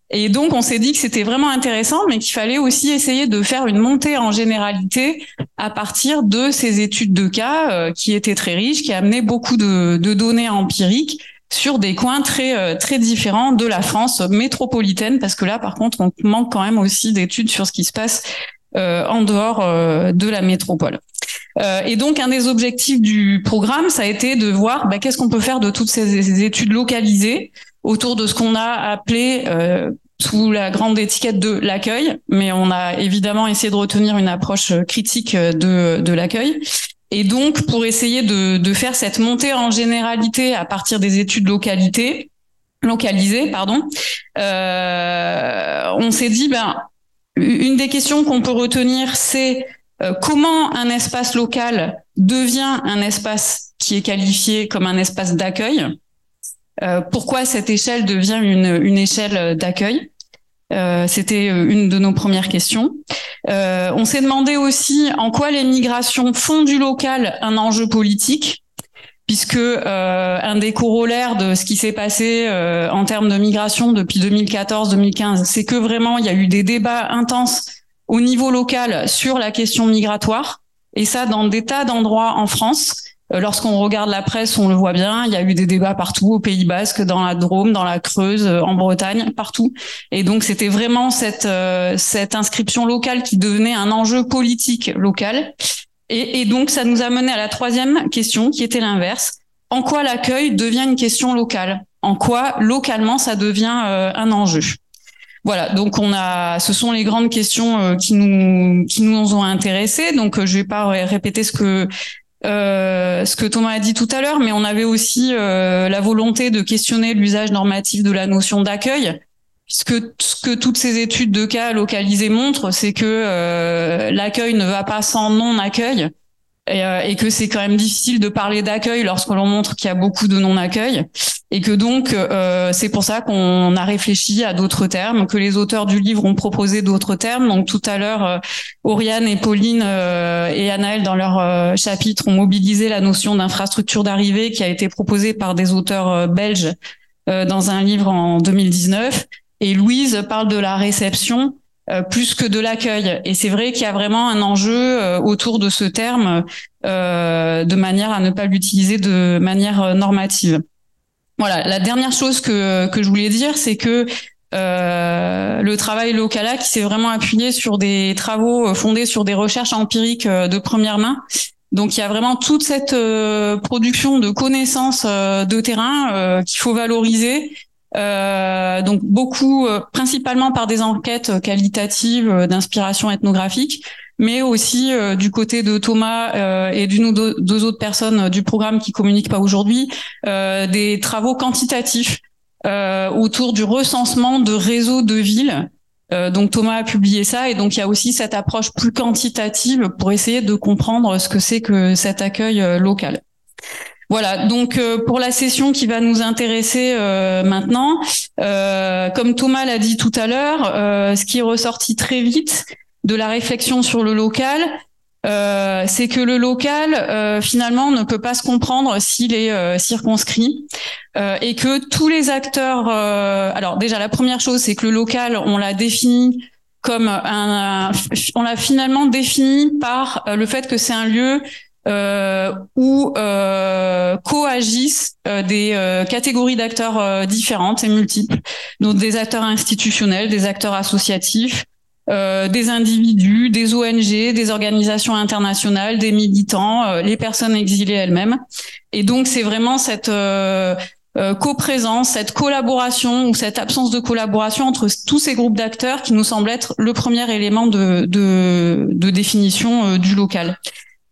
Et donc, on s'est dit que c'était vraiment intéressant, mais qu'il fallait aussi essayer de faire une montée en généralité à partir de ces études de cas euh, qui étaient très riches, qui amenaient beaucoup de, de, données empiriques sur des coins très euh, très différents de la France métropolitaine, parce que là, par contre, on manque quand même aussi d'études sur ce qui se passe euh, en dehors de la métropole. Euh, et donc, un des objectifs du programme, ça a été de voir bah, qu'est-ce qu'on peut faire de toutes ces, études localisées autour de ce qu'on a appelé euh, sous la grande étiquette de l'accueil, mais on a évidemment essayé de retenir une approche critique de, de l'accueil. Et donc, pour essayer de, de, faire cette montée en généralité à partir des études localité, localisées, pardon, euh, on s'est dit, ben, une des questions qu'on peut retenir, c'est euh, comment un espace local devient un espace qui est qualifié comme un espace d'accueil. Euh, pourquoi cette échelle devient une, une échelle d'accueil? Euh, C'était une de nos premières questions. Euh, on s'est demandé aussi en quoi les migrations font du local un enjeu politique puisque euh, un des corollaires de ce qui s'est passé euh, en termes de migration depuis 2014-2015, c'est que vraiment il y a eu des débats intenses au niveau local sur la question migratoire, et ça dans des tas d'endroits en France. Euh, lorsqu'on regarde la presse, on le voit bien, il y a eu des débats partout, au Pays Basque, dans la Drôme, dans la Creuse, en Bretagne, partout. Et donc c'était vraiment cette, cette inscription locale qui devenait un enjeu politique local. Et, et, donc, ça nous a mené à la troisième question, qui était l'inverse. En quoi l'accueil devient une question locale? En quoi, localement, ça devient euh, un enjeu? Voilà. Donc, on a, ce sont les grandes questions euh, qui nous qui nous ont intéressés. Donc, euh, je vais pas répéter ce que ce que Thomas a dit tout à l'heure, mais on avait aussi la volonté de questionner l'usage normatif de la notion d'accueil puisque ce que toutes ces études de cas localisés montrent, c'est que euh, l'accueil ne va pas sans non-accueil et, euh, et, que c'est quand même difficile de parler d'accueil lorsque l'on montre qu'il y a beaucoup de non-accueil. Et que donc euh, c'est pour ça qu'on a réfléchi à d'autres termes, que les auteurs du livre ont proposé d'autres termes. Donc tout à l'heure, euh, Oriane et Pauline et Anaël dans leur chapitre ont mobilisé la notion d'infrastructure d'arrivée qui a été proposée par des auteurs belges dans un livre en 2019 et Louise parle de la réception euh, plus que de l'accueil. Et c'est vrai qu'il y a vraiment un enjeu euh, autour de ce terme euh, de manière à ne pas l'utiliser de manière normative. Voilà, la dernière chose que, que je voulais dire, c'est que le travail local qui s'est vraiment appuyé sur des travaux fondés sur des recherches empiriques de première main. Donc il y a vraiment toute cette production de connaissances de terrain qu'il faut valoriser euh, donc beaucoup, euh, principalement par des enquêtes qualitatives euh, d'inspiration ethnographique, mais aussi du côté de Thomas et d'une ou deux, autres personnes du programme qui communiquent pas aujourd'hui, des travaux quantitatifs autour du recensement de réseaux de villes. donc Thomas a publié ça et donc il y a aussi cette approche plus quantitative pour essayer de comprendre ce que c'est que cet accueil local. Voilà, donc euh, pour la session qui va nous intéresser euh, maintenant, euh, comme Thomas l'a dit tout à l'heure, ce qui est ressorti très vite de la réflexion sur le local, c'est que le local finalement ne peut pas se comprendre s'il est circonscrit et que tous les acteurs. alors déjà la première chose, c'est que le local, on l'a défini comme un, on l'a finalement défini par le fait que c'est un lieu euh, où euh, coagissent euh, des euh, catégories d'acteurs différentes et multiples, donc des acteurs institutionnels, des acteurs associatifs, des individus, des ONG, des organisations internationales, des militants, les personnes exilées elles-mêmes. Et donc c'est vraiment cette coprésence, cette collaboration ou cette absence de collaboration entre tous ces groupes d'acteurs qui nous semble être le premier élément de, de, de définition du local.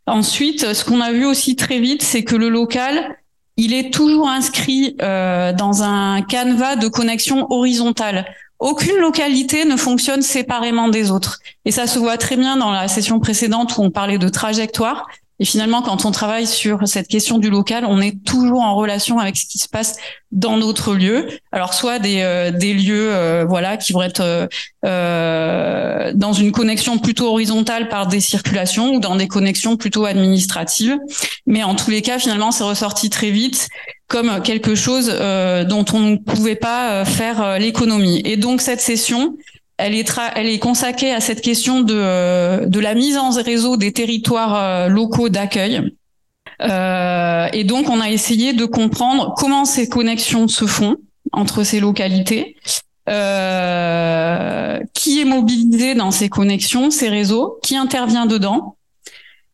Ensuite, ce qu'on a vu aussi très vite, c'est que le local, il est toujours inscrit euh, dans un canevas de connexion horizontale. Aucune localité ne fonctionne séparément des autres. Et ça se voit très bien dans la session précédente où on parlait de trajectoire. Et finalement, quand on travaille sur cette question du local, on est toujours en relation avec ce qui se passe dans d'autres lieux. Alors, soit des, euh, des lieux, euh, voilà, qui vont être euh, dans une connexion plutôt horizontale par des circulations ou dans des connexions plutôt administratives. Mais en tous les cas, finalement, c'est ressorti très vite comme quelque chose dont on ne pouvait pas faire l'économie. Et donc, cette session, elle est, consacrée à cette question de, euh, la mise en réseau des territoires euh, locaux d'accueil. Euh, et donc, on a essayé de comprendre comment ces connexions se font entre ces localités, qui est mobilisé dans ces connexions, ces réseaux, qui intervient dedans,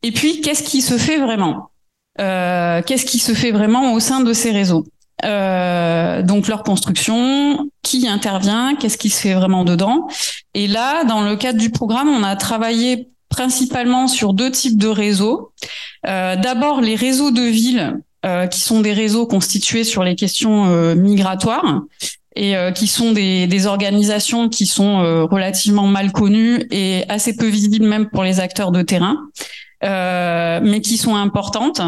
Et puis, qu'est-ce qui se fait vraiment? Qu'est-ce qui se fait vraiment au sein de ces réseaux? Euh, donc leur construction, qui intervient, qu'est-ce qui se fait vraiment dedans. Et là, dans le cadre du programme, on a travaillé principalement sur deux types de réseaux. Euh, D'abord, les réseaux de villes, euh, qui sont des réseaux constitués sur les questions euh, migratoires et qui sont des, organisations qui sont relativement mal connues et assez peu visibles même pour les acteurs de terrain. Euh, mais qui sont importantes.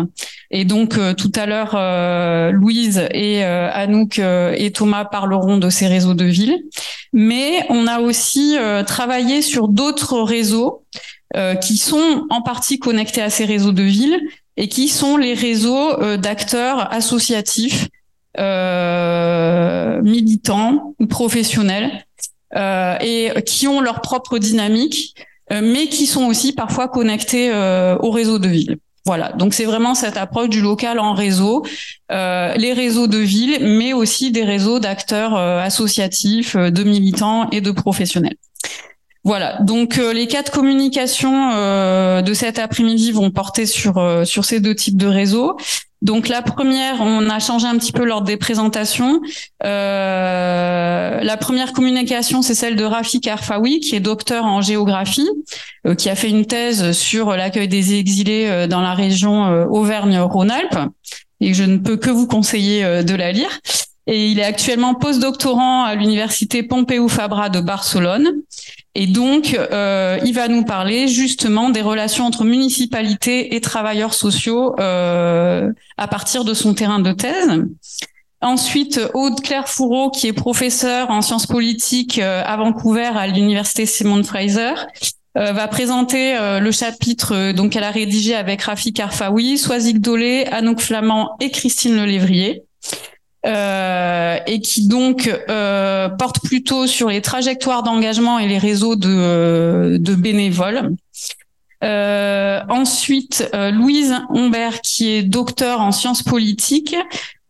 Et donc euh, tout à l'heure, euh, Louise et Anouk et Thomas parleront de ces réseaux de villes. Mais on a aussi travaillé sur d'autres réseaux qui sont en partie connectés à ces réseaux de villes et qui sont les réseaux d'acteurs associatifs, militants ou professionnels, et qui ont leur propre dynamique euh, mais qui sont aussi parfois connectés euh, au réseau de ville. Voilà, donc c'est vraiment cette approche du local en réseau, euh, les réseaux de ville, mais aussi des réseaux d'acteurs associatifs, de militants et de professionnels. Voilà, donc les quatre communications de cet après-midi vont porter sur sur ces deux types de réseaux. Donc la première, on a changé un petit peu lors des présentations. Euh, la première communication, c'est celle de Rafik Arfaoui, qui est docteur en géographie, euh, qui a fait une thèse sur l'accueil des exilés euh, dans la région Auvergne-Rhône-Alpes, et je ne peux que vous conseiller de la lire. Et il est actuellement postdoctorant à l'université Pompeu Fabra de Barcelone. Et donc, euh, il va nous parler justement des relations entre municipalités et travailleurs sociaux euh, à partir de son terrain de thèse. Ensuite, Aude Claire Fourreau, qui est professeure en sciences politiques euh, à Vancouver à l'université Simon Fraser, euh, va présenter euh, le chapitre donc qu'elle a rédigé avec Rafik Arfaoui, Soazic Dolé, Anouk Flamand et Christine Lelévrier euh, et qui donc euh, porte plutôt sur les trajectoires d'engagement et les réseaux de, bénévoles. Euh, ensuite, Louise Humbert, qui est docteur en sciences politiques,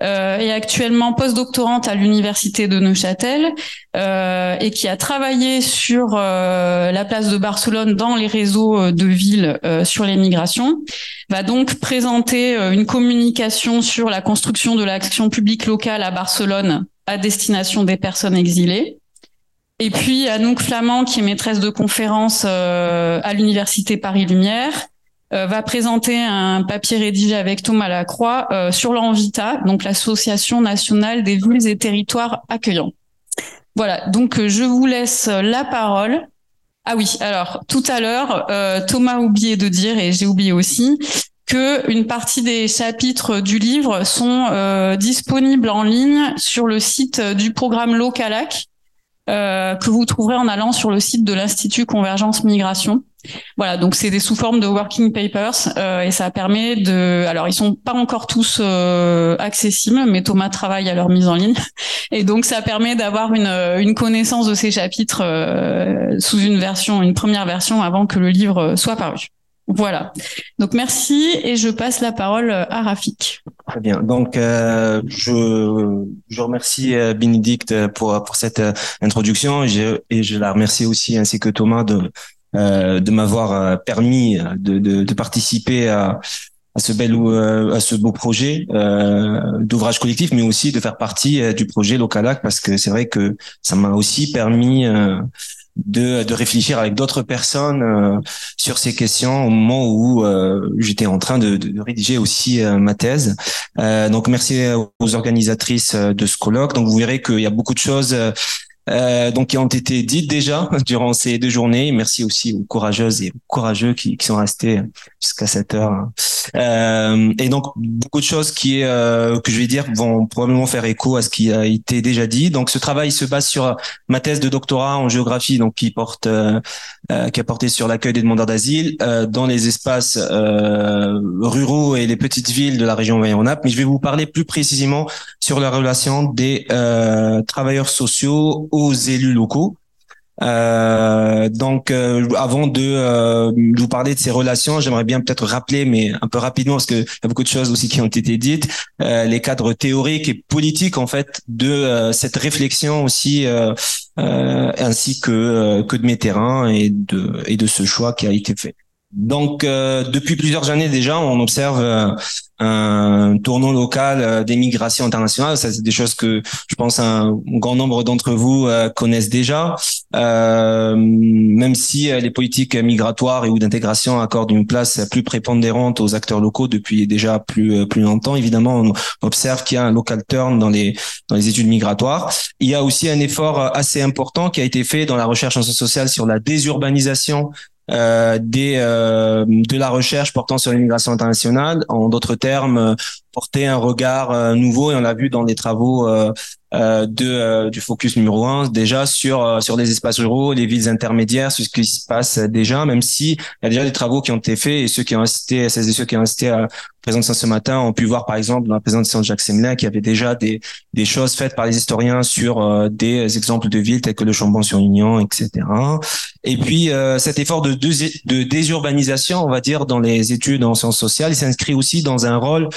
euh, est actuellement postdoctorante à l'université de Neuchâtel euh, et qui a travaillé sur euh, la place de Barcelone dans les réseaux euh, de villes euh, sur les migrations, va donc présenter une communication sur la construction de l'action publique locale à Barcelone à destination des personnes exilées. Et puis Anouk Flamand, qui est maîtresse de conférence à l'université Paris Lumière, euh, va présenter un papier rédigé avec Thomas Lacroix euh, sur l'Envita, donc l'association nationale des villes et territoires accueillants. Voilà, donc euh, je vous laisse la parole. Ah oui, alors tout à l'heure, Thomas a oublié de dire, et j'ai oublié aussi, que une partie des chapitres du livre sont disponibles en ligne sur le site du programme Localac, que vous trouverez en allant sur le site de l'Institut Convergence Migration. Voilà, donc c'est des sous forme de working papers euh, et ça permet de. Alors ils sont pas encore tous euh, accessibles, mais Thomas travaille à leur mise en ligne et donc ça permet d'avoir une, une connaissance de ces chapitres euh, sous une version, une première version avant que le livre soit paru. Voilà. Donc merci et je passe la parole à Rafik. Très bien. Donc euh, je je remercie Bénédicte pour pour cette introduction et je, et je la remercie aussi ainsi que Thomas de euh, de m'avoir euh, permis de, de, de participer à, à ce bel euh, à ce beau projet d'ouvrage collectif, mais aussi de faire partie du projet Localac parce que c'est vrai que ça m'a aussi permis de, de réfléchir avec d'autres personnes sur ces questions au moment où j'étais en train de, de, rédiger aussi ma thèse. donc merci aux organisatrices de ce colloque. Donc vous verrez qu'il y a beaucoup de choses euh, donc qui ont été dites déjà durant ces deux journées. Merci aussi aux courageuses et aux courageux qui, qui sont restés jusqu'à cette heure. Euh, et donc beaucoup de choses qui euh, que je vais dire vont probablement faire écho à ce qui a été déjà dit. Donc ce travail se base sur ma thèse de doctorat en géographie, donc qui porte euh, euh qui a porté sur l'accueil des demandeurs d'asile euh, dans les espaces ruraux et les petites villes de la région Auvergne-Rhône-Alpes. Mais je vais vous parler plus précisément sur la relation des travailleurs sociaux aux élus locaux. Euh, donc, euh, avant de, euh, vous parler de ces relations, j'aimerais bien peut-être rappeler, mais un peu rapidement, parce qu'il y a beaucoup de choses aussi qui ont été dites, euh, les cadres théoriques et politiques en fait de euh, cette réflexion aussi, ainsi que que de mes terrains et de et de ce choix qui a été fait. Donc, euh, depuis plusieurs années déjà, on observe euh, un tournant local euh, des migrations internationales. Ça, c'est des choses que je pense un grand nombre d'entre vous connaissent déjà. même si les politiques migratoires et ou d'intégration accordent une place plus prépondérante aux acteurs locaux depuis déjà plus plus longtemps, évidemment, on observe qu'il y a un local turn dans les dans les études migratoires. Il y a aussi un effort assez important qui a été fait dans la recherche en sciences sociales sur la désurbanisation euh, euh, de la recherche portant sur l'immigration internationale, en d'autres termes, porter un regard euh, nouveau et on l'a vu dans les travaux euh, euh, de du focus numéro un déjà sur sur les espaces ruraux, les villes intermédiaires, sur ce qui se passe déjà, même si il y a déjà des travaux qui ont été faits et ceux qui ont assisté, et ceux qui ont assisté à la ce matin ont pu voir par exemple dans la présentation de Jacques Semelin qu'il y avait déjà des des choses faites par les historiens sur des exemples de villes tels que le Chambon-sur-Lignon, etc. Et puis cet effort de, de de désurbanisation, on va dire, dans les études en sciences sociales, il s'inscrit aussi dans un rôle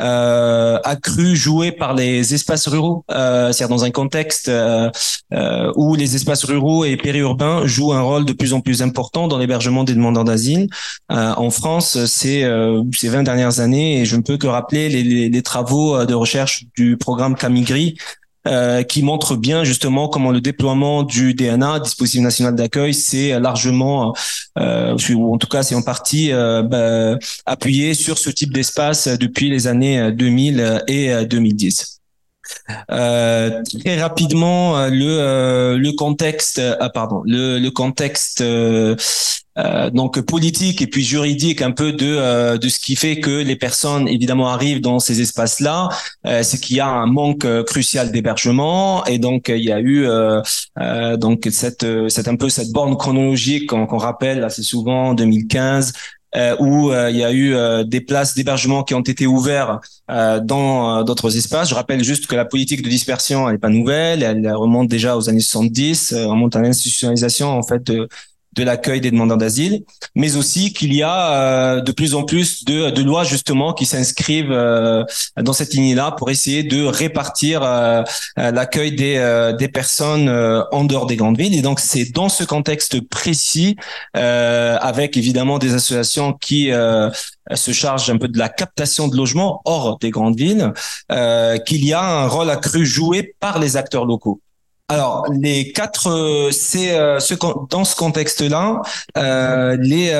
euh, accru joué par les espaces ruraux, euh, c'est-à-dire dans un contexte euh, euh, où les espaces ruraux et périurbains jouent un rôle de plus en plus important dans l'hébergement des demandeurs d'asile. Euh, en France, c'est ces 20 dernières années, et je ne peux que rappeler les, les, les travaux de recherche du programme Camigri, euh, qui montre bien justement comment le déploiement du DNA, dispositif national d'accueil, c'est largement, euh, ou en tout cas c'est en partie euh, bah, appuyé sur ce type d'espace depuis les années 2000 et 2010. Euh, très rapidement, le le contexte, ah, pardon, le, le contexte euh, donc politique et puis juridique un peu de euh, de ce qui fait que les personnes évidemment arrivent dans ces espaces-là, euh, c'est qu'il y a un manque crucial d'hébergement et donc il y a eu donc cette cette un peu cette borne chronologique qu'on rappelle assez souvent 2015 où il y a eu des places d'hébergement qui ont été ouvertes dans d'autres espaces. Je rappelle juste que la politique de dispersion elle n'est pas nouvelle, elle, remonte déjà aux années 70, on remonte à l'institutionnalisation en fait de de l'accueil des demandeurs d'asile, mais aussi qu'il y a euh, de plus en plus de, de lois justement qui s'inscrivent euh, dans cette ligne-là pour essayer de répartir euh, l'accueil des, des personnes en dehors des grandes villes. Et donc c'est dans ce contexte précis, avec évidemment des associations qui se chargent un peu de la captation de logements hors des grandes villes, qu'il y a un rôle accru joué par les acteurs locaux. Alors, les quatre, euh, c'est euh, ce, dans ce contexte-là, euh, les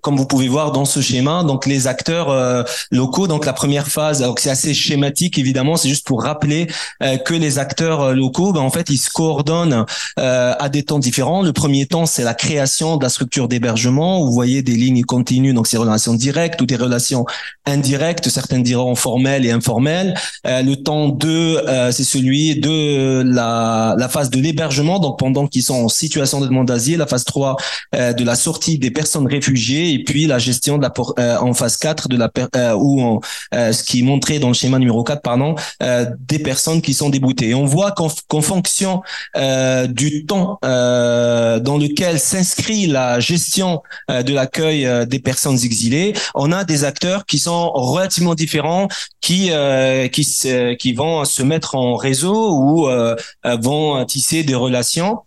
comme vous pouvez voir dans ce schéma, donc les acteurs euh, locaux, donc la première phase, c'est assez schématique évidemment, c'est juste pour rappeler euh, que les acteurs euh, locaux, ben, en fait, ils se coordonnent à des temps différents. Le premier temps, c'est la création de la structure d'hébergement. Vous voyez des lignes continues, donc c'est relations directes ou des relations indirectes, certaines diront formelles et informelles. le temps 2, c'est celui de la, la phase de l'hébergement, donc pendant qu'ils sont en situation de demande d'asile. La phase 3, de la sortie des personnes réfugiées et puis la gestion de la euh, en phase 4 de la euh, ou euh, ce qui est montré dans le schéma numéro 4 pardon des personnes qui sont déboutées. On voit qu'en fonction du temps dans lequel s'inscrit la gestion de l'accueil des personnes exilées, on a des acteurs qui sont relativement différents qui qui vont se mettre en réseau ou vont tisser des relations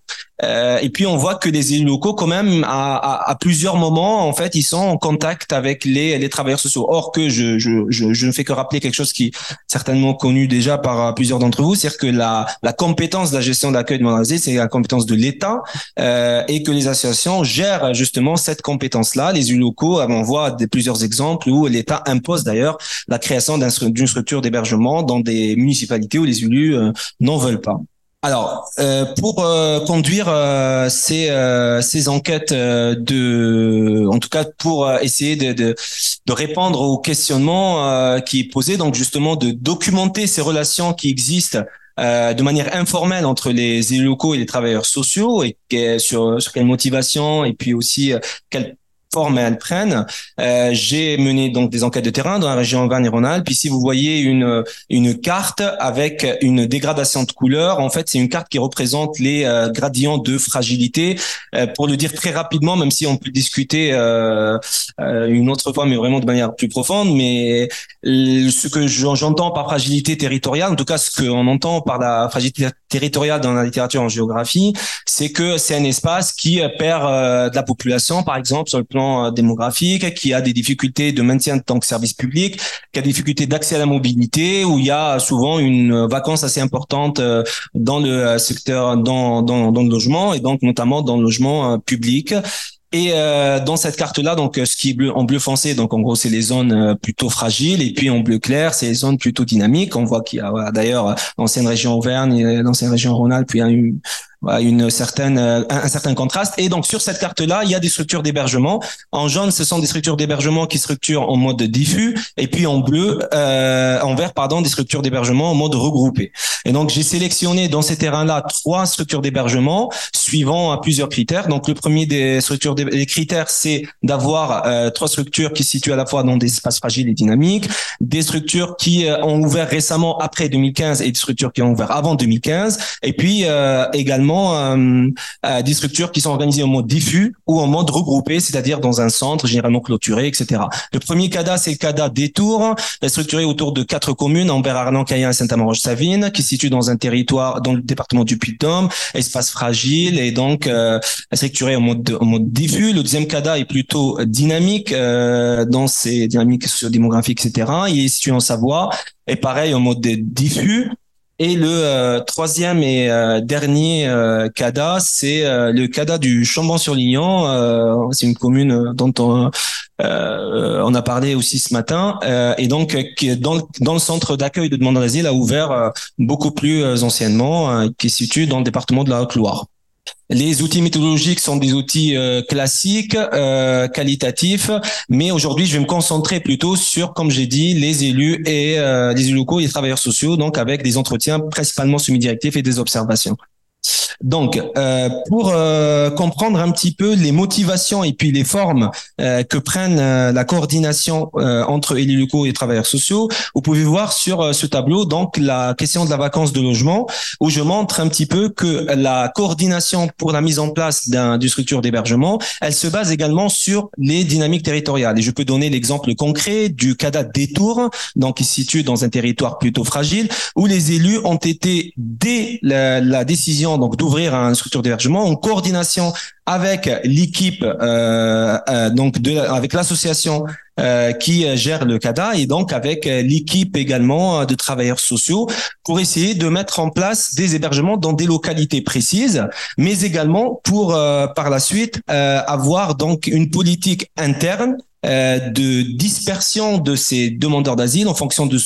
euh, et puis on voit que les élus locaux, quand même, à, à, plusieurs moments, en fait, ils sont en contact avec les, les travailleurs sociaux. Or que je, ne fais que rappeler quelque chose qui est certainement connu déjà par plusieurs d'entre vous, c'est-à-dire que la, compétence de la gestion de de asile, c'est la compétence de l'État euh, et que les associations gèrent justement cette compétence-là. Les élus locaux, on voit des, plusieurs exemples où l'État impose d'ailleurs la création d'une structure d'hébergement dans des municipalités où les élus euh, n'en veulent pas. Alors, euh, pour euh, conduire euh, ces, ces enquêtes de, en tout cas pour essayer de, de, de, répondre au questionnement qui est posé, donc justement de documenter ces relations qui existent de manière informelle entre les élus locaux et les travailleurs sociaux et sur, sur quelle motivation et puis aussi quelle forme elles prennent. Euh, j'ai mené donc des enquêtes de terrain dans la région Auvergne-Rhône-Alpes. Ici, vous voyez une une carte avec une dégradation de couleurs. En fait, c'est une carte qui représente les euh, gradients de fragilité. Euh, pour le dire très rapidement, même si on peut discuter euh, une autre fois, mais vraiment de manière plus profonde. Mais ce que j'entends par fragilité territoriale, en tout cas ce qu'on entend par la fragilité territoriale dans la littérature en géographie, c'est que c'est un espace qui perd de la population, par exemple, sur le plan démographique, qui a des difficultés de maintien de tant que service public, qui a des difficultés d'accès à la mobilité, où il y a souvent une vacance assez importante dans le secteur, dans, dans, le logement et donc notamment dans le logement public. Et euh, dans cette carte-là, donc ce qui est en bleu foncé, donc en gros c'est les zones plutôt fragiles, et puis en bleu clair c'est les zones plutôt dynamiques. On voit qu'il y a d'ailleurs l'ancienne région Auvergne, l'ancienne région Rhône-Alpes, il y a une, une certaine un, certain contraste. Et donc sur cette carte là il y a des structures d'hébergement. En jaune ce sont des structures d'hébergement qui structurent en mode diffus. Et puis en bleu euh, en vert pardon des structures d'hébergement en mode regroupé. Et donc j'ai sélectionné dans ces terrains là trois structures d'hébergement suivant plusieurs critères. Donc le premier des structures des critères c'est d'avoir euh, trois structures qui se situent à la fois dans des espaces fragiles et dynamiques des structures qui euh, ont ouvert récemment après 2015 et des structures qui ont ouvert avant 2015 et puis euh, euh, euh, des structures qui sont organisées en mode diffus ou en mode regroupé, c'est-à-dire dans un centre généralement clôturé, etc. Le premier CADA, c'est le CADA Détour, structuré autour de quatre communes, Ambert, Arnan, Cayen et Saint-Amand-Savine, qui se situe dans un territoire, dans le département du Puy-de-Dôme, espace fragile et donc euh, structuré en mode, en mode diffus. Le deuxième CADA est plutôt dynamique euh, dans ses dynamiques sociodémographiques, etc. Il est situé en Savoie et pareil en mode diffus. Et le euh, troisième et euh, dernier euh, CADA, c'est le CADA du Chambon-sur-Lignon. c'est une commune dont on, on, a parlé aussi ce matin. et donc, qui dans, le, dans le centre d'accueil de demandeurs d'asile a ouvert beaucoup plus anciennement, qui se situe dans le département de la Haute-Loire. Les outils méthodologiques sont des outils euh, classiques, euh, qualitatifs, mais aujourd'hui, je vais me concentrer plutôt sur, comme j'ai dit, les élus et euh, les élus locaux et les travailleurs sociaux, donc avec des entretiens principalement semi-directifs et des observations. Donc, euh, pour euh, comprendre un petit peu les motivations et puis les formes euh, que prennent la coordination entre élus locaux et travailleurs sociaux, vous pouvez voir sur ce tableau donc la question de la vacance de logement, où je montre un petit peu que la coordination pour la mise en place d'une structure d'hébergement, elle se base également sur les dynamiques territoriales. Et je peux donner l'exemple concret du CADA Détour, donc qui se situe dans un territoire plutôt fragile, où les élus ont été dès la, la décision donc d'ouvrir une structure d'hébergement en coordination avec l'équipe, euh, euh, donc de, avec l'association euh, qui gère le CADA et donc avec l'équipe également de travailleurs sociaux pour essayer de mettre en place des hébergements dans des localités précises, mais également pour par la suite avoir donc une politique interne euh, de dispersion de ces demandeurs d'asile en fonction de,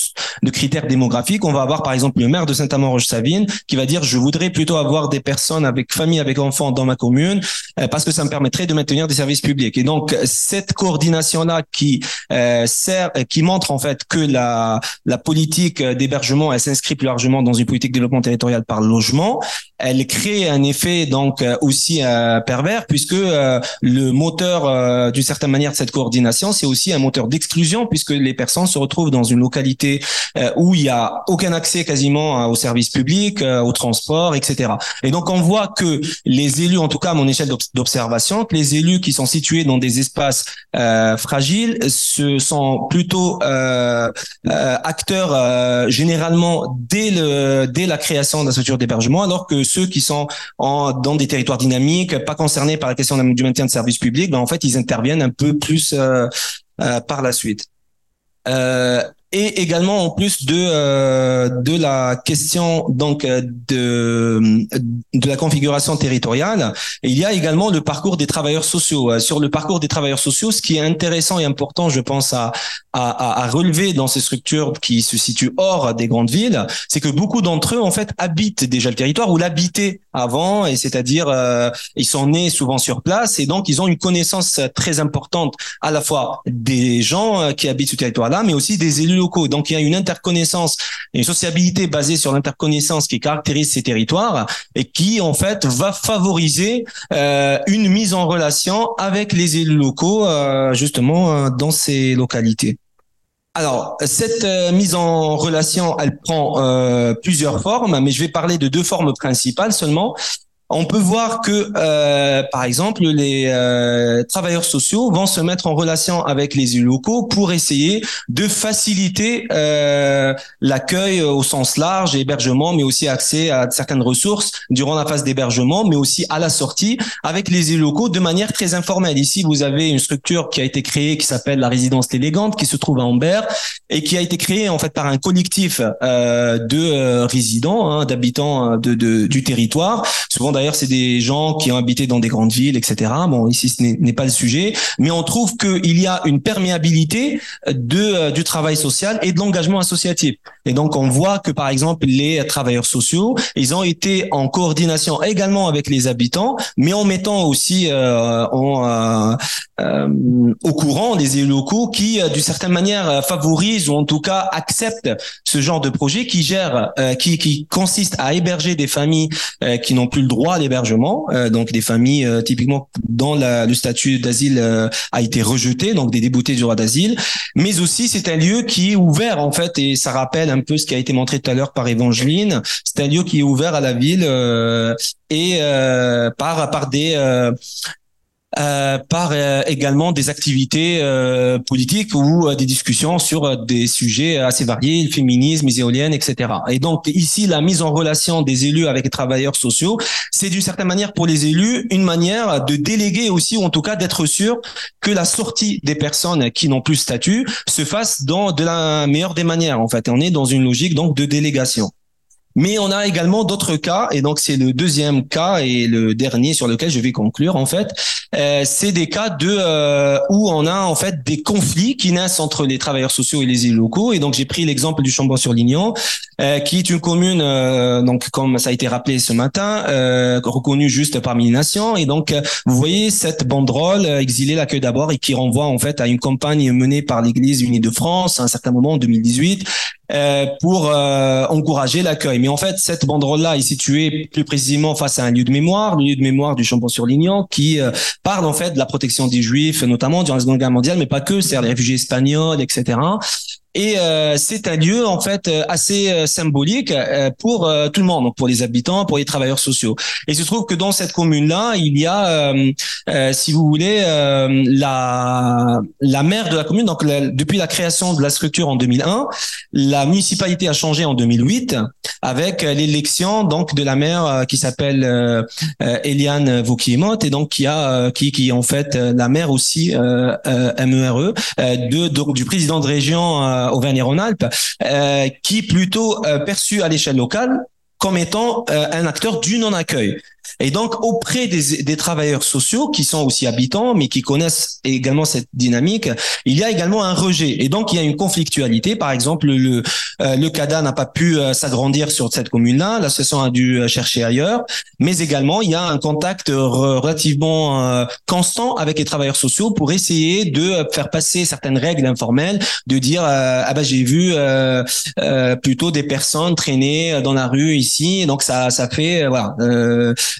critères démographiques. On va avoir par exemple le maire de Saint-Amand-Roche-Savine qui va dire je voudrais plutôt avoir des personnes avec famille, avec enfants dans ma commune euh, parce que ça me permettrait de maintenir des services publics. Et donc cette coordination là qui euh, sert, qui montre en fait que la la politique d'hébergement elle s'inscrit plus largement dans une politique de développement territorial par logement. Elle crée un effet donc aussi pervers puisque le moteur d'une certaine manière de cette coordination c'est aussi un moteur d'exclusion puisque les personnes se retrouvent dans une localité euh, où il y a aucun accès quasiment hein, aux services publics, euh, au transport, etc. Et donc on voit que les élus, en tout cas à mon échelle d'observation, que les élus qui sont situés dans des espaces euh, fragiles, ce sont plutôt acteurs généralement dès la création de la structure d'hébergement, alors que ceux qui sont dans des territoires dynamiques, pas concernés par la question du maintien de services publics, ben en fait ils interviennent un peu plus par la suite. Euh, et également en plus de euh, de la question donc euh, de de la configuration territoriale, il y a également le parcours des travailleurs sociaux. Euh, sur le parcours des travailleurs sociaux, ce qui est intéressant et important, je pense à à, relever dans ces structures qui se situent hors des grandes villes, c'est que beaucoup d'entre eux en fait habitent déjà le territoire ou l'habitaient avant, et c'est-à-dire ils sont nés souvent sur place et donc ils ont une connaissance très importante à la fois des gens qui habitent ce territoire-là, mais aussi des élus Donc il y a une interconnaissance, une sociabilité basée sur l'interconnaissance qui caractérise ces territoires et qui en fait va favoriser euh, une mise en relation avec les élus locaux euh, justement euh, dans ces localités. Alors, cette mise en relation, elle prend plusieurs formes, mais je vais parler de deux formes principales seulement on peut voir que, euh, par exemple, les euh, travailleurs sociaux vont se mettre en relation avec les élus locaux pour essayer de faciliter euh, l'accueil au sens large, hébergement, mais aussi accès à certaines ressources durant la phase d'hébergement, mais aussi à la sortie avec les élus locaux de manière très informelle. Ici, vous avez une structure qui a été créée qui s'appelle la résidence élégante, qui se trouve à Ambert et qui a été créée en fait par un collectif de résidents, hein, d'habitants de, de, du territoire, souvent d'ailleurs, c'est des gens qui ont habité dans des grandes villes, etc. Bon, ici, ce n'est pas le sujet, mais on trouve qu'il y a une perméabilité euh, du travail social et de l'engagement associatif. Et donc, on voit que, par exemple, les travailleurs sociaux, ils ont été en coordination également avec les habitants, mais en mettant aussi euh, euh, au courant des élus locaux qui, d'une certaine manière, favorisent ou en tout cas acceptent ce genre de projet qui gère, qui consiste à héberger des familles qui n'ont plus le droit à l'hébergement, euh, donc des familles euh, typiquement dont le statut d'asile euh, a été rejeté, donc des déboutés du droit d'asile, mais aussi c'est un lieu qui est ouvert en fait et ça rappelle un peu ce qui a été montré tout à l'heure par Evangeline. C'est un lieu qui est ouvert à la ville et par par des euh, par euh, également des activités euh, politiques ou des discussions sur des sujets assez variés, le féminisme, les éoliennes, etc. Et donc ici, la mise en relation des élus avec les travailleurs sociaux, c'est d'une certaine manière pour les élus une manière de déléguer aussi, ou en tout cas d'être sûr que la sortie des personnes qui n'ont plus statut se fasse dans de la meilleure des manières. En fait, on est dans une logique donc de délégation. Mais on a également d'autres cas, et donc c'est le deuxième cas et le dernier sur lequel je vais conclure en fait. Euh, c'est des cas de euh, où on a en fait des conflits qui naissent entre les travailleurs sociaux et les élus locaux. Et donc j'ai pris l'exemple du Chambon-sur-Lignon, euh, qui est une commune, euh, donc comme ça a été rappelé ce matin, euh, reconnue juste parmi les nations. Et donc vous voyez cette banderole exilée l'accueil d'abord et qui renvoie en fait à une campagne menée par l'Église unie de France à un certain moment en 2018 euh, pour euh, encourager l'accueil. Mais en fait, cette banderole-là est située plus précisément face à un lieu de mémoire, le lieu de mémoire du Chambon-sur-Lignan, qui euh, parle en fait de la protection des Juifs, notamment durant la Seconde Guerre mondiale, mais pas que, c'est-à-dire les réfugiés espagnols, etc. Et euh, c'est un lieu en fait euh, assez euh, symbolique pour tout le monde, donc pour les habitants, pour les travailleurs sociaux. Et il se trouve que dans cette commune-là, il y a, si vous voulez, la la maire de la commune. Donc depuis la création de la structure en 2001, la municipalité a changé en 2008 avec l'élection donc de la maire qui s'appelle Eliane Vauquiemot et donc qui a qui qui est en fait la maire aussi MERE e, de donc du président de région Auvergne-Rhône-Alpes, euh, qui plutôt euh, perçu à l'échelle locale comme étant euh, un acteur du non-accueil. Et donc, auprès des, des, travailleurs sociaux qui sont aussi habitants, mais qui connaissent également cette dynamique, il y a également un rejet. Et donc, il y a une conflictualité. Par exemple, le, euh, le CADA n'a pas pu euh, s'agrandir sur cette commune-là. L'association a dû euh, chercher ailleurs. Mais également, il y a un contact relativement constant avec les travailleurs sociaux pour essayer de faire passer certaines règles informelles, de dire, ah ben, j'ai vu plutôt des personnes traîner dans la rue ici. Donc, ça, ça fait, voilà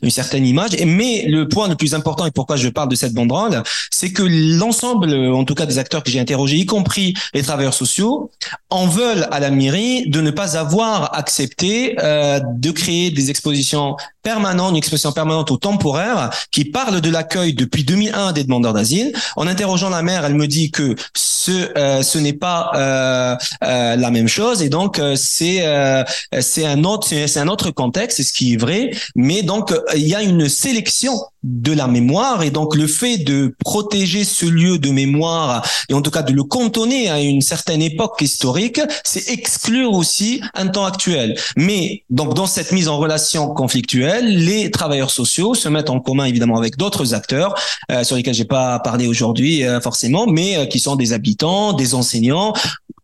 une certaine image. Mais le point le plus important et pourquoi je parle de cette banderole, c'est que l'ensemble, en tout cas des acteurs que j'ai interrogés, y compris les travailleurs sociaux, en veulent à la mairie de ne pas avoir accepté euh, de créer des expositions permanentes, une exposition permanente ou temporaire qui parle de l'accueil depuis 2001 des demandeurs d'asile. En interrogeant la maire, elle me dit que ce euh, ce n'est pas euh, euh, la même chose et donc euh, c'est c'est un autre c'est un autre contexte, c'est ce qui est vrai, mais donc il y a une sélection de la mémoire et donc le fait de protéger ce lieu de mémoire et en tout cas de le cantonner à une certaine époque historique, c'est exclure aussi un temps actuel. Mais donc dans cette mise en relation conflictuelle, les travailleurs sociaux se mettent en commun évidemment avec d'autres acteurs euh, sur lesquels j'ai pas parlé aujourd'hui euh, forcément, mais euh, qui sont des habitants, des enseignants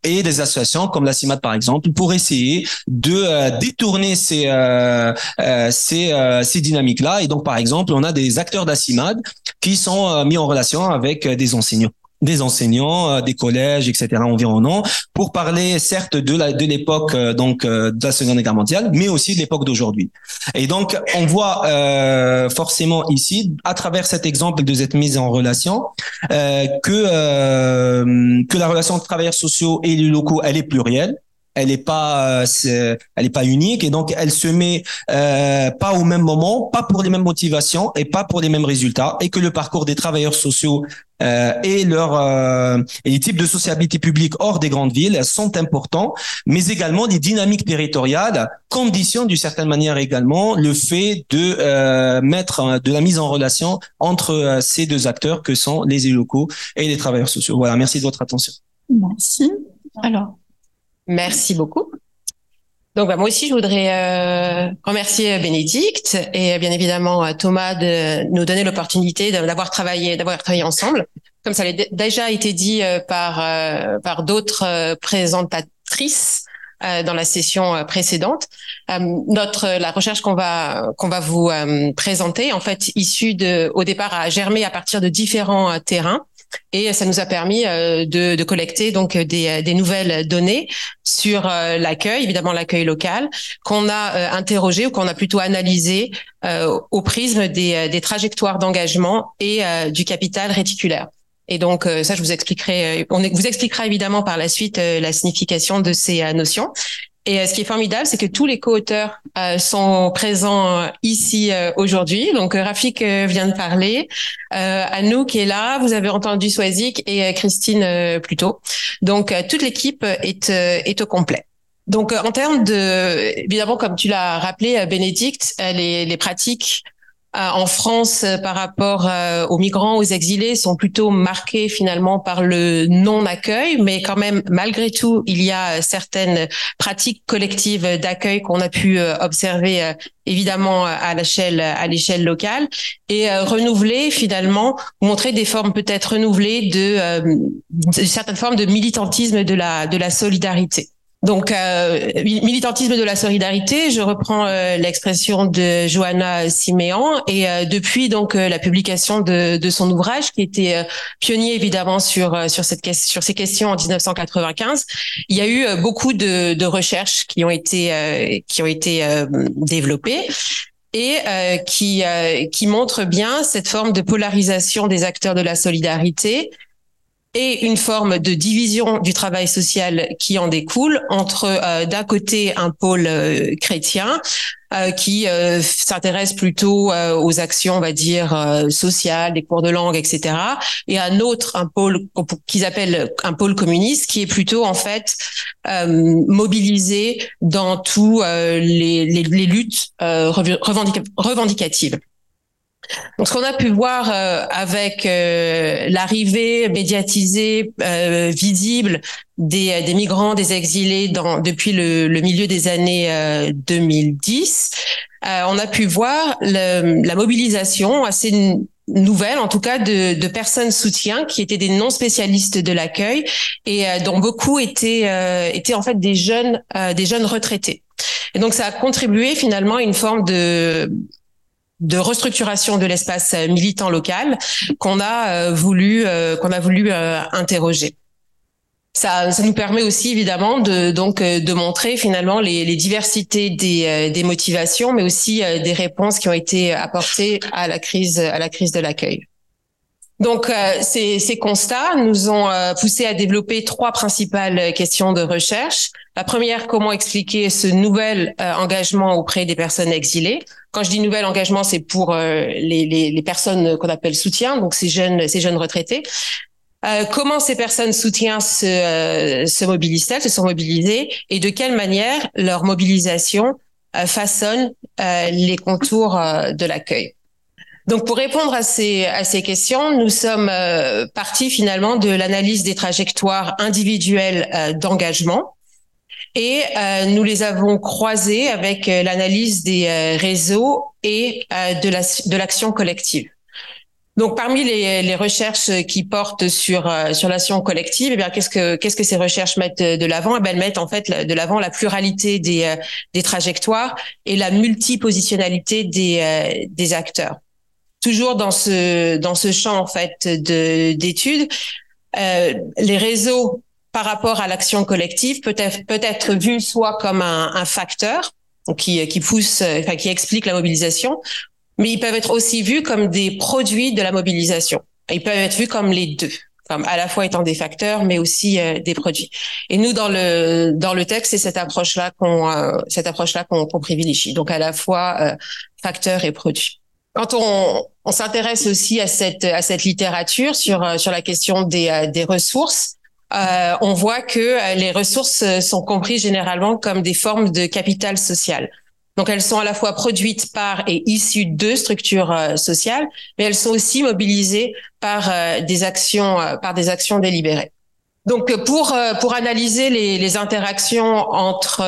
et des associations comme la CIMAD par exemple pour essayer de euh, détourner ces euh, euh, ces, ces dynamiques là et donc par exemple on a des acteurs d'ACIMAD qui sont mis en relation avec des enseignants des enseignants, des collèges, etc. environnants, pour parler certes de la de l'époque donc de la Seconde Guerre mondiale, mais aussi de l'époque d'aujourd'hui. Et donc on voit forcément ici, à travers cet exemple de cette mise en relation, que que la relation de travailleurs sociaux et les locaux, elle est plurielle elle est pas euh, elle est pas unique et donc elle se met euh, pas au même moment, pas pour les mêmes motivations et pas pour les mêmes résultats et que le parcours des travailleurs sociaux euh, et leur euh, et les types de sociabilité publique hors des grandes villes sont importants, mais également les dynamiques territoriales conditionnent d'une certaine manière également le fait de euh, mettre de la mise en relation entre ces deux acteurs que sont les élus locaux et les travailleurs sociaux. Voilà, merci de votre attention. Merci. Alors, Merci beaucoup. Donc bah, moi aussi, je voudrais euh, remercier Bénédicte et bien évidemment Thomas de nous donner l'opportunité d'avoir travaillé, d'avoir travaillé ensemble. Comme ça a déjà été dit euh, par euh, par d'autres présentatrices dans la session précédente. notre la recherche qu'on va qu'on va vous présenter en fait issue de au départ a germé à partir de différents terrains et ça nous a permis euh, de, de, collecter donc des, des, nouvelles données sur euh, l'accueil, évidemment l'accueil local, qu'on a euh, interrogé ou qu'on a plutôt analysé au prisme des, des trajectoires d'engagement et du capital réticulaire. Et donc ça, je vous expliquerai, on vous expliquera évidemment par la suite la signification de ces notions. Et euh, ce qui est formidable, c'est que tous les co-auteurs euh, sont présents euh, ici aujourd'hui. Donc Rafik vient de parler, Anouk est là, vous avez entendu Swazik et Christine plus tôt. Donc toute l'équipe est, est au complet. Donc en termes de, évidemment, comme tu l'as rappelé, Bénédicte, les, les pratiques euh, en France euh, par rapport euh, aux migrants, aux exilés sont plutôt marqués finalement par le non-accueil, mais quand même malgré tout, il y a certaines pratiques collectives d'accueil qu'on a pu observer évidemment à l'échelle à l'échelle locale et renouveler finalement montrer des formes peut-être renouvelées de, de certaines formes de militantisme de la de la solidarité. Donc, euh, militantisme de la solidarité, je reprends euh, l'expression de Johanna Siméan, et euh, depuis donc la publication de, son ouvrage, qui était pionnier évidemment sur sur ces questions en 1995, il y a eu beaucoup de, de recherches qui ont été qui ont été développées et qui qui montrent bien cette forme de polarisation des acteurs de la solidarité et une forme de division du travail social qui en découle entre euh, d'un côté un pôle euh, chrétien euh, qui s'intéresse plutôt aux actions, on va dire sociales, des cours de langue, etc. Et un autre, un pôle qu'ils appellent un pôle communiste, qui est plutôt en fait mobilisé dans tous les, les, les, luttes revendicatives. Donc, ce qu'on a pu voir euh, avec euh, l'arrivée médiatisée, euh, visible des, des, migrants, des exilés dans, depuis le, le milieu des années 2010, on a pu voir le, la mobilisation assez nouvelle, en tout cas, de, de, personnes soutien qui étaient des non spécialistes de l'accueil et dont beaucoup étaient, étaient en fait des jeunes, des jeunes retraités. Et donc, ça a contribué finalement à une forme de de restructuration de l'espace militant local qu'on a euh, voulu euh, qu'on a voulu euh, interroger. Ça, ça nous permet aussi évidemment de donc de montrer finalement les, les diversités des, des motivations, mais aussi des réponses qui ont été apportées à la crise à la crise de l'accueil. Donc, ces, ces, constats nous ont poussé à développer trois principales questions de recherche. La première, comment expliquer ce nouvel engagement auprès des personnes exilées? Quand je dis nouvel engagement, c'est pour euh, les, les, les, personnes qu'on appelle soutien, donc ces jeunes, ces jeunes retraités. Euh, comment ces personnes soutien se, euh, se mobilisent-elles, se sont mobilisées, et de quelle manière leur mobilisation euh, façonne les contours de l'accueil? Donc, pour répondre à ces, à ces questions, nous sommes partis finalement de l'analyse des trajectoires individuelles d'engagement et euh, nous les avons croisés avec euh, l'analyse des euh, réseaux et de la de l'action collective. Donc parmi les, les, recherches qui portent sur sur l'action collective, eh bien qu'est-ce que qu'est-ce que ces recherches mettent de l'avant? Eh bien elles mettent en fait de l'avant la pluralité des des trajectoires et la multipositionnalité des des acteurs. Toujours dans ce dans ce champ en fait de d'études, les réseaux par rapport à l'action collective peut être peut être vu soit comme un, un facteur qui qui pousse, enfin qui explique la mobilisation, mais ils peuvent être aussi vus comme des produits de la mobilisation. Ils peuvent être vus comme les deux comme à la fois étant des facteurs, mais aussi euh, des produits. Et nous, dans le dans le texte, c'est cette approche-là qu'on euh, cette approche-là qu'on privilégie. Donc à la fois euh, facteur et produit. Quand on, on s'intéresse aussi à cette à cette littérature sur sur la question des des ressources, on voit que les ressources sont comprises généralement comme des formes de capital social. Donc elles sont à la fois produites par et issues de structures euh, sociales, mais elles sont aussi mobilisées par euh, des actions euh, par des actions délibérées. Donc pour pour analyser les, les interactions entre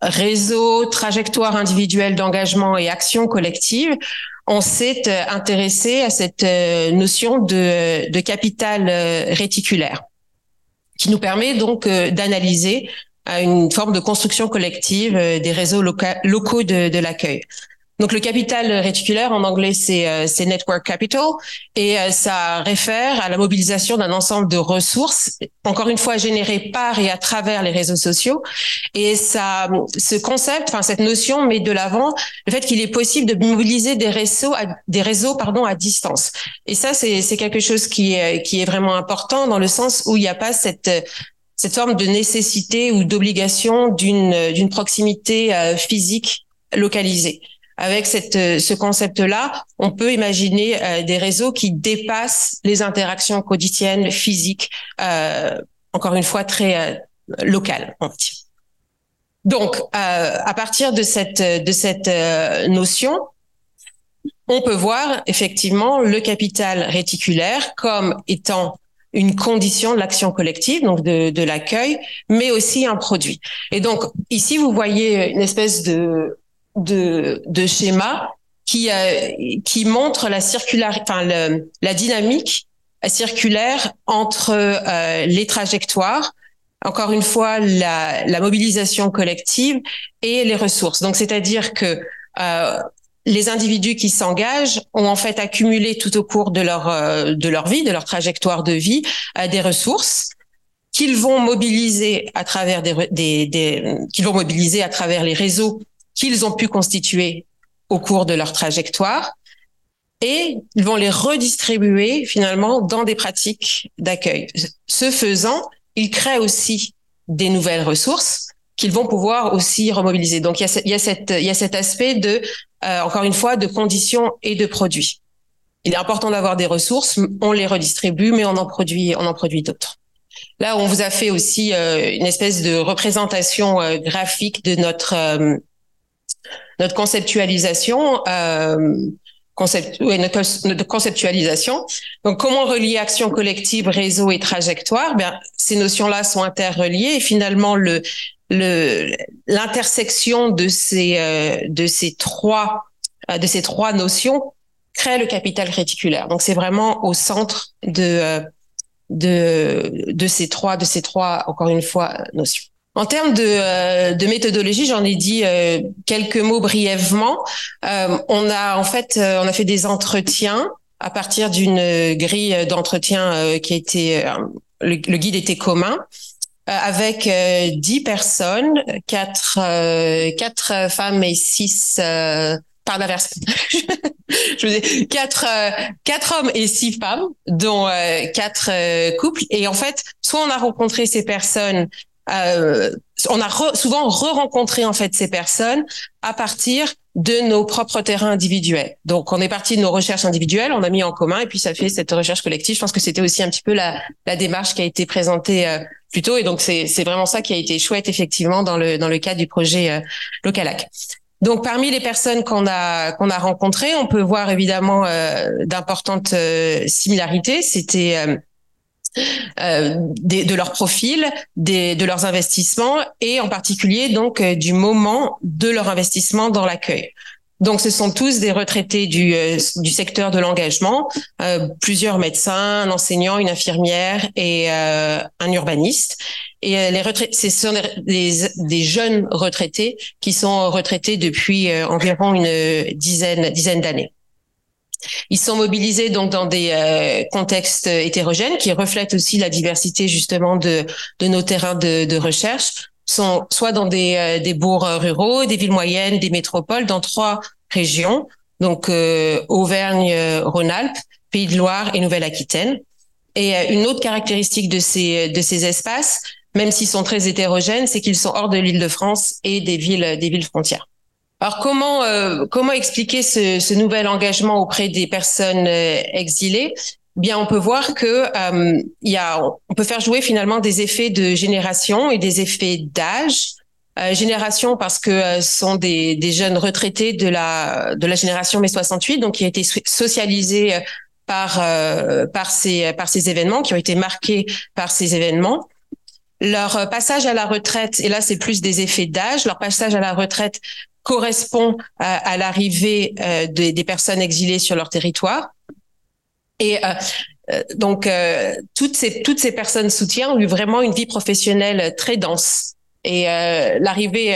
réseaux, trajectoires individuelles d'engagement et actions collectives, on s'est intéressé à cette notion de, capital réticulaire qui nous permet donc d'analyser une forme de construction collective euh, des réseaux locaux de l'accueil. Donc le capital réticulaire en anglais c'est euh, network capital et euh, ça réfère à la mobilisation d'un ensemble de ressources encore une fois générées par et à travers les réseaux sociaux et ça ce concept enfin cette notion met de l'avant le fait qu'il est possible de mobiliser des réseaux à, des réseaux pardon à distance. Et ça c'est c'est quelque chose qui est qui est vraiment important dans le sens où il n'y a pas cette cette forme de nécessité ou d'obligation d'une d'une proximité euh, physique localisée. Avec cette, euh, ce concept-là, on peut imaginer euh, des réseaux qui dépassent les interactions quotidiennes physiques, encore une fois très locales. Donc, à partir de cette de cette notion, on peut voir effectivement le capital réticulaire comme étant une condition de l'action collective, donc de, de l'accueil, mais aussi un produit. Et donc ici, vous voyez une espèce de de, de schéma qui euh, qui montre la circular, enfin la dynamique circulaire entre euh, les trajectoires, encore une fois la, la mobilisation collective et les ressources. Donc c'est-à-dire que euh, les individus qui s'engagent ont en fait accumulé tout au cours de leur de leur vie, de leur trajectoire de vie, des ressources qu'ils vont mobiliser à travers des, des qu'ils vont mobiliser à travers les réseaux qu'ils ont pu constituer au cours de leur trajectoire et ils vont les redistribuer finalement dans des pratiques d'accueil. Ce faisant, ils créent aussi des nouvelles ressources qu'ils vont pouvoir aussi remobiliser. Donc il y a, il y a, cette, il y a cet aspect de euh, encore une fois, de conditions et de produits. Il est important d'avoir des ressources, on les redistribue, mais on en produit, on en produit d'autres. Là, on vous a fait aussi euh, une espèce de représentation euh, graphique de notre notre conceptualisation. Concept, oui, notre, conceptualisation. Donc, comment relier action collective, réseau et trajectoire? Bien, ces notions-là sont interreliées et finalement, le, le l'intersection de ces euh, de ces trois euh, de ces trois notions crée le capital réticulaire. Donc c'est vraiment au centre de euh, de de ces trois de ces trois encore une fois notions. En termes de, de méthodologie, j'en ai dit quelques mots brièvement. on a en fait on a fait des entretiens à partir d'une grille d'entretien qui était le, le, guide était commun euh, avec euh, dix personnes, quatre euh, quatre femmes et six par l'inverse. je veux dire quatre quatre hommes et six femmes, dont quatre couples. Et en fait, soit on a rencontré ces personnes euh, on a souvent re-rencontré en fait ces personnes à partir de nos propres terrains individuels. Donc, on est parti de nos recherches individuelles, on a mis en commun et puis ça fait cette recherche collective. Je pense que c'était aussi un petit peu la, la démarche qui a été présentée euh, plus tôt et donc c'est vraiment ça qui a été chouette effectivement dans le dans le cadre du projet euh, Localac. Donc parmi les personnes qu'on a qu'on a rencontrées, on peut voir évidemment euh, d'importantes similarités. C'était euh, de leur profil, de leurs investissements et en particulier donc euh, du moment de leur investissement dans l'accueil. Donc, ce sont tous des retraités du, euh, du secteur de l'engagement, plusieurs médecins, un enseignant, une infirmière et un urbaniste. Et les retraités, ce sont des, des, jeunes retraités qui sont retraités depuis environ une dizaine, dizaine d'années. Ils sont mobilisés donc dans des euh, contextes hétérogènes qui reflètent aussi la diversité justement de, de nos terrains de, de recherche, sont soit dans des, euh, des bourgs ruraux, des villes moyennes, des métropoles, dans trois régions, donc euh, Auvergne-Rhône-Alpes, Pays de Loire et Nouvelle-Aquitaine. Et une autre caractéristique de ces, de ces espaces, même s'ils sont très hétérogènes, c'est qu'ils sont hors de l'île de France et des villes, des villes frontières. Alors comment euh, comment expliquer ce, ce, nouvel engagement auprès des personnes euh, exilées? Bien, on peut voir que euh, y a on peut faire jouer finalement des effets de génération et des effets d'âge. génération parce que ce sont des, des jeunes retraités de la de la génération mai 68, donc qui a été socialisés par par ces par ces événements, qui ont été marqués par ces événements. Leur passage à la retraite, et là c'est plus des effets d'âge, leur passage à la retraite correspond à, l'arrivée euh, des, personnes exilées sur leur territoire. Et euh, euh donc toutes ces toutes ces personnes soutien ont eu vraiment une vie professionnelle très dense. Et l'arrivée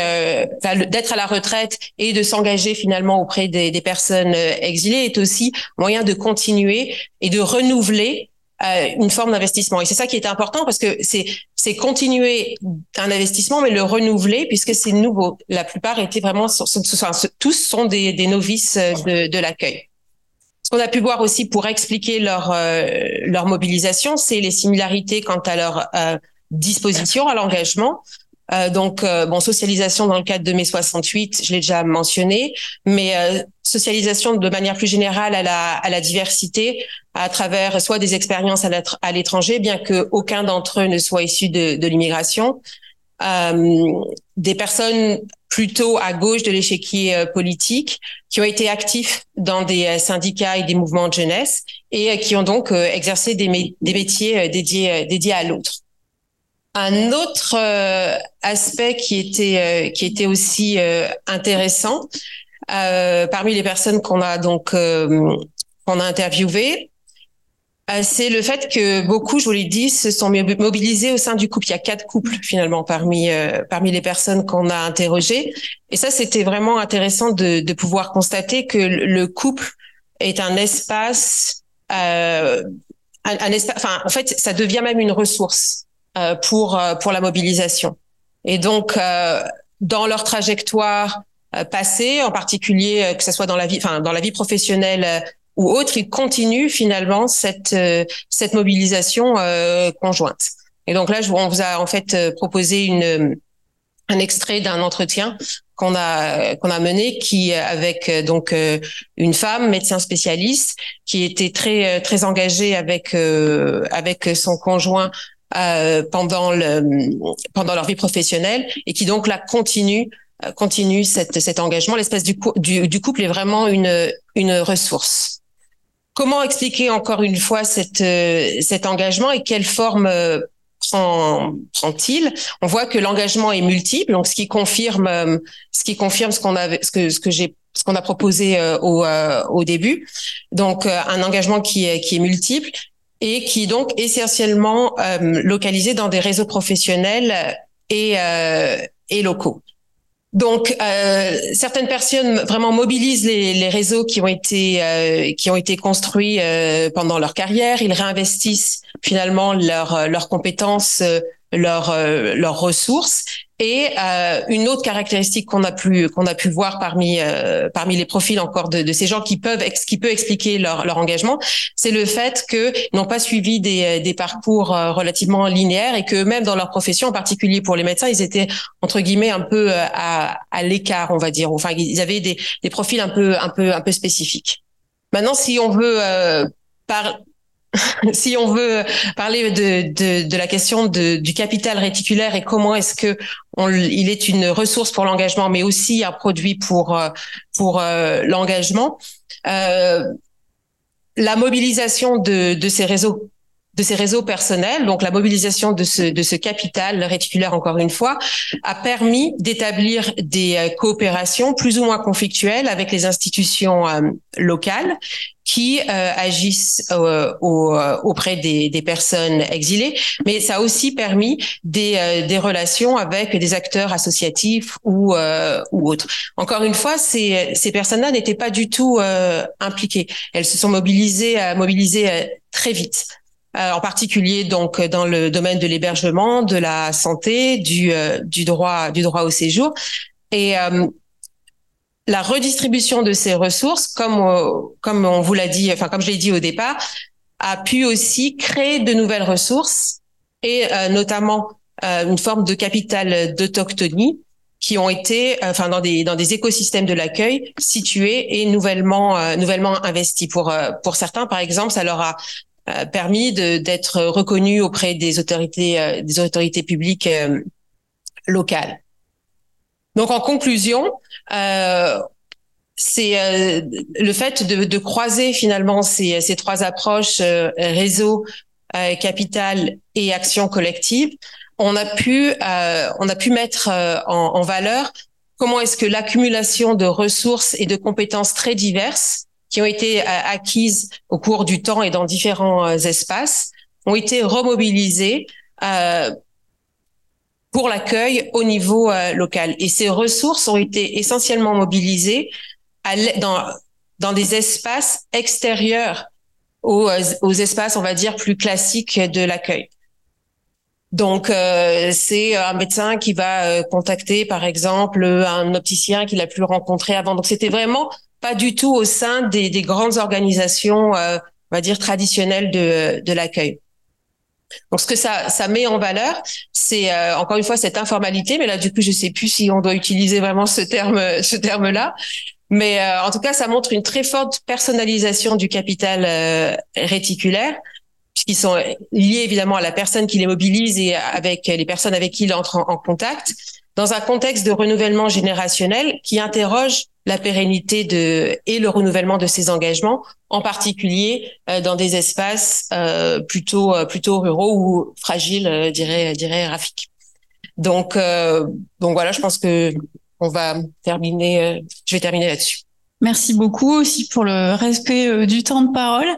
d'être à la retraite et de s'engager finalement auprès des personnes exilées est aussi moyen de continuer et de renouveler euh, une forme d'investissement. Et c'est ça qui est important parce que c'est c'est continuer un investissement mais le renouveler puisque c'est nouveau. La plupart étaient vraiment tous sont des, novices de, de l'accueil. Ce qu'on a pu voir aussi pour expliquer leur euh, leur mobilisation, c'est les similarités quant à leur euh, disposition à l'engagement. Euh, donc, euh, bon, socialisation dans le cadre de mai 68, je l'ai déjà mentionné, mais euh, socialisation de manière plus générale à la, à la diversité à travers soit des expériences à l'étranger, bien que aucun d'entre eux ne soit issu de, de l'immigration, des personnes plutôt à gauche de l'échiquier politique qui ont été actifs dans des syndicats et des mouvements de jeunesse et qui ont donc exercé des, des métiers dédiés, dédiés à l'autre. Un autre euh, aspect qui était euh, qui était aussi euh, intéressant parmi les personnes qu'on a donc qu'on a interviewées, c'est le fait que beaucoup, je vous l'ai dit, se sont mobilisés au sein du couple. Il y a quatre couples finalement parmi parmi les personnes qu'on a interrogées, et ça c'était vraiment intéressant de, de pouvoir constater que le couple est un espace, un, un espace. Enfin, en fait, ça devient même une ressource. Euh, pour euh, pour la mobilisation. Et donc euh, dans leur trajectoire passée, en particulier que ce soit dans la vie, enfin dans la vie professionnelle ou autre, ils continuent finalement cette cette mobilisation conjointe. Et donc là, on vous a en fait proposé une un extrait d'un entretien qu'on a qu'on a mené qui avec donc une femme médecin spécialiste qui était très très engagée avec avec son conjoint euh, pendant le pendant leur vie professionnelle et qui donc là continue euh, continue cette, cet engagement. L'espèce du, du, du, couple est vraiment une une ressource. Comment expliquer encore une fois cette, euh, cet engagement et quelle forme prend, prend-il? On voit que l'engagement est multiple, donc ce qui confirme ce qui confirme ce qu'on avait ce que ce que j'ai ce qu'on a proposé au, au début. Donc un engagement qui est qui est multiple et qui est donc essentiellement euh, localisé dans des réseaux professionnels et, euh, et locaux. Donc, euh, certaines personnes vraiment mobilisent les, les réseaux qui ont été euh, qui ont été construits euh, pendant leur carrière. Ils réinvestissent finalement leurs leurs compétences, leurs leurs ressources et euh, une autre caractéristique qu'on a pu qu'on a pu voir parmi euh, parmi les profils encore de, de, ces gens qui peuvent qui peut expliquer leur leur engagement, c'est le fait que n'ont pas suivi des des parcours euh, relativement linéaires et que même dans leur profession, en particulier pour les médecins, ils étaient entre guillemets un peu euh, à à l'écart, on va dire. Enfin, ils avaient des des profils un peu un peu un peu spécifiques. Maintenant, si on veut euh, par, si on veut parler de, de, de la question de, du capital réticulaire et comment est-ce que on, il est une ressource pour l'engagement, mais aussi un produit pour euh, pour euh, l'engagement, euh, la mobilisation de, de ces réseaux de ces réseaux personnels, donc la mobilisation de ce, de ce capital réticulaire, encore une fois, a permis d'établir des euh, coopérations plus ou moins conflictuelles avec les institutions locales qui euh, agissent auprès des, des, personnes exilées, mais ça a aussi permis des, des relations avec des acteurs associatifs ou, ou autres. Encore une fois, ces, ces personnes-là n'étaient pas du tout impliquées. Elles se sont mobilisées, mobilisées très vite. Euh, en particulier donc dans le domaine de l'hébergement, de la santé, du, euh, du droit du droit au séjour et euh, la redistribution de ces ressources, comme comme on vous l'a dit, enfin comme je l'ai dit au départ, a pu aussi créer de nouvelles ressources et notamment une forme de capital d'autochtonie qui ont été, enfin dans des dans des écosystèmes de l'accueil situés et nouvellement nouvellement investis. Pour pour certains, par exemple, ça leur a euh, permis d'être reconnu auprès des autorités, euh, des autorités publiques euh, locales. Donc en conclusion, c'est le fait de, de, croiser finalement ces, ces trois approches réseau, capital et action collective. On a pu on a pu mettre en, en valeur comment est-ce que l'accumulation de ressources et de compétences très diverses qui ont été euh, acquises au cours du temps et dans différents euh, espaces ont été remobilisées euh, pour l'accueil au niveau local. Et ces ressources ont été essentiellement mobilisées dans, dans des espaces extérieurs aux, aux espaces, on va dire, plus classiques de l'accueil. Donc, c'est un médecin qui va contacter, par exemple, un opticien qu'il a pu rencontrer avant. Donc, c'était vraiment pas du tout au sein des, des grandes organisations, euh, on va dire traditionnelles de, de l'accueil. Donc ce que ça, ça met en valeur, c'est euh, encore une fois cette informalité, mais là du coup je sais plus si on doit utiliser vraiment ce terme, ce terme-là. Mais euh, en tout cas, ça montre une très forte personnalisation du capital réticulaire, puisqu'ils sont liés évidemment à la personne qui les mobilise et avec les personnes avec qui il entre en contact, dans un contexte de renouvellement générationnel qui interroge la pérennité de et le renouvellement de ces engagements, en particulier euh, dans des espaces euh, plutôt euh, plutôt ruraux ou fragiles, dirait dirait Rafik. Donc donc voilà, je pense que on va terminer. je vais terminer là-dessus. Merci beaucoup aussi pour le respect du temps de parole.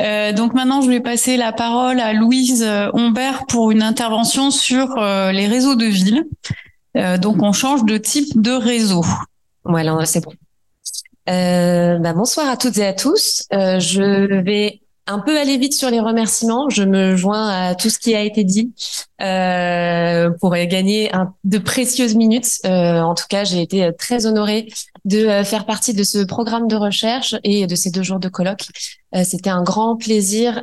Euh, donc maintenant, je vais passer la parole à Louise Humbert pour une intervention sur les réseaux de ville. Euh, donc on change de type de réseau. Voilà, c'est bon. Euh, bah, bonsoir à toutes et à tous. Euh, je vais un peu aller vite sur les remerciements. Je me joins à tout ce qui a été dit euh, pour gagner de précieuses minutes. Euh, en tout cas, j'ai été très honorée de euh, faire partie de ce programme de recherche et de ces deux jours de colloque. C'était un grand plaisir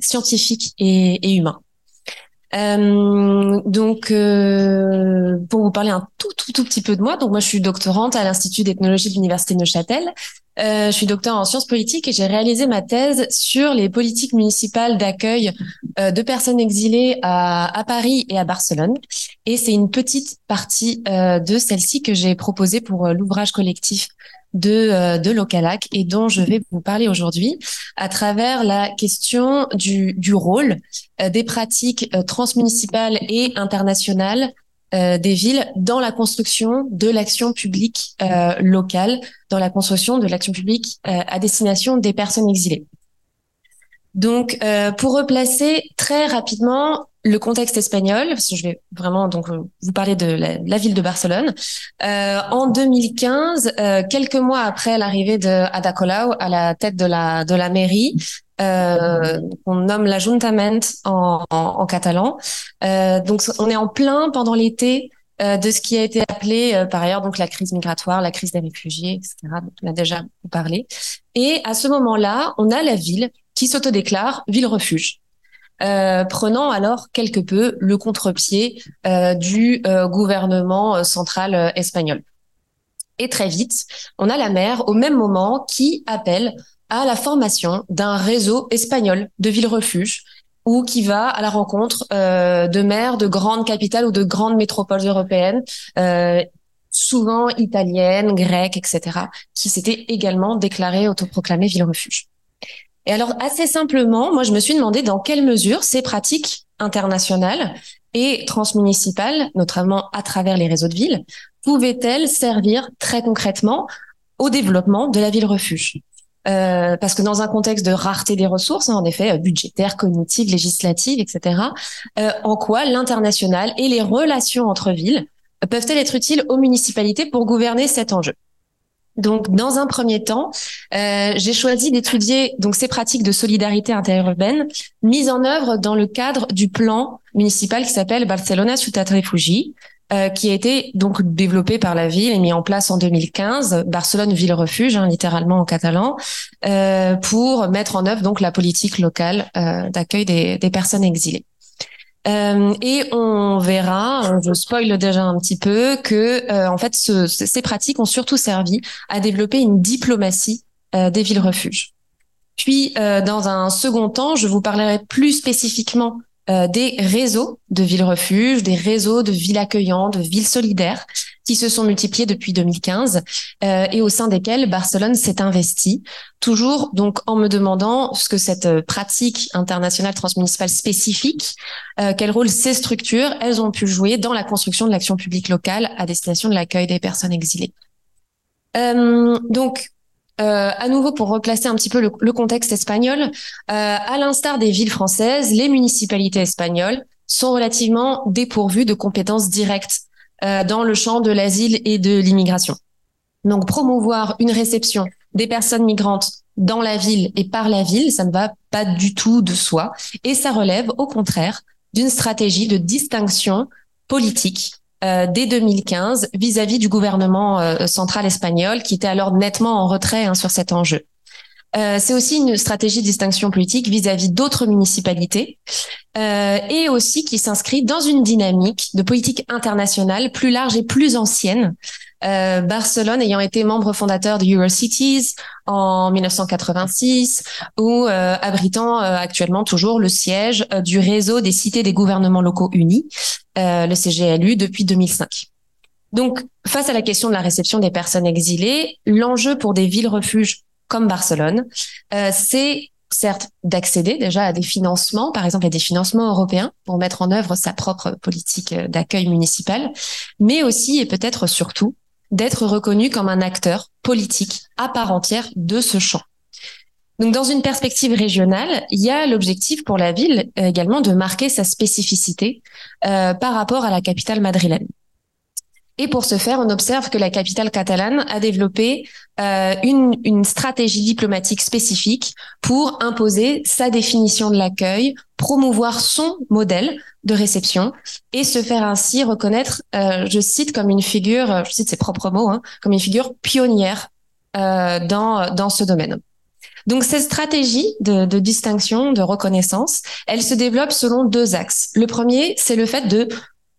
scientifique et, et humain. Euh, donc, euh, pour vous parler un tout, tout, tout petit peu de moi, donc moi je suis doctorante à l'Institut d'ethnologie de l'Université de Neuchâtel. Euh, je suis docteur en sciences politiques et j'ai réalisé ma thèse sur les politiques municipales d'accueil euh, de personnes exilées à, Paris et à Barcelone. Et c'est une petite partie euh, de celle-ci que j'ai proposée pour l'ouvrage collectif de, euh, de Localac et dont je vais vous parler aujourd'hui à travers la question du, du rôle euh, des pratiques euh, transmunicipales et internationales des villes dans la construction de l'action publique locale, dans la construction de l'action publique à destination des personnes exilées. Donc, pour replacer très rapidement le contexte espagnol, parce que je vais vraiment donc euh, vous parler de la, ville de Barcelone. Euh, en 2015, euh, quelques mois après l'arrivée de Ada Colau à la tête de la de la mairie, euh, on nomme l'Ajuntament en, en, en, catalan. Euh, donc on est en plein pendant l'été euh, de ce qui a été appelé par ailleurs donc la crise migratoire, la crise des réfugiés, etc. Donc, on a déjà parlé. Et à ce moment-là, on a la ville qui s'autodéclare ville refuge. Euh, prenant alors quelque peu le contre-pied euh, du euh, gouvernement central espagnol. Et très vite, on a la maire au même moment qui appelle à la formation d'un réseau espagnol de villes-refuges ou qui va à la rencontre de maires de grandes capitales ou de grandes métropoles européennes, souvent italiennes, grecques, etc., qui s'étaient également déclarées autoproclamées villes-refuges. Et alors, assez simplement, moi, je me suis demandé dans quelle mesure ces pratiques internationales et transmunicipales, notamment à travers les réseaux de villes, pouvaient-elles servir très concrètement au développement de la ville refuge? Euh, parce que dans un contexte de rareté des ressources, hein, en effet, euh, budgétaire, cognitive, législative, etc., euh, en quoi l'international et les relations entre villes peuvent-elles être utiles aux municipalités pour gouverner cet enjeu? Donc, dans un premier temps, euh, j'ai choisi d'étudier donc ces pratiques de solidarité interurbaine mises en œuvre dans le cadre du plan municipal qui s'appelle Barcelona Ciutat Refugi, euh, qui a été donc développé par la ville et mis en place en 2015, Barcelone ville refuge, hein, littéralement en catalan, euh, pour mettre en œuvre donc la politique locale euh, d'accueil des, des, personnes exilées. Euh, et on verra, je spoil déjà un petit peu, que en fait ce, ces pratiques ont surtout servi à développer une diplomatie des villes refuges. Puis, dans un second temps, je vous parlerai plus spécifiquement euh, des réseaux de villes refuges, des réseaux de villes accueillantes, de villes solidaires qui se sont multipliés depuis 2015 euh, et au sein desquels Barcelone s'est investi, toujours donc en me demandant ce que cette euh, pratique internationale transmunicipale spécifique, quel rôle ces structures, elles ont pu jouer dans la construction de l'action publique locale à destination de l'accueil des personnes exilées. donc, euh, à nouveau pour replacer un petit peu le, contexte espagnol, euh, à l'instar des villes françaises, les municipalités espagnoles sont relativement dépourvues de compétences directes euh, dans le champ de l'asile et de l'immigration. Donc promouvoir une réception des personnes migrantes dans la ville et par la ville, ça ne va pas du tout de soi. Et ça relève au contraire d'une stratégie de distinction politique euh, dès 2015 vis-à-vis du gouvernement euh, central espagnol qui était alors nettement en retrait hein, sur cet enjeu. Euh, c'est aussi une stratégie de distinction politique vis-à-vis d'autres municipalités euh, et aussi qui s'inscrit dans une dynamique de politique internationale plus large et plus ancienne euh, Barcelone ayant été membre fondateur de Eurocities en 1986 ou euh, abritant euh, actuellement toujours le siège du réseau des cités des gouvernements locaux unis, le CGLU, depuis 2005. Donc, face à la question de la réception des personnes exilées, l'enjeu pour des villes refuges comme Barcelone, c'est certes d'accéder déjà à des financements, par exemple à des financements européens pour mettre en œuvre sa propre politique d'accueil municipal, mais aussi et peut-être surtout d'être reconnu comme un acteur politique à part entière de ce champ. Donc, dans une perspective régionale, il y a l'objectif pour la ville euh, également de marquer sa spécificité euh, par rapport à la capitale madrilène. Et pour ce faire, on observe que la capitale catalane a développé euh, une, stratégie diplomatique spécifique pour imposer sa définition de l'accueil, promouvoir son modèle de réception et se faire ainsi reconnaître, euh, je cite comme une figure, je cite ses propres mots, hein, comme une figure pionnière euh, dans, dans ce domaine. Donc cette stratégie de, de, distinction, de reconnaissance, elle se développe selon deux axes. Le premier, c'est le fait de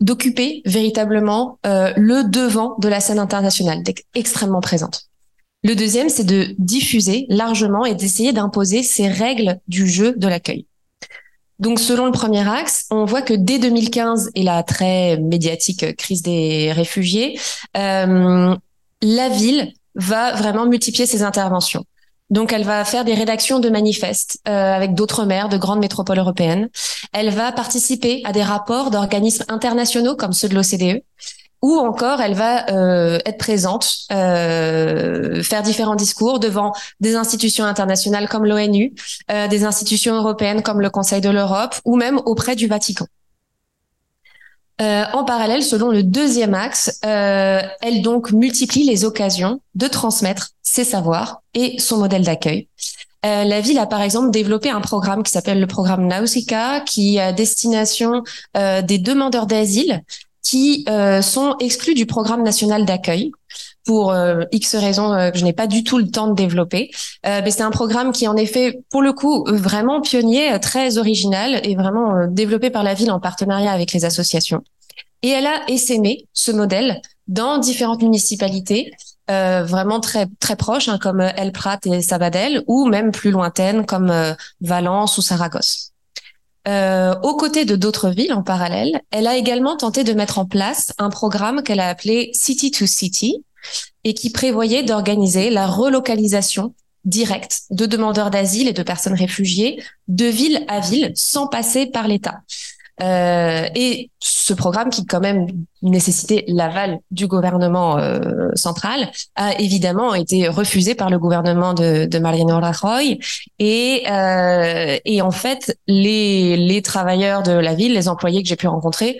d'occuper véritablement euh, le devant de la scène internationale, d'être extrêmement présente. Le deuxième, c'est de diffuser largement et d'essayer d'imposer ces règles du jeu de l'accueil. Donc, selon le premier axe, on voit que dès 2015 et la très médiatique crise des réfugiés, euh, la ville va vraiment multiplier ses interventions. Donc, elle va faire des rédactions de manifestes euh, avec d'autres maires de grandes métropoles européennes. Elle va participer à des rapports d'organismes internationaux comme ceux de l'OCDE. Ou encore, elle va euh, être présente, euh, faire différents discours devant des institutions internationales comme l'ONU, des institutions européennes comme le Conseil de l'Europe, ou même auprès du Vatican. Euh, en parallèle, selon le deuxième axe, euh, elle donc multiplie les occasions de transmettre ses savoirs et son modèle d'accueil. Euh, la ville a par exemple développé un programme qui s'appelle le programme Nausicaa, qui a destination des demandeurs d'asile qui sont exclus du programme national d'accueil pour X raisons que je n'ai pas du tout le temps de développer. mais c'est un programme qui en effet, pour le coup, vraiment pionnier, très original et vraiment développé par la ville en partenariat avec les associations. Et elle a essaimé ce modèle dans différentes municipalités, euh, vraiment très très proches, hein, comme El Prat et Sabadell, ou même plus lointaines comme euh, Valence ou Saragosse. Euh, aux côtés de d'autres villes en parallèle, elle a également tenté de mettre en place un programme qu'elle a appelé City to City et qui prévoyait d'organiser la relocalisation direct de demandeurs d'asile et de personnes réfugiées de ville à ville sans passer par l'État. Euh, et ce programme, qui quand même nécessitait l'aval du gouvernement euh, central, a évidemment été refusé par le gouvernement de, Mariano Rajoy. Et, euh, en fait, les, travailleurs de la ville, les employés que j'ai pu rencontrer,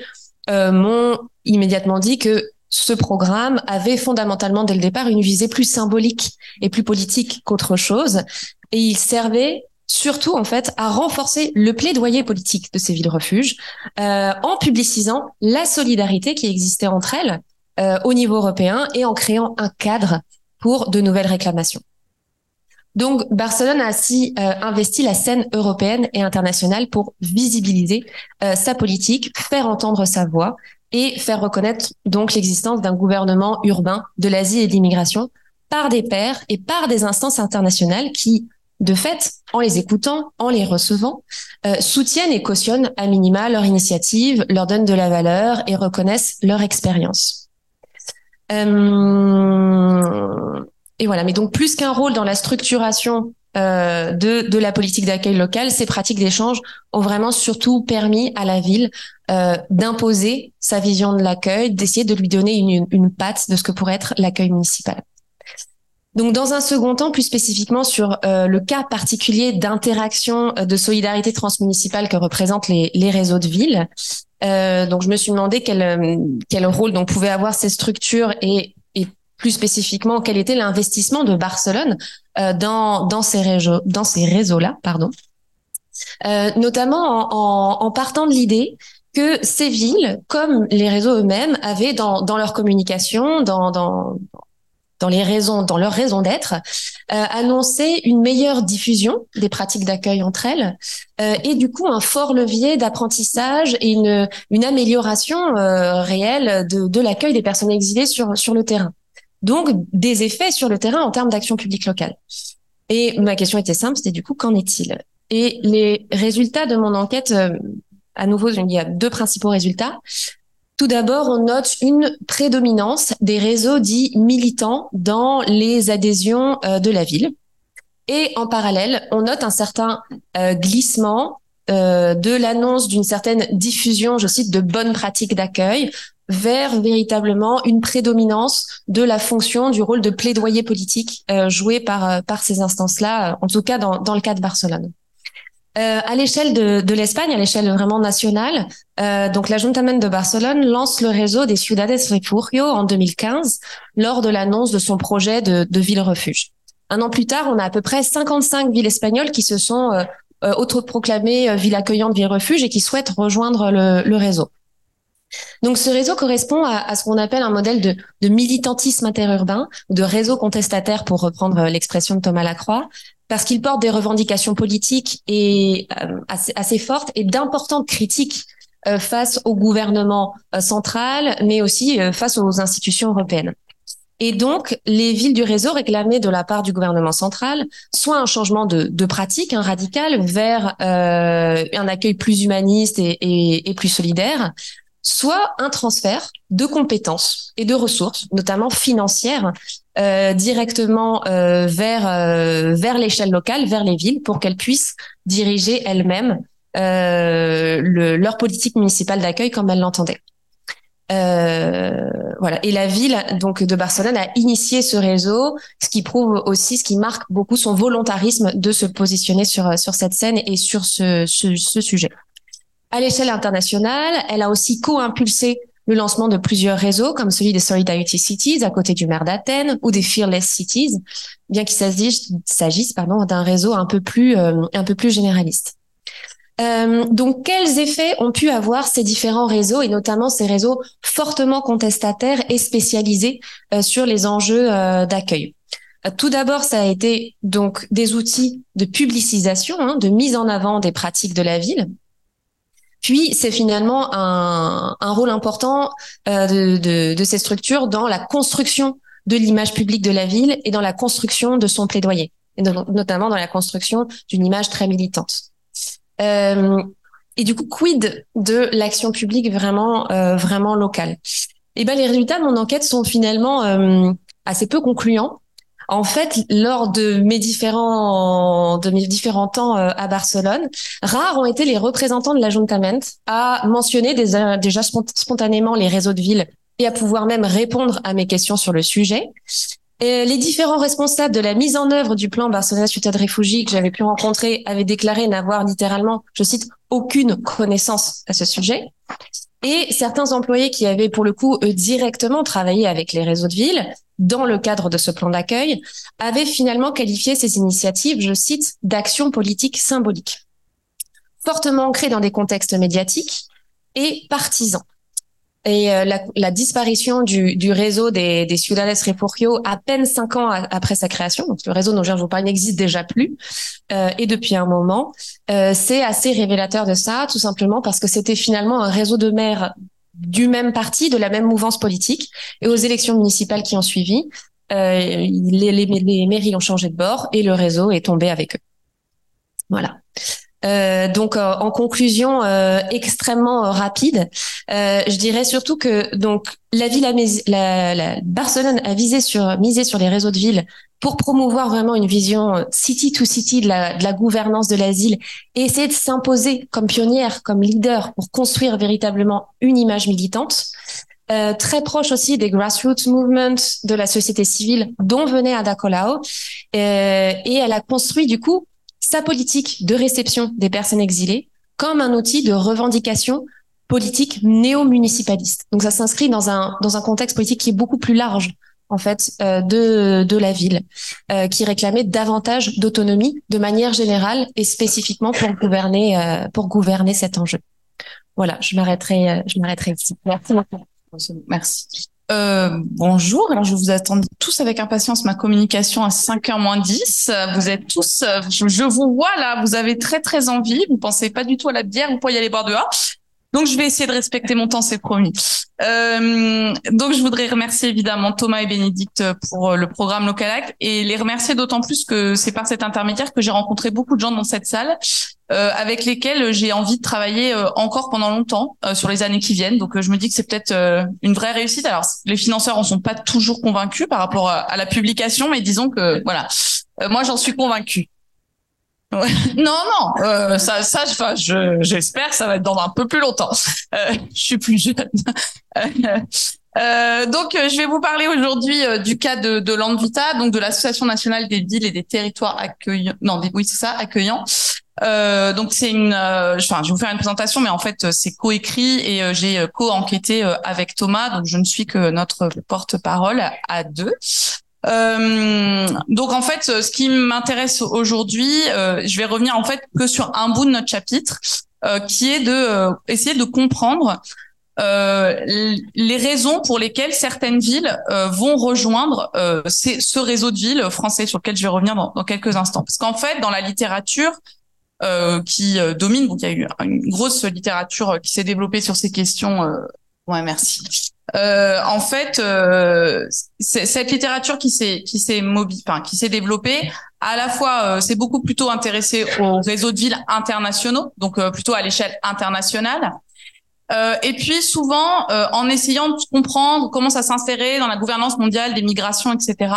m'ont immédiatement dit que ce programme avait fondamentalement dès le départ une visée plus symbolique et plus politique qu'autre chose. Et il servait surtout en fait à renforcer le plaidoyer politique de ces villes refuges euh, en publicisant la solidarité qui existait entre elles euh, au niveau européen et en créant un cadre pour de nouvelles réclamations. Donc Barcelone a ainsi euh, investi la scène européenne et internationale pour visibiliser euh, sa politique, faire entendre sa voix et faire reconnaître donc l'existence d'un gouvernement urbain de l'Asie et de l'immigration par des pairs et par des instances internationales qui, de fait, en les écoutant, en les recevant, euh, soutiennent et cautionnent à minima leur initiative, leur donnent de la valeur et reconnaissent leur expérience. Euh, et voilà, mais donc plus qu'un rôle dans la structuration euh, de, de la politique d'accueil locale, ces pratiques d'échange ont vraiment surtout permis à la ville euh, d'imposer sa vision de l'accueil, d'essayer de lui donner une, une patte de ce que pourrait être l'accueil municipal. Donc, dans un second temps, plus spécifiquement sur euh, le cas particulier d'interaction euh, de solidarité transmunicipale que représentent les, les réseaux de villes, euh, donc je me suis demandé quel, euh, quel rôle donc pouvaient avoir ces structures et plus spécifiquement quel était l'investissement de Barcelone euh, dans, dans ces réseaux, dans ces réseaux-là, pardon. Euh, notamment en, en, en, partant de l'idée que ces villes, comme les réseaux eux-mêmes, avaient dans, dans leur communication, dans, dans, dans les raisons, dans leur raison d'être, euh, annoncer une meilleure diffusion des pratiques d'accueil entre elles euh, et du coup un fort levier d'apprentissage et une, une amélioration euh, réelle de, de l'accueil des personnes exilées sur, sur le terrain donc des effets sur le terrain en termes d'action publique locale. Et ma question était simple, c'était du coup, qu'en est-il? Et les résultats de mon enquête, euh, à nouveau, il y a deux principaux résultats. Tout d'abord, on note une prédominance des réseaux dits militants dans les adhésions euh, de la ville. Et en parallèle, on note un certain euh, glissement de l'annonce d'une certaine diffusion, je cite, de bonnes pratiques d'accueil vers véritablement une prédominance de la fonction du rôle de plaidoyer politique euh, joué par euh, par ces instances-là, en tout cas dans, dans le cas de Barcelone. Euh, à l'échelle de, de l'Espagne, à l'échelle vraiment nationale, euh, donc l'Ajuntament de Barcelone lance le réseau des Ciudades Refugio en 2015 lors de l'annonce de son projet de, de ville refuge. Un an plus tard, on a à peu près 55 villes espagnoles qui se sont euh, euh autoproclamées ville accueillante, ville refuge et qui souhaitent rejoindre le, le réseau. Donc ce réseau correspond à, ce qu'on appelle un modèle de, militantisme interurbain, de réseau contestataire pour reprendre l'expression de Thomas Lacroix, parce qu'il porte des revendications politiques et euh, assez, fortes et d'importantes critiques euh, face au gouvernement euh, central, mais aussi euh, face aux institutions européennes. Et donc, les villes du réseau réclamaient de la part du gouvernement central soit un changement de, pratique un radical vers euh, un accueil plus humaniste et plus solidaire, soit un transfert de compétences et de ressources, notamment financières, euh, directement euh, vers euh, vers l'échelle locale, vers les villes, pour qu'elles puissent diriger elles-mêmes euh, le, leur politique municipale d'accueil comme elles l'entendaient. Voilà. Et la ville donc de Barcelone a initié ce réseau, ce qui prouve aussi, ce qui marque beaucoup son volontarisme de se positionner sur sur cette scène et sur ce, ce, ce sujet. À l'échelle internationale, elle a aussi co-impulsé le lancement de plusieurs réseaux comme celui des Solidarity Cities à côté du maire d'Athènes ou des Fearless Cities, bien qu'il s'agisse pardon d'un réseau un peu plus euh, un peu plus généraliste. Euh, donc, quels effets ont pu avoir ces différents réseaux et notamment ces réseaux fortement contestataires et spécialisés euh, sur les enjeux euh, d'accueil? Tout d'abord, ça a été donc des outils de publicisation, hein, de mise en avant des pratiques de la ville, puis, c'est finalement un, un, rôle important euh, de, de, de, ces structures dans la construction de l'image publique de la ville et dans la construction de son plaidoyer, et notamment dans la construction d'une image très militante. Euh, et du coup, quid de l'action publique vraiment, euh, vraiment locale? Eh ben, les résultats de mon enquête sont finalement euh, assez peu concluants. En fait, lors de mes différents de mes différents temps euh, à Barcelone, rares ont été les représentants de l'Ajuntament à mentionner déjà, déjà spontanément les réseaux de villes et à pouvoir même répondre à mes questions sur le sujet. Et les différents responsables de la mise en œuvre du plan Barcelona Ciutat de Réfugiés que j'avais pu rencontrer avaient déclaré n'avoir littéralement, je cite, aucune connaissance à ce sujet. Et certains employés qui avaient pour le coup directement travaillé avec les réseaux de villes dans le cadre de ce plan d'accueil avaient finalement qualifié ces initiatives, je cite, d'actions politiques symboliques, fortement ancrées dans des contextes médiatiques et partisans. Et euh, la, la, disparition du, du, réseau des, des Ciudades Refugio à peine cinq ans après sa création, donc le réseau dont je vous parle n'existe déjà plus, euh, et depuis un moment, euh, c'est assez révélateur de ça, tout simplement parce que c'était finalement un réseau de maires du même parti, de la même mouvance politique, et aux élections municipales qui ont suivi, euh, les, les, les mairies ont changé de bord et le réseau est tombé avec eux. Voilà. Euh, donc euh, en conclusion euh, extrêmement rapide, je dirais surtout que donc la ville a la, la, Barcelone a visé sur misé sur les réseaux de villes pour promouvoir vraiment une vision city to city de la, de la gouvernance de l'asile et essayer de s'imposer comme pionnière, comme leader pour construire véritablement une image militante. Euh, très proche aussi des grassroots movements de la société civile dont venait Ada Colau. Euh, et elle a construit du coup sa politique de réception des personnes exilées comme un outil de revendication politique néo-municipaliste. Donc ça s'inscrit dans un dans un contexte politique qui est beaucoup plus large en fait euh, de de la ville, euh, qui réclamait davantage d'autonomie de manière générale et spécifiquement pour gouverner euh, pour gouverner cet enjeu. Voilà, je m'arrêterai je m'arrêterai ici. Merci beaucoup. Merci. Euh, bonjour, alors je vous attends tous avec impatience ma communication à 5h moins 10. Vous êtes tous, euh, je, vous vois là, vous avez très très envie, vous pensez pas du tout à la bière, vous pouvez y aller boire dehors. Donc je vais essayer de respecter mon temps, c'est promis. Euh, donc je voudrais remercier évidemment Thomas et Bénédicte pour le programme Localac et les remercier d'autant plus que c'est par cet intermédiaire que j'ai rencontré beaucoup de gens dans cette salle euh, avec lesquels j'ai envie de travailler euh, encore pendant longtemps euh, sur les années qui viennent. Donc je me dis que c'est peut-être une vraie réussite. Alors les financeurs en sont pas toujours convaincus par rapport à, la publication, mais disons que voilà, moi j'en suis convaincue. non, non, euh, ça, ça, je, j'espère ça va être dans un peu plus longtemps. Euh, je suis plus jeune. Euh, donc, je vais vous parler aujourd'hui du cas de, de Landvita, donc de l'Association nationale des villes et des territoires accueillants. Non, oui, c'est ça, accueillants. Euh, donc c'est une, enfin, je vais vous faire une présentation, mais en fait c'est coécrit et j'ai co-enquêté avec Thomas, donc je ne suis que notre porte-parole à deux. Euh, donc en fait, ce qui m'intéresse aujourd'hui, euh, je vais revenir en fait que sur un bout de notre chapitre, euh, qui est de euh, essayer de comprendre les raisons pour lesquelles certaines villes vont rejoindre ce réseau de villes français sur lequel je vais revenir dans, dans quelques instants. Parce qu'en fait, dans la littérature qui domine, donc il y a eu une grosse littérature qui s'est développée sur ces questions. ouais, merci. Euh, en fait, euh, cette littérature qui s'est qui s'est enfin qui s'est développée, à la fois euh, c'est beaucoup plutôt intéressé aux réseaux de villes internationaux, donc euh, plutôt à l'échelle internationale. et puis souvent en essayant de comprendre comment ça s'insérait dans la gouvernance mondiale des migrations, etc.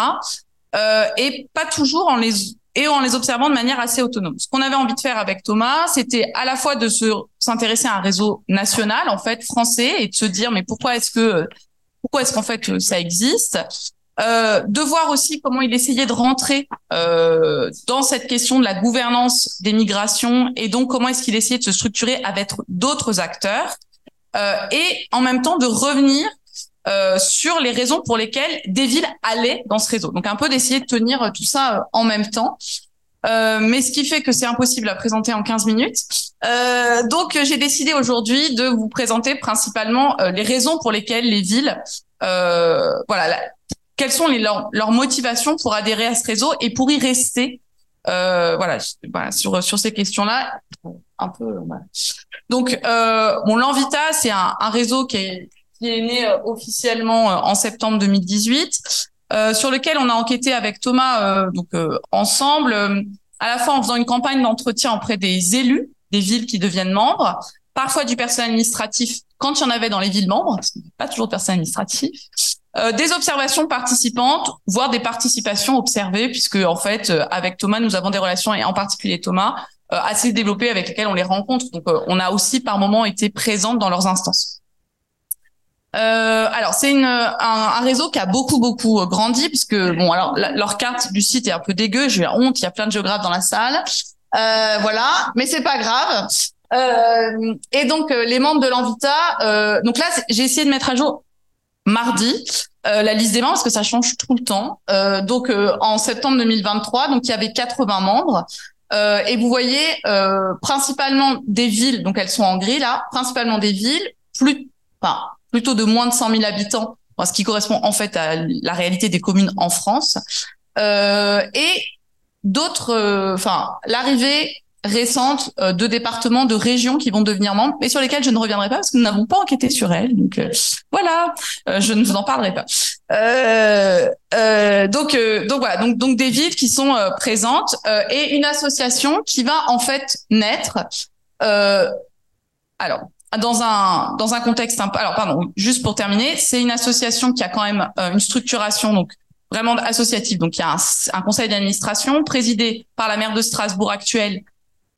et pas toujours en les et en les observant de manière assez autonome. Ce qu'on avait envie de faire avec Thomas, c'était à la fois de se s'intéresser à un réseau national en fait français et de se dire mais pourquoi est-ce que pourquoi est-ce qu'en fait ça existe euh, de voir aussi comment il essayait de rentrer euh, dans cette question de la gouvernance des migrations et donc comment est-ce qu'il essayait de se structurer avec d'autres acteurs euh, et en même temps de revenir euh, sur les raisons pour lesquelles des villes allaient dans ce réseau. Donc un peu d'essayer de tenir euh, tout ça euh, en même temps. Euh, mais ce qui fait que c'est impossible à présenter en 15 minutes. Euh, donc j'ai décidé aujourd'hui de vous présenter principalement les raisons pour lesquelles les villes, voilà, quelles sont les, leurs, leurs motivations pour adhérer à ce réseau et pour y rester. voilà, voilà, sur sur ces questions-là, un peu. Donc, bon, l'Envita, c'est un, un réseau qui est qui est né euh, officiellement euh, en septembre 2018, euh, sur lequel on a enquêté avec Thomas donc ensemble, à la fois en faisant une campagne d'entretien auprès des élus des villes qui deviennent membres, parfois du personnel administratif quand il y en avait dans les villes membres, parce qu'il n'y a pas toujours de personnel administratif, euh, des observations participantes, voire des participations observées, puisque en fait, euh, avec Thomas, nous avons des relations, et en particulier Thomas, assez développées avec lesquelles on les rencontre. Donc, on a aussi par moments été présentes dans leurs instances. Euh, alors c'est une un, un, réseau qui a beaucoup beaucoup grandi puisque bon alors leur carte du site est un peu dégueu, j'ai honte, il y a plein de géographes dans la salle, euh, voilà, mais c'est pas grave. Euh, et donc les membres de l'Envita, donc là j'ai essayé de mettre à jour mardi euh, la liste des membres parce que ça change tout le temps. Euh, donc euh, en septembre 2023, donc il y avait 80 membres. et vous voyez principalement des villes, donc elles sont en gris là, principalement des villes, plus, enfin, plutôt de moins de 100 000 habitants, ce qui correspond en fait à la réalité des communes en France. et d'autres, enfin, l'arrivée récentes euh, de départements, de régions qui vont devenir membres, mais sur lesquelles je ne reviendrai pas parce que nous n'avons pas enquêté sur elles. Donc euh, voilà, euh, je ne vous en parlerai pas. donc donc voilà, donc donc des villes qui sont présentes et une association qui va en fait naître. alors dans un dans un contexte alors pardon, juste pour terminer, c'est une association qui a quand même une structuration donc vraiment associative. Donc il y a un, conseil d'administration présidé par la maire de Strasbourg actuelle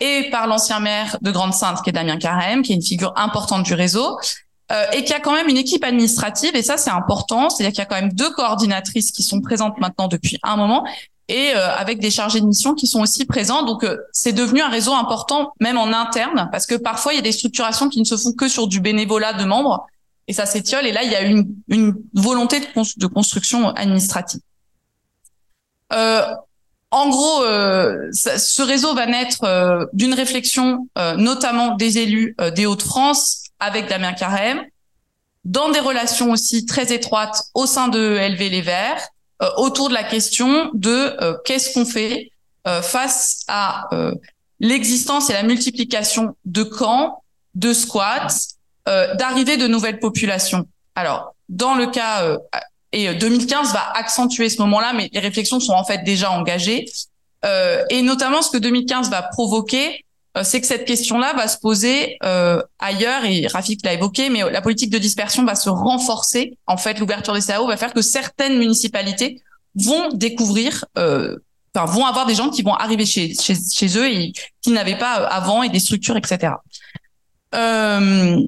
et par l'ancien maire de Grande-Sainte, qui est Damien Carême, qui est une figure importante du réseau, euh, et qui a quand même une équipe administrative, et ça c'est important, c'est-à-dire qu'il y a quand même deux coordinatrices qui sont présentes maintenant depuis un moment, et euh, avec des chargés de mission qui sont aussi présents. Donc euh, c'est devenu un réseau important, même en interne, parce que parfois il y a des structurations qui ne se font que sur du bénévolat de membres, et ça s'étiole, et là il y a une, une volonté de, construction administrative. Euh, en gros, euh, ce réseau va naître euh, d'une réflexion, euh, notamment des élus des Hauts-de-France avec Damien Carême, dans des relations aussi très étroites au sein de LV Les Verts, autour de la question de qu'est-ce qu'on fait face à l'existence et la multiplication de camps, de squats, d'arrivée de nouvelles populations. Alors, dans le cas et 2015 euh, va accentuer ce moment-là, mais les réflexions sont en fait déjà engagées. Euh, et notamment, ce que 2015 va provoquer, euh, c'est que cette question-là va se poser euh, ailleurs, et Rafik l'a évoqué, mais la politique de dispersion va se renforcer. En fait, l'ouverture des CAO va faire que certaines municipalités vont découvrir, euh, enfin, vont avoir des gens qui vont arriver chez, eux et qui n'avaient pas avant, et des structures, etc. Euh,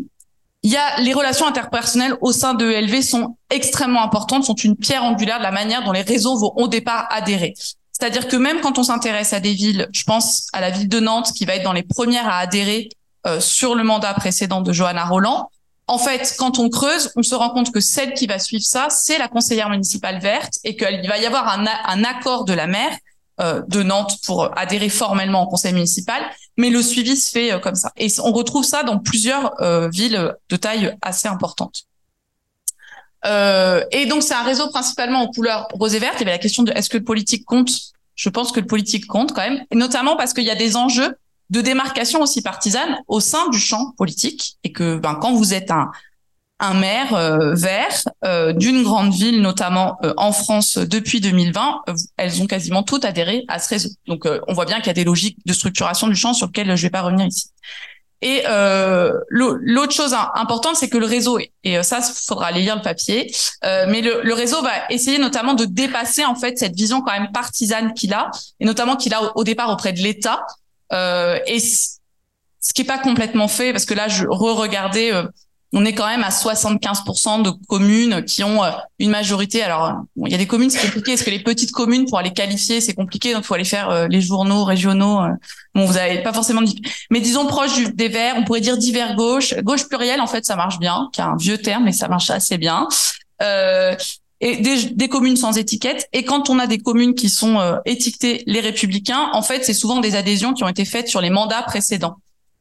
y a les relations interpersonnelles au sein de ELV sont extrêmement importantes, sont une pierre angulaire de la manière dont les réseaux vont au départ adhérer. C'est-à-dire que même quand on s'intéresse à des villes, je pense à la ville de Nantes qui va être dans les premières à adhérer euh, sur le mandat précédent de Johanna Roland, en fait, quand on creuse, on se rend compte que celle qui va suivre ça, c'est la conseillère municipale verte et qu'il va y avoir un, accord de la maire euh, de Nantes pour adhérer formellement au conseil municipal, mais le suivi se fait euh, comme ça. Et on retrouve ça dans plusieurs villes de taille assez importante. Et donc c'est un réseau principalement en couleur rose et verte. Il y la question de est-ce que le politique compte? Je pense que le politique compte quand même, et notamment parce qu'il y a des enjeux de démarcation aussi partisane au sein du champ politique et que ben, quand vous êtes un, maire euh, vert euh, d'une grande ville, notamment euh, en France depuis 2020. elles ont quasiment toutes adhéré à ce réseau. Donc, on voit bien qu'il y a des logiques de structuration du champ sur lesquelles je vais pas revenir ici. Et l'autre chose importante, c'est que le réseau, et ça, il faudra aller lire le papier, mais le, le, réseau va essayer notamment de dépasser en fait cette vision quand même partisane qu'il a, et notamment qu'il a au, départ auprès de l'État. et ce qui est pas complètement fait, parce que là, je re-regardais on est quand même à 75% de communes qui ont euh, une majorité. Alors, il y a des communes, c'est compliqué, parce que les petites communes, pour aller qualifier, c'est compliqué, donc il faut aller faire euh, les journaux régionaux. Euh. Bon, vous avez pas forcément... Mais disons proche des verts, on pourrait dire divers gauche. Gauche plurielle, en fait, ça marche bien, qui a un vieux terme, mais ça marche assez bien. Et des, communes sans étiquette. Et quand on a des communes qui sont étiquetées les républicains, en fait, c'est souvent des adhésions qui ont été faites sur les mandats précédents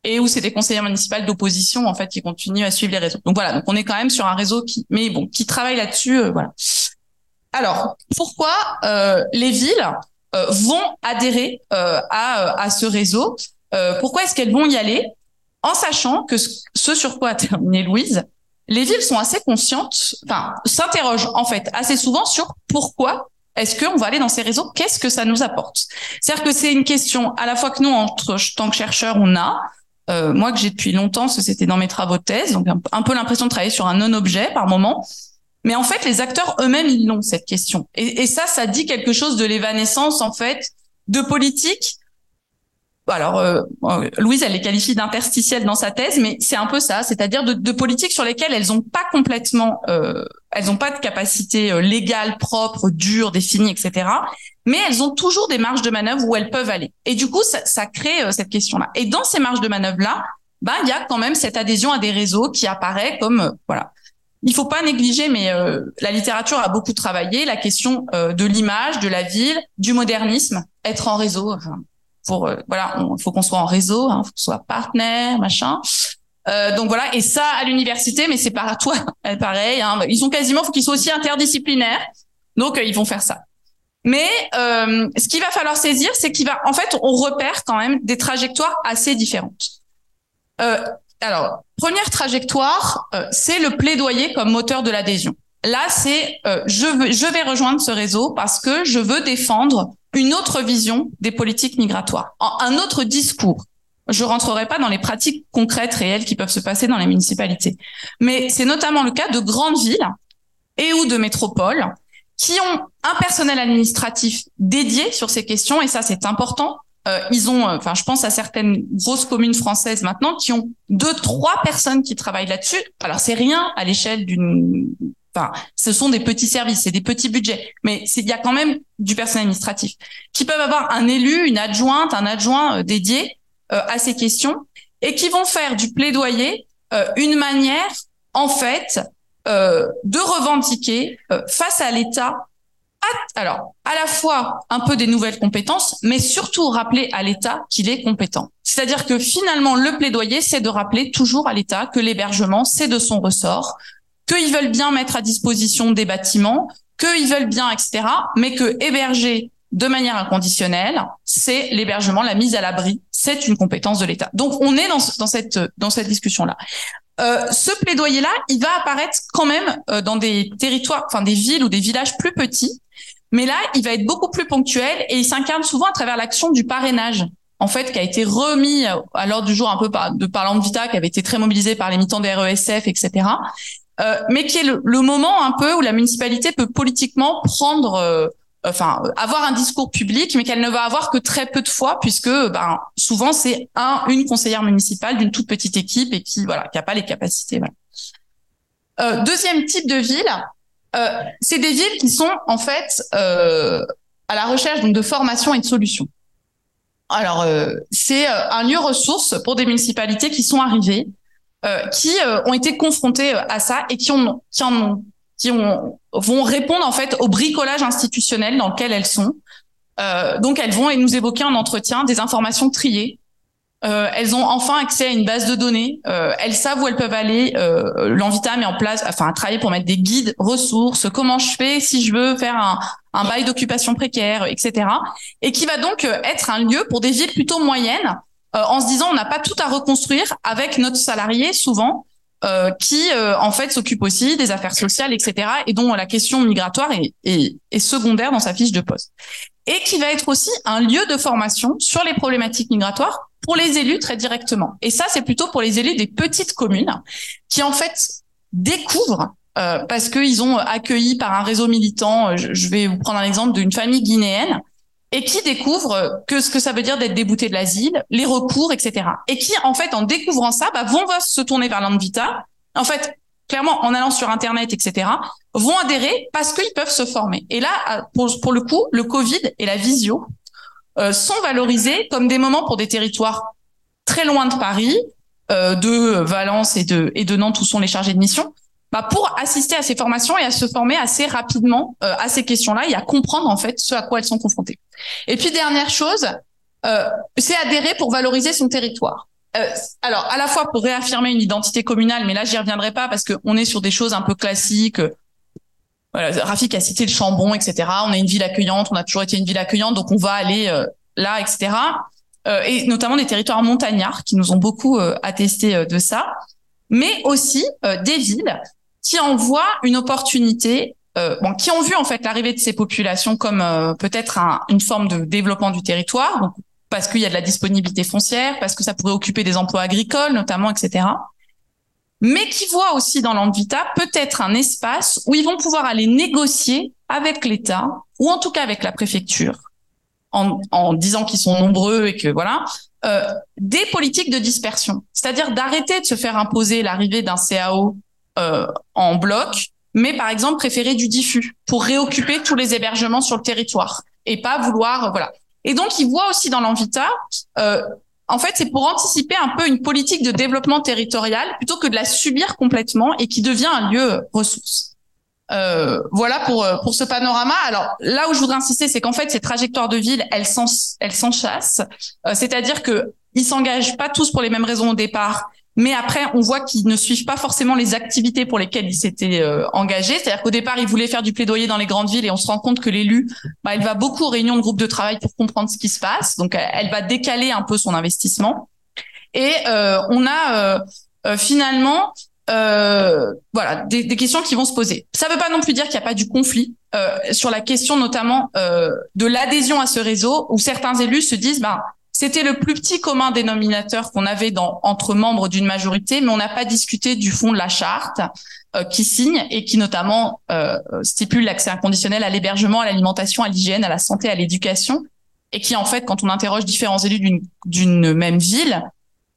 et où c'est des conseillers municipaux d'opposition en fait qui continuent à suivre les réseaux. Donc voilà, donc on est quand même sur un réseau qui, mais bon, qui travaille là-dessus. Euh, voilà. Alors pourquoi euh, les villes euh, vont adhérer à, à ce réseau? Pourquoi est-ce qu'elles vont y aller? En sachant que ce sur quoi a terminé Louise, les villes sont assez conscientes, enfin s'interrogent en fait assez souvent sur pourquoi est-ce qu'on va aller dans ces réseaux? Qu'est-ce que ça nous apporte? C'est-à-dire que c'est une question à la fois que nous, en tant que chercheurs, on a, euh, moi que j'ai depuis longtemps, c'était dans mes travaux de thèse, donc un, peu l'impression de travailler sur un non-objet par moment. Mais en fait, les acteurs eux-mêmes, ils l'ont, cette question. Et, ça, ça dit quelque chose de l'évanescence, en fait, de politique. Alors, euh, Louise, elle les qualifie d'interstitielles dans sa thèse, mais c'est un peu ça, c'est-à-dire de, politiques sur lesquelles elles n'ont pas complètement, euh, elles n'ont pas de capacité euh, légale, propre, dure, définie, etc. Mais elles ont toujours des marges de manœuvre où elles peuvent aller. Et du coup, ça, ça crée euh, cette question-là. Et dans ces marges de manœuvre-là, bah, il y a quand même cette adhésion à des réseaux qui apparaît comme, voilà, il faut pas négliger, mais euh, la littérature a beaucoup travaillé la question euh, de l'image, de la ville, du modernisme, être en réseau. Pour euh, voilà, il faut qu'on soit en réseau, hein, faut qu'on soit partenaire, machin. donc voilà, et ça à l'université, mais c'est pas à toi, pareil. Hein, ils sont quasiment, faut qu'ils soient aussi interdisciplinaires. Donc ils vont faire ça. Mais ce qu'il va falloir saisir, c'est qu'il va, en fait, on repère quand même des trajectoires assez différentes. Euh, alors, première trajectoire, euh, c'est le plaidoyer comme moteur de l'adhésion. Là, c'est euh, je, veux, je vais rejoindre ce réseau parce que je veux défendre une autre vision des politiques migratoires, un autre discours. Je rentrerai pas dans les pratiques concrètes réelles qui peuvent se passer dans les municipalités, mais c'est notamment le cas de grandes villes et ou de métropoles qui ont un personnel administratif dédié sur ces questions et ça c'est important euh, ils ont, euh, enfin, je pense à certaines grosses communes françaises maintenant qui ont deux, trois personnes qui travaillent là-dessus. Alors c'est rien à l'échelle d'une, enfin, ce sont des petits services, c'est des petits budgets, mais il y a quand même du personnel administratif qui peuvent avoir un élu, une adjointe, un adjoint euh, dédié à ces questions et qui vont faire du plaidoyer une manière, en fait, de revendiquer face à l'État alors, à la fois un peu des nouvelles compétences, mais surtout rappeler à l'État qu'il est compétent. C'est-à-dire que finalement, le plaidoyer, c'est de rappeler toujours à l'État que l'hébergement, c'est de son ressort, qu'ils veulent bien mettre à disposition des bâtiments, qu'ils veulent bien, etc., mais que héberger de manière inconditionnelle, c'est l'hébergement, la mise à l'abri, c'est une compétence de l'État. Donc, on est dans, dans cette dans cette discussion-là. Euh, ce plaidoyer-là, il va apparaître quand même euh, dans des territoires, enfin des villes ou des villages plus petits, mais là, il va être beaucoup plus ponctuel et il s'incarne souvent à travers l'action du parrainage, en fait, qui a été remis à l'ordre du jour un peu par, de parlant Vita, qui avait été très mobilisé par les militants des RESF, etc. Euh, mais qui est le, moment un peu où la municipalité peut politiquement prendre, euh, enfin, avoir un discours public, mais qu'elle ne va avoir que très peu de fois, puisque ben, souvent c'est un, une conseillère municipale d'une toute petite équipe et qui, voilà, pas les capacités. Euh, deuxième type de ville, euh, c'est des villes qui sont en fait euh, à la recherche donc de formation et de solutions. Alors c'est un lieu ressource pour des municipalités qui sont arrivées, qui ont été confrontées à ça et qui en ont qui ont, vont répondre en fait au bricolage institutionnel dans lequel elles sont. donc elles vont et nous évoquer en entretien des informations triées euh, elles ont enfin accès à une base de données. Euh, elles savent où elles peuvent aller. Euh, L'Envita met en place, enfin, travailler pour mettre des guides, ressources. Comment je fais si je veux faire un, un bail d'occupation précaire, etc. Et qui va donc euh, être un lieu pour des villes plutôt moyennes, euh, en se disant on n'a pas tout à reconstruire avec notre salarié souvent. Euh, qui en fait s'occupe aussi des affaires sociales, etc., et dont la question migratoire est, est, est secondaire dans sa fiche de poste, et qui va être aussi un lieu de formation sur les problématiques migratoires pour les élus très directement. Et ça, c'est plutôt pour les élus des petites communes qui en fait découvrent euh, parce qu'ils ont accueilli par un réseau militant, euh, je, vais vous prendre un exemple d'une famille guinéenne, et qui découvrent que ce que ça veut dire d'être débouté de l'asile, les recours, etc. Et qui, en fait, en découvrant ça, bah, vont se tourner vers l'Anvita. En fait, clairement, en allant sur Internet, etc., vont adhérer parce qu'ils peuvent se former. Et là, pour, le coup, le Covid et la visio euh, sont valorisés comme des moments pour des territoires très loin de Paris, euh, de Valence et de, Nantes où sont les chargés de mission, bah pour assister à ces formations et à se former assez rapidement euh, à ces questions-là et à comprendre en fait ce à quoi elles sont confrontées. Et puis dernière chose, euh, c'est adhérer pour valoriser son territoire. Euh, alors à la fois pour réaffirmer une identité communale, mais là j'y reviendrai pas parce qu'on est sur des choses un peu classiques, voilà, Rafik a cité le Chambon, etc. On est une ville accueillante, on a toujours été une ville accueillante, donc on va aller euh, là, etc. Et notamment des territoires montagnards qui nous ont beaucoup attesté de ça, mais aussi des villes qui envoient une opportunité, bon, qui ont vu en fait l'arrivée de ces populations comme peut-être un, une forme de développement du territoire, donc, parce qu'il y a de la disponibilité foncière, parce que ça pourrait occuper des emplois agricoles notamment, etc mais qui voient aussi dans l'Envita peut-être un espace où ils vont pouvoir aller négocier avec l'État ou en tout cas avec la préfecture, en, en disant qu'ils sont nombreux et que voilà, euh, des politiques de dispersion, c'est-à-dire d'arrêter de se faire imposer l'arrivée d'un CAO euh, en bloc, mais par exemple préférer du diffus pour réoccuper tous les hébergements sur le territoire et pas vouloir voilà. Et donc ils voient aussi dans l'Envita euh, en fait, c'est pour anticiper un peu une politique de développement territorial plutôt que de la subir complètement et qui devient un lieu ressource. Euh, voilà pour euh, pour ce panorama. Alors là où je voudrais insister, c'est qu'en fait ces trajectoires de ville, elles s'enchassent. Euh, C'est-à-dire que ils s'engagent pas tous pour les mêmes raisons au départ, mais après on voit qu'ils ne suivent pas forcément les activités pour lesquelles ils s'étaient euh, engagés. C'est-à-dire qu'au départ ils voulaient faire du plaidoyer dans les grandes villes et on se rend compte que l'élu, bah, elle va beaucoup aux réunions de groupe de travail pour comprendre ce qui se passe. Donc elle va décaler un peu son investissement. Et euh, on a finalement euh, voilà, des, des, questions qui vont se poser. Ça ne veut pas non plus dire qu'il n'y a pas du conflit euh, sur la question notamment euh, de l'adhésion à ce réseau, où certains élus se disent, ben, c'était le plus petit commun dénominateur qu'on avait dans, entre membres d'une majorité, mais on n'a pas discuté du fond de la charte euh, qui signe et qui notamment euh, stipule l'accès inconditionnel à l'hébergement, à l'alimentation, à l'hygiène, à la santé, à l'éducation, et qui en fait, quand on interroge différents élus d'une même ville,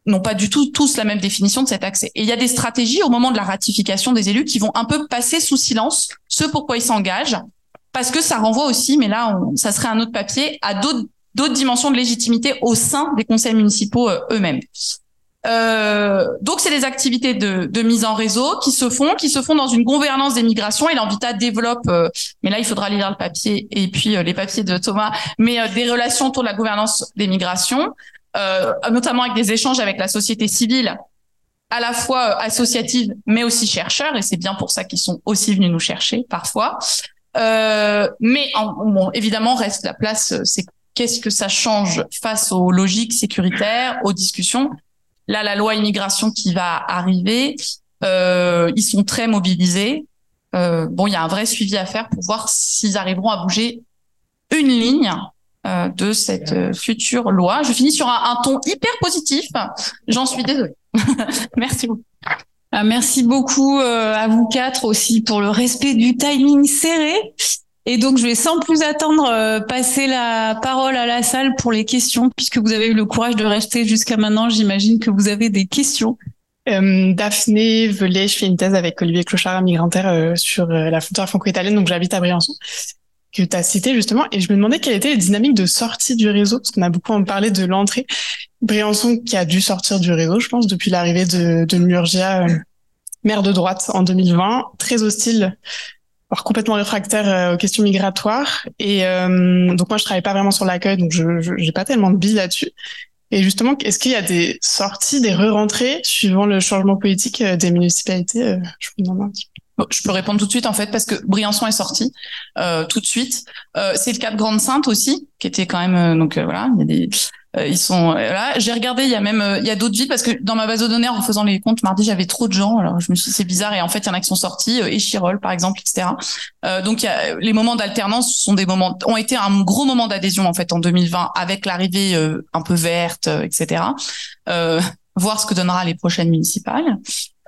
n'ont pas du tout tous la même définition de cet accès. Et il y a des stratégies au moment de la ratification des élus qui vont un peu passer sous silence ce pourquoi ils s'engagent, parce que ça renvoie aussi, mais là, on, ça serait un autre papier, à d'autres d'autres dimensions de légitimité au sein des conseils municipaux euh, eux-mêmes. Euh, donc, c'est des activités de, de, mise en réseau qui se font, qui se font dans une gouvernance des migrations. Et l'Envita développe, euh, mais là, il faudra lire le papier et puis euh, les papiers de Thomas, mais euh, des relations autour de la gouvernance des migrations notamment avec des échanges avec la société civile, à la fois associative, mais aussi chercheurs, et c'est bien pour ça qu'ils sont aussi venus nous chercher parfois. Mais en, bon, évidemment, reste la place, c'est qu'est-ce que ça change face aux logiques sécuritaires, aux discussions? Là, la loi immigration qui va arriver, euh, ils sont très mobilisés. Euh, bon, il y a un vrai suivi à faire pour voir s'ils arriveront à bouger une ligne euh, de cette future loi. Je finis sur un, ton hyper positif. J'en suis désolée. Merci beaucoup. Ah, merci beaucoup à vous quatre aussi pour le respect du timing serré. Et donc, je vais sans plus attendre euh, passer la parole à la salle pour les questions, puisque vous avez eu le courage de rester jusqu'à maintenant. J'imagine que vous avez des questions. Euh, Daphné Velay, je fais une thèse avec Olivier Clochard, migrantaire, sur la frontière franco-italienne, donc j'habite à Briançon que tu as cité justement, et je me demandais quelle était les dynamiques de sortie du réseau, parce qu'on a beaucoup parlé de l'entrée. Briançon qui a dû sortir du réseau, je pense, depuis l'arrivée de, de Murgia, euh, maire de droite en 2020, très hostile, voire complètement réfractaire euh, aux questions migratoires. Et euh, donc moi, je travaille pas vraiment sur l'accueil, donc je j'ai pas tellement de billes là-dessus. Et justement, est-ce qu'il y a des sorties, des re-rentrées suivant le changement politique euh, des municipalités Je me demande un petit peu. Je peux répondre tout de suite en fait parce que Briançon est sorti euh, tout de suite. Euh, c'est le cas de Grande Sainte aussi, qui était quand même euh, donc euh, voilà, il y a des euh, ils sont là. J'ai regardé, il y a même il y a d'autres villes parce que dans ma base de données en faisant les comptes mardi j'avais trop de gens. Alors je me suis c'est bizarre et en fait il y en a qui sont sortis et Chirol par exemple etc. donc il y a, les moments d'alternance sont des moments ont été un gros moment d'adhésion en fait en 2020 avec l'arrivée un peu verte etc. voir ce que donnera les prochaines municipales.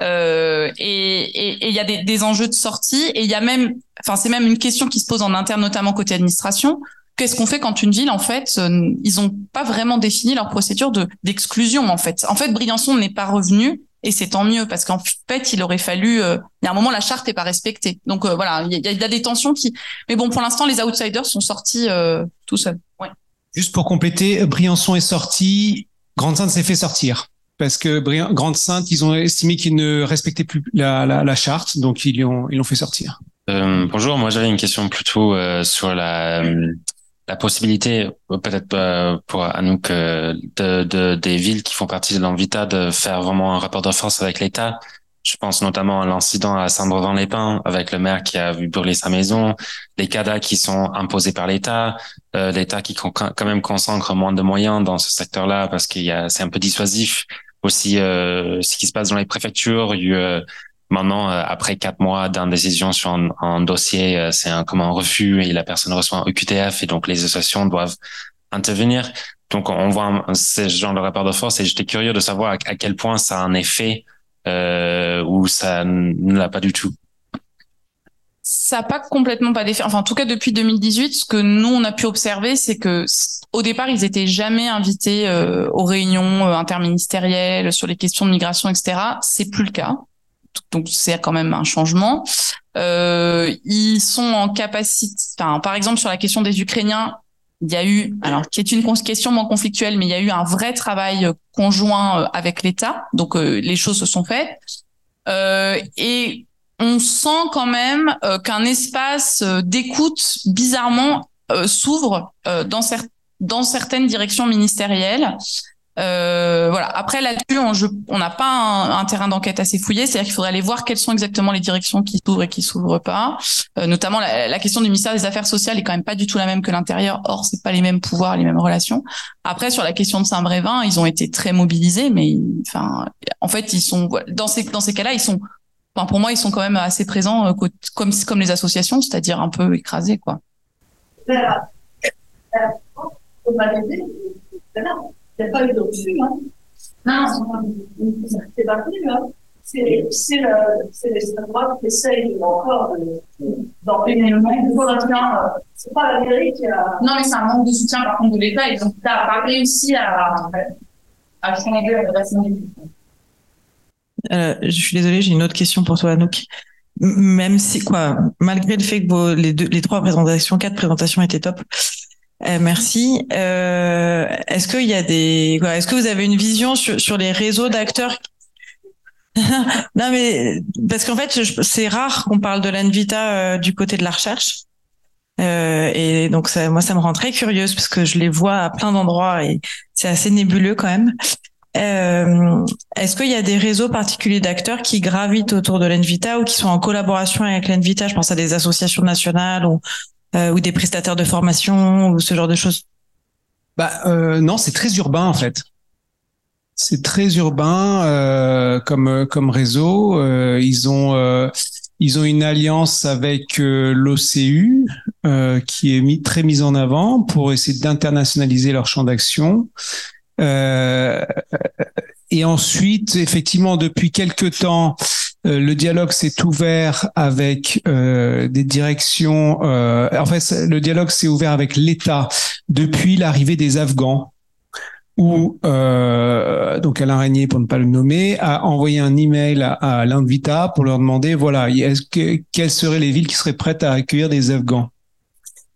Euh, et il y a des, des, enjeux de sortie et il y a même, enfin c'est même une question qui se pose en interne, notamment côté administration. Qu'est-ce qu'on fait quand une ville, en fait, euh, ils ont pas vraiment défini leur procédure de d'exclusion, en fait. En fait, Briançon n'est pas revenu et c'est tant mieux parce qu'en fait, il aurait fallu. Euh, il y a un moment, la charte est pas respectée. Donc euh, voilà, il y, y, a des tensions qui. Mais bon, pour l'instant, les outsiders sont sortis tout seuls. Ouais. Juste pour compléter, Briançon est sorti, Grande-Sainte s'est fait sortir parce que Grande Sainte, ils ont estimé qu'ils ne respectaient plus la, la, la charte, donc ils l'ont ils l'ont fait sortir. Euh, bonjour, moi j'avais une question plutôt euh, sur la la possibilité, peut-être euh, pour Anouk, euh, de, de, des villes qui font partie de l'Envita de faire vraiment un rapport de force avec l'État. Je pense notamment à l'incident à Saint-Brevin-les-Pins avec le maire qui a vu brûler sa maison, les CADA qui sont imposés par l'État, euh, l'État qui quand même consacre moins de moyens dans ce secteur-là parce qu'il y a c'est un peu dissuasif aussi euh, ce qui se passe dans les préfectures. Il y a, euh, maintenant, euh, après quatre mois d'indécision sur un, un dossier, euh, c'est un comme un refus et la personne reçoit un EQTF et donc les associations doivent intervenir. Donc on voit ce genre de rapport de force et j'étais curieux de savoir à, quel point ça a un effet euh, ou ça ne l'a pas du tout ça n'a pas complètement pas d'effet. Enfin, en tout cas, depuis 2018, ce que nous on a pu observer, c'est que au départ, ils étaient jamais invités euh, aux réunions euh, interministérielles sur les questions de migration, etc. C'est plus le cas. Donc c'est quand même un changement. Euh, ils sont en capacité. Enfin, par exemple, sur la question des Ukrainiens, il y a eu, alors qui est une question moins conflictuelle, mais il y a eu un vrai travail euh, conjoint avec l'État. Donc les choses se sont faites. et on sent quand même euh, qu'un espace euh, d'écoute bizarrement euh, s'ouvre dans certaines directions ministérielles. Voilà. Après là-dessus, on n'a pas un, terrain d'enquête assez fouillé, c'est-à-dire qu'il faudrait aller voir quelles sont exactement les directions qui s'ouvrent et qui s'ouvrent pas. notamment la, question du ministère des Affaires sociales est quand même pas du tout la même que l'intérieur. Or, c'est pas les mêmes pouvoirs, les mêmes relations. Après, sur la question de Saint-Brévin, ils ont été très mobilisés, mais enfin, en fait, ils sont dans ces dans ces cas-là, ils sont Enfin, pour moi, ils sont quand même assez présents, euh, comme, comme les associations, c'est-à-dire un peu écrasés, quoi. On m'a dit, il n'y a pas eu de refus. Hein? Non, c'est pas venu. Hein. C'est le droit qui essaye encore d'empêcher C'est pas la mairie qui a. Non, mais c'est un manque de soutien par contre de l'État. Ils n'ont pas réussi à, à changer le reste euh, je suis désolée, j'ai une autre question pour toi, Anouk. Même si, quoi, malgré le fait que vos, les, deux, les trois présentations, quatre présentations étaient top, euh, merci. Euh, est-ce qu'il y a des, est-ce que vous avez une vision sur, sur les réseaux d'acteurs Non, mais parce qu'en fait, c'est rare qu'on parle de l'Anvita euh, du côté de la recherche. Euh, et donc ça, moi, ça me rend très curieuse parce que je les vois à plein d'endroits et c'est assez nébuleux quand même. Euh, Est-ce qu'il y a des réseaux particuliers d'acteurs qui gravitent autour de l'Envita ou qui sont en collaboration avec l'Envita Je pense à des associations nationales ou, ou des prestataires de formation ou ce genre de choses. Bah euh, non, c'est très urbain en fait. C'est très urbain euh, comme comme réseau. Euh, ils ont euh, ils ont une alliance avec l'OCU qui est très mise en avant pour essayer d'internationaliser leur champ d'action. Euh, et ensuite, effectivement, depuis quelques temps, euh, le dialogue s'est ouvert avec euh, des directions. Euh, en fait, le dialogue s'est ouvert avec l'État depuis l'arrivée des Afghans, où euh, donc Alain Régnier, pour ne pas le nommer, a envoyé un email à, à l'Invita pour leur demander voilà, est-ce que quelles seraient les villes qui seraient prêtes à accueillir des Afghans?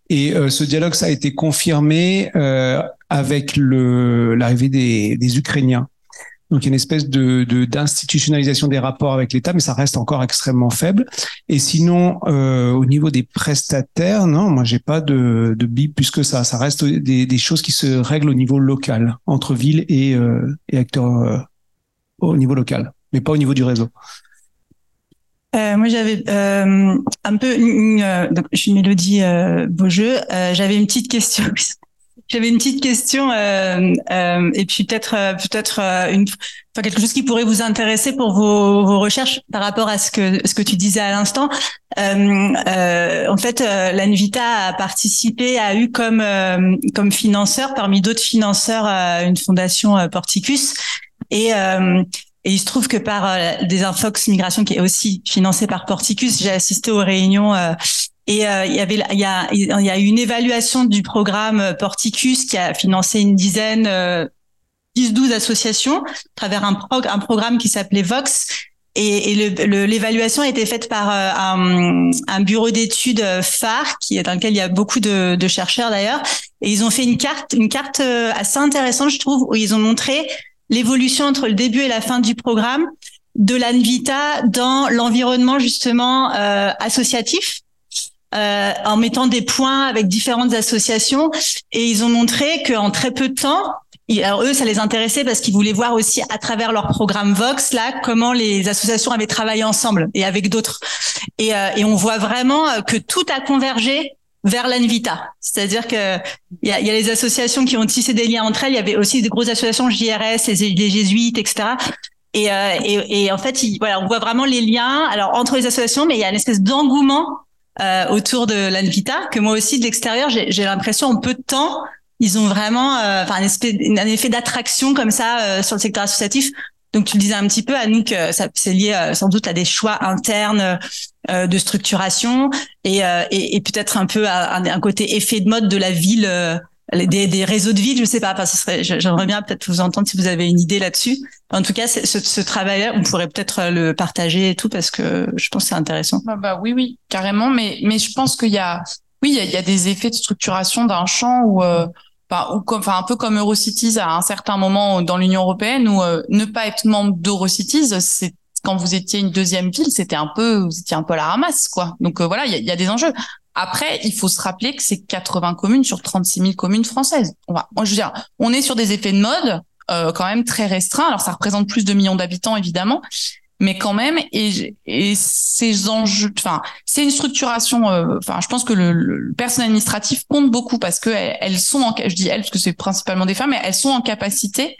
Et ce dialogue, ça a été confirmé avec l'arrivée des Ukrainiens. Donc il y a une espèce de d'institutionnalisation des rapports avec l'État, mais ça reste encore extrêmement faible. Et sinon, euh, au niveau des prestataires, non, moi j'ai pas de, de bip plus que ça. Ça reste des, des choses qui se règlent au niveau local, entre villes et, euh, et acteurs euh, au niveau local, mais pas au niveau du réseau. Euh, moi, j'avais euh, un peu, une, euh, je suis Mélodie Beaujeu. j'avais une petite question j'avais une petite question euh, euh, et puis peut-être euh, peut-être euh, une enfin quelque chose qui pourrait vous intéresser pour vos, vos recherches par rapport à ce que ce que tu disais à l'instant. Euh, en fait, l'Anvita a participé, a eu comme comme financeur parmi d'autres financeurs une fondation Porticus et et il se trouve que par des Infox Migration qui est aussi financée par Porticus, j'ai assisté aux réunions et euh, il y avait, il y a, il y a une évaluation du programme Porticus qui a financé une dizaine, euh, 10-12 associations à travers un, prog un programme qui s'appelait Vox. Et, et l'évaluation a été faite par euh, un, un, bureau d'études euh, phare, qui dans lequel il y a beaucoup de, de chercheurs d'ailleurs. Et ils ont fait une carte, une carte euh, assez intéressante, je trouve, où ils ont montré l'évolution entre le début et la fin du programme de l'Anvita dans l'environnement justement euh, associatif euh, en mettant des points avec différentes associations et ils ont montré qu'en très peu de temps, eux, ça les intéressait parce qu'ils voulaient voir aussi à travers leur programme Vox là comment les associations avaient travaillé ensemble et avec d'autres. Et, euh, et, on voit vraiment euh, que tout a convergé vers l'Anvita. C'est-à-dire que il y a, y a, les associations qui ont tissé des liens entre elles. Il y avait aussi des grosses associations JRS, les, les jésuites, etc. Et, euh, et, et, en fait, voilà, on voit vraiment les liens alors entre les associations, mais il y a une espèce d'engouement euh, autour de l'Anvita, que moi aussi de l'extérieur, j'ai l'impression en peu de temps, ils ont vraiment euh, enfin un, un effet d'attraction comme ça euh, sur le secteur associatif. Donc tu le disais un petit peu, Anouk, ça c'est lié sans doute à des choix internes de structuration et, et, et peut-être un peu à, un côté effet de mode de la ville des, des, réseaux de ville, je sais pas. Enfin, ce serait, j'aimerais bien peut-être vous entendre si vous avez une idée là-dessus. En tout cas, ce, ce travail-là, on pourrait peut-être le partager et tout parce que je pense que c'est intéressant. Bah, bah, oui, oui, carrément. Mais mais je pense qu'il y a, oui, il y a, des effets de structuration d'un champ où, euh, bah, ou enfin un peu comme Eurocities à un certain moment dans l'Union européenne où euh, ne pas être membre d'Eurocities, c'est quand vous étiez une deuxième ville, c'était un peu, vous étiez un peu à la ramasse, quoi. Donc euh, voilà, il y a, des enjeux. Après, il faut se rappeler que c'est 80 communes sur 36 000 communes françaises. On va, je veux dire, on est sur des effets de mode euh, quand même très restreints. Alors, ça représente plus de millions d'habitants, évidemment, mais quand même, et, et ces enjeux, enfin, c'est une structuration. Euh, enfin, je pense que le, le, personnel administratif compte beaucoup parce que elles, sont, en, je dis elles parce que c'est principalement des femmes, mais elles sont en capacité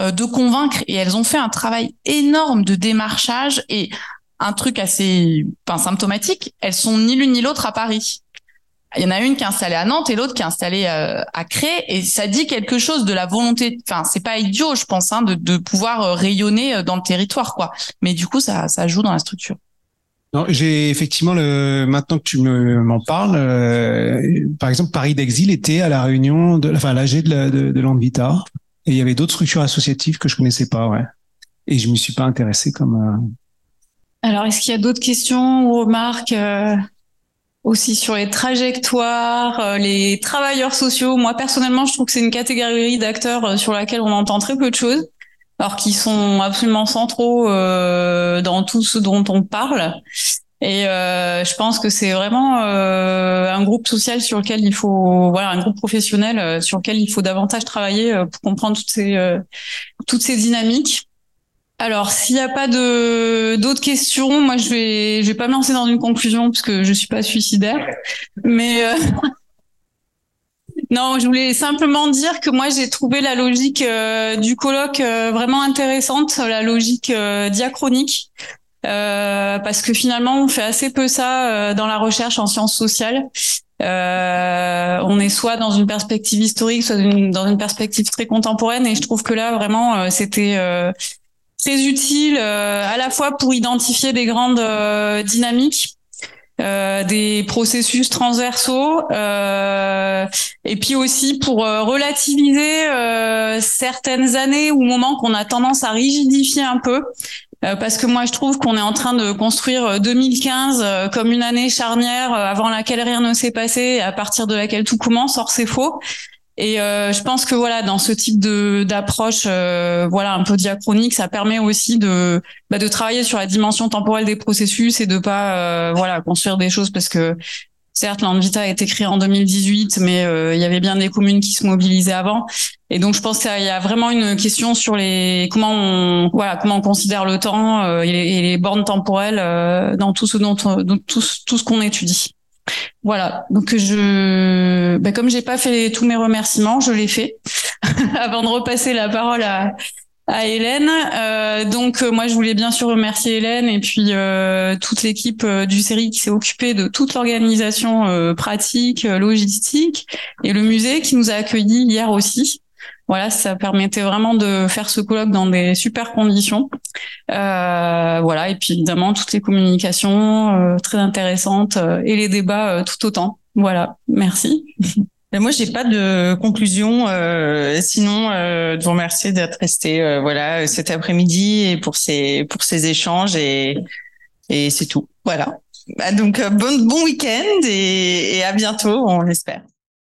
euh, de convaincre et elles ont fait un travail énorme de démarchage et un truc assez symptomatique, elles sont ni l'une ni l'autre à Paris. Il y en a une qui est installée à Nantes et l'autre qui est installée euh, à Cré. Et ça dit quelque chose de la volonté enfin c'est pas idiot je pense hein, de, pouvoir euh, rayonner euh, dans le territoire quoi. Mais du coup ça joue dans la structure. J'ai effectivement maintenant que tu me m'en parles par exemple Paris d'exil était à la réunion enfin à l'AG de, l'Anvita et il y avait d'autres structures associatives que je connaissais pas ouais. Et je me suis pas intéressé comme alors, est-ce qu'il y a d'autres questions ou remarques euh, aussi sur les trajectoires, euh, les travailleurs sociaux? Moi, personnellement, je trouve que c'est une catégorie d'acteurs euh, sur laquelle on entend très peu de choses, alors qu'ils sont absolument centraux dans tout ce dont on parle. Et je pense que c'est vraiment un groupe social sur lequel il faut, voilà, un groupe professionnel sur lequel il faut davantage travailler pour comprendre toutes ces toutes ces dynamiques. Alors, s'il n'y a pas d'autres questions, moi je vais vais pas me lancer dans une conclusion parce que je suis pas suicidaire, mais euh... non, je voulais simplement dire que moi j'ai trouvé la logique euh, du colloque euh, vraiment intéressante, la logique diachronique, parce que finalement on fait assez peu ça dans la recherche en sciences sociales. on est soit dans une perspective historique, soit dans une perspective très contemporaine, et je trouve que là vraiment c'était très utile euh, à la fois pour identifier des grandes euh, dynamiques euh, des processus transversaux euh, et puis aussi pour relativiser euh, certaines années ou moments qu'on a tendance à rigidifier un peu. Parce que moi je trouve qu'on est en train de construire 2015 comme une année charnière avant laquelle rien ne s'est passé à partir de laquelle tout commence or c'est faux et euh, je pense que voilà, dans ce type de d'approche, euh, voilà, un peu diachronique, ça permet aussi de bah, de travailler sur la dimension temporelle des processus et de pas euh, voilà construire des choses parce que certes, l'Anvita a été créé en 2018, mais il y avait bien des communes qui se mobilisaient avant. Et donc, je pense qu'il y a vraiment une question sur les comment on voilà comment on considère le temps et, les, et, les, bornes temporelles dans tout ce dont, dans tout, tout ce qu'on étudie. Voilà. Donc je, ben comme j'ai pas fait tous mes remerciements, je l'ai fait avant de repasser la parole à, à Hélène. Euh, donc euh, moi je voulais bien sûr remercier Hélène et puis euh, toute l'équipe du série qui s'est occupée de toute l'organisation pratique, logistique et le musée qui nous a accueillis hier aussi. Voilà, ça permettait vraiment de faire ce colloque dans des super conditions. Euh, voilà, et puis évidemment toutes les communications euh, très intéressantes euh, et les débats euh, tout autant. Voilà, merci. Moi, j'ai pas de conclusion, sinon de vous remercier d'être resté voilà cet après-midi et pour ces pour ces échanges et et c'est tout. Voilà. Bah, donc bon bon week-end et, et à bientôt, on l'espère.